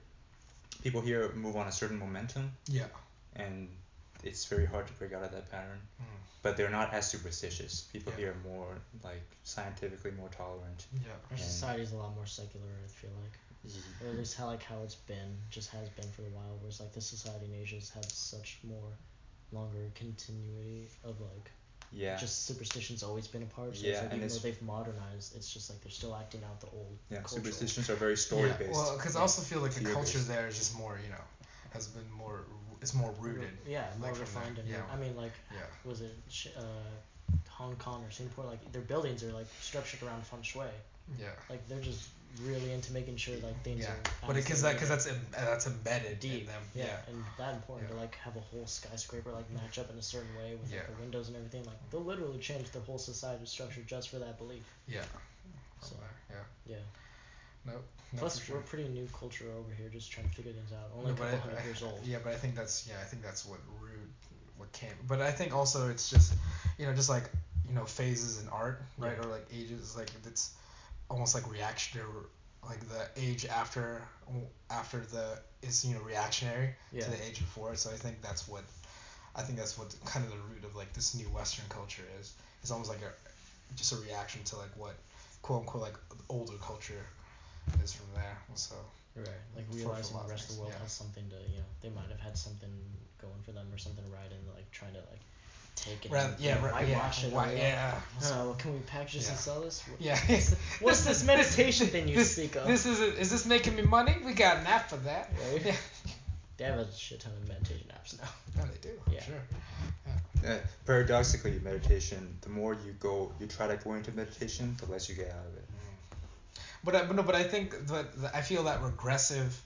people here move on a certain momentum Yeah. and it's very hard to break out of that pattern Mm. but they're not as superstitious people Yeah. here are more like scientifically more tolerant Yeah. Our and- society is a lot more secular. I feel like, or at least how like how it's been, just has been for a while. Whereas like the society in Asia has had such more longer continuity of like Yeah. just superstition's always been a part. So Yeah, it's like and even though they've modernized, it's just like they're still acting out the old. yeah. cultural- Superstitions are very story yeah, based. well, because I also feel like the culture based. there is just more, you know, has been more, it's more rooted. Yeah, more like, from refined and yeah. I mean like Yeah. was it sh- uh, Hong Kong or Singapore? Like their buildings are like structured around feng shui. Yeah. Like they're just really into making sure like things Yeah, are. but because that because that's em- uh, that's embedded deep. in them. Yeah, Yeah. and that important Yeah. to like have a whole skyscraper like match up in a certain way with Yeah. like the windows and everything. Like they'll literally change the whole society structure just for that belief. Yeah. So yeah. yeah. Nope. No, Plus sure. we're pretty new culture over here, just trying to figure things out. Only No, a couple I- hundred I- years old. Yeah, but I think that's yeah, I think that's what root what came. But I think also it's just you know just like you know phases in art, right, or like ages, like it's almost like reactionary, like the age after after the is you know reactionary Yeah. to the age before. So I think that's what I think that's what kind of the root of like this new Western culture is. It's almost like a just a reaction to like what quote unquote like older culture is from there. So Right. Like realizing the rest of the world yeah. has something to you know they might have had something going for them or something right and like trying to like take it Rather- and yeah, you know, right- yeah, whitewash it or, why- yeah. I can we package this and sell this? What- yeah. What's this meditation thing you this, speak of? This is is this making me money? We got an app for that. Right? Yeah. They have a shit ton of meditation apps now. Yeah, they do. Yeah. Sure. Uh, paradoxically, meditation. The more you go, you try to go into meditation, the less you get out of it. But I, but no, but I think that that I feel that regressive,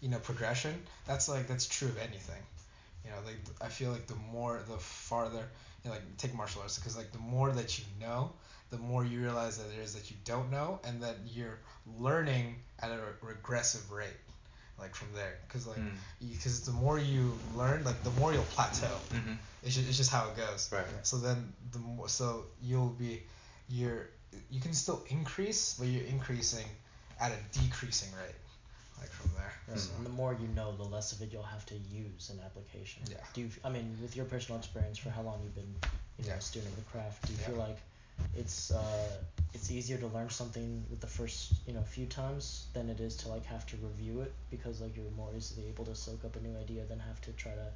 you know, progression. That's like that's true of anything. You know, like I feel like the more the farther, you know, like take martial arts because like the more that you know, the more you realize that there is that you don't know, and that you're learning at a regressive rate, like from there. Because like Mm. because the more you learn, like the more you'll plateau. Mm-hmm. It's just, it's just how it goes. Right. So then the more so you'll be you're you can still increase, but you're increasing at a decreasing rate, like from there. So, And the more you know, the less of it you'll have to use in application. Yeah. Do you? I mean, with your personal experience for how long you've been, you know, Yeah. a student of the craft, do you Yeah. feel like it's uh, it's easier to learn something with the first, you know, few times than it is to like have to review it because like you're more easily able to soak up a new idea than have to try to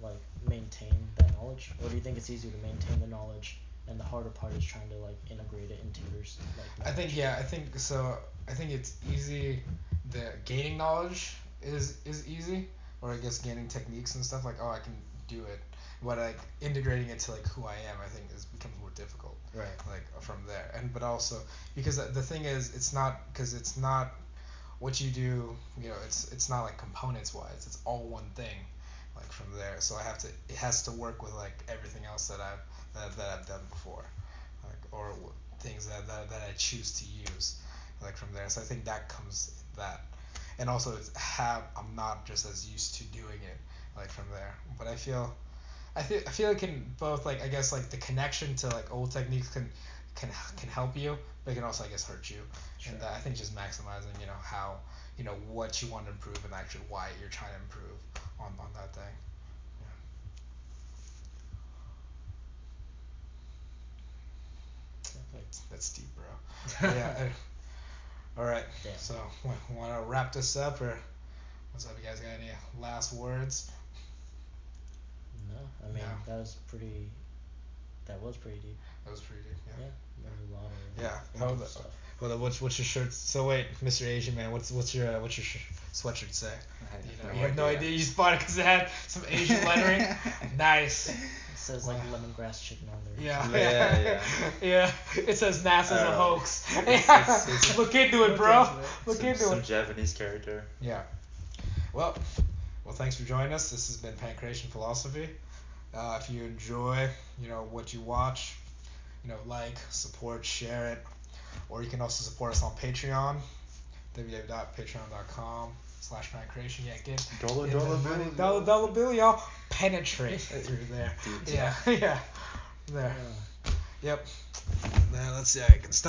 like maintain that knowledge, or do you think it's easier to maintain the knowledge and the harder part is trying to like integrate it into your like? I think yeah, I think so. I think it's easy. The gaining knowledge is is easy, or I guess gaining techniques and stuff like oh I can do it, but like integrating it to like who I am, I think is becomes more difficult. Right. like from there and but also because the thing is it's not because it's not what you do you know it's it's not like components wise it's all one thing like from there so i have to it has to work with like everything else that i've that, that i've done before like or things that, that that i choose to use like from there so i think that comes that and also it's have i'm not just as used to doing it like from there but i feel I feel I feel it can both like I guess like the connection to like old techniques can can can help you, but it can also I guess hurt you. Sure. And uh, I think just maximizing you know how you know what you want to improve and actually why you're trying to improve on on that thing. That's deep, bro. yeah. I- all right. Damn. So want to wrap this up or what's up? You guys got any last words? No, I mean No. that was pretty. That was pretty deep. That was pretty deep. Yeah, there's a lot of Yeah. How the- stuff. Well, what's what's your shirt? So wait, Mr. Asian man, what's what's your uh, what's your sh- sweatshirt say? I You, know, no you have no idea. idea. You spotted because it had some Asian lettering. nice. It says like lemongrass chicken on there. Yeah. Yeah, yeah. yeah. It says NASA's I a don't hoax. It's- it's- it's- Look into it, Look bro. into it. Look some, into some it. Japanese character. Yeah. Well, well, thanks for joining us. This has been Pankration Philosophy. Uh, if you enjoy, you know, what you watch, you know, like, support, share it, or you can also support us on Patreon, www.patreon.com slash my creation Yeah, get Dollar dollar bill. dollar dollar bill, y'all. Penetrate through there. Yeah, yeah. There. Yep. Now let's see. I can stop.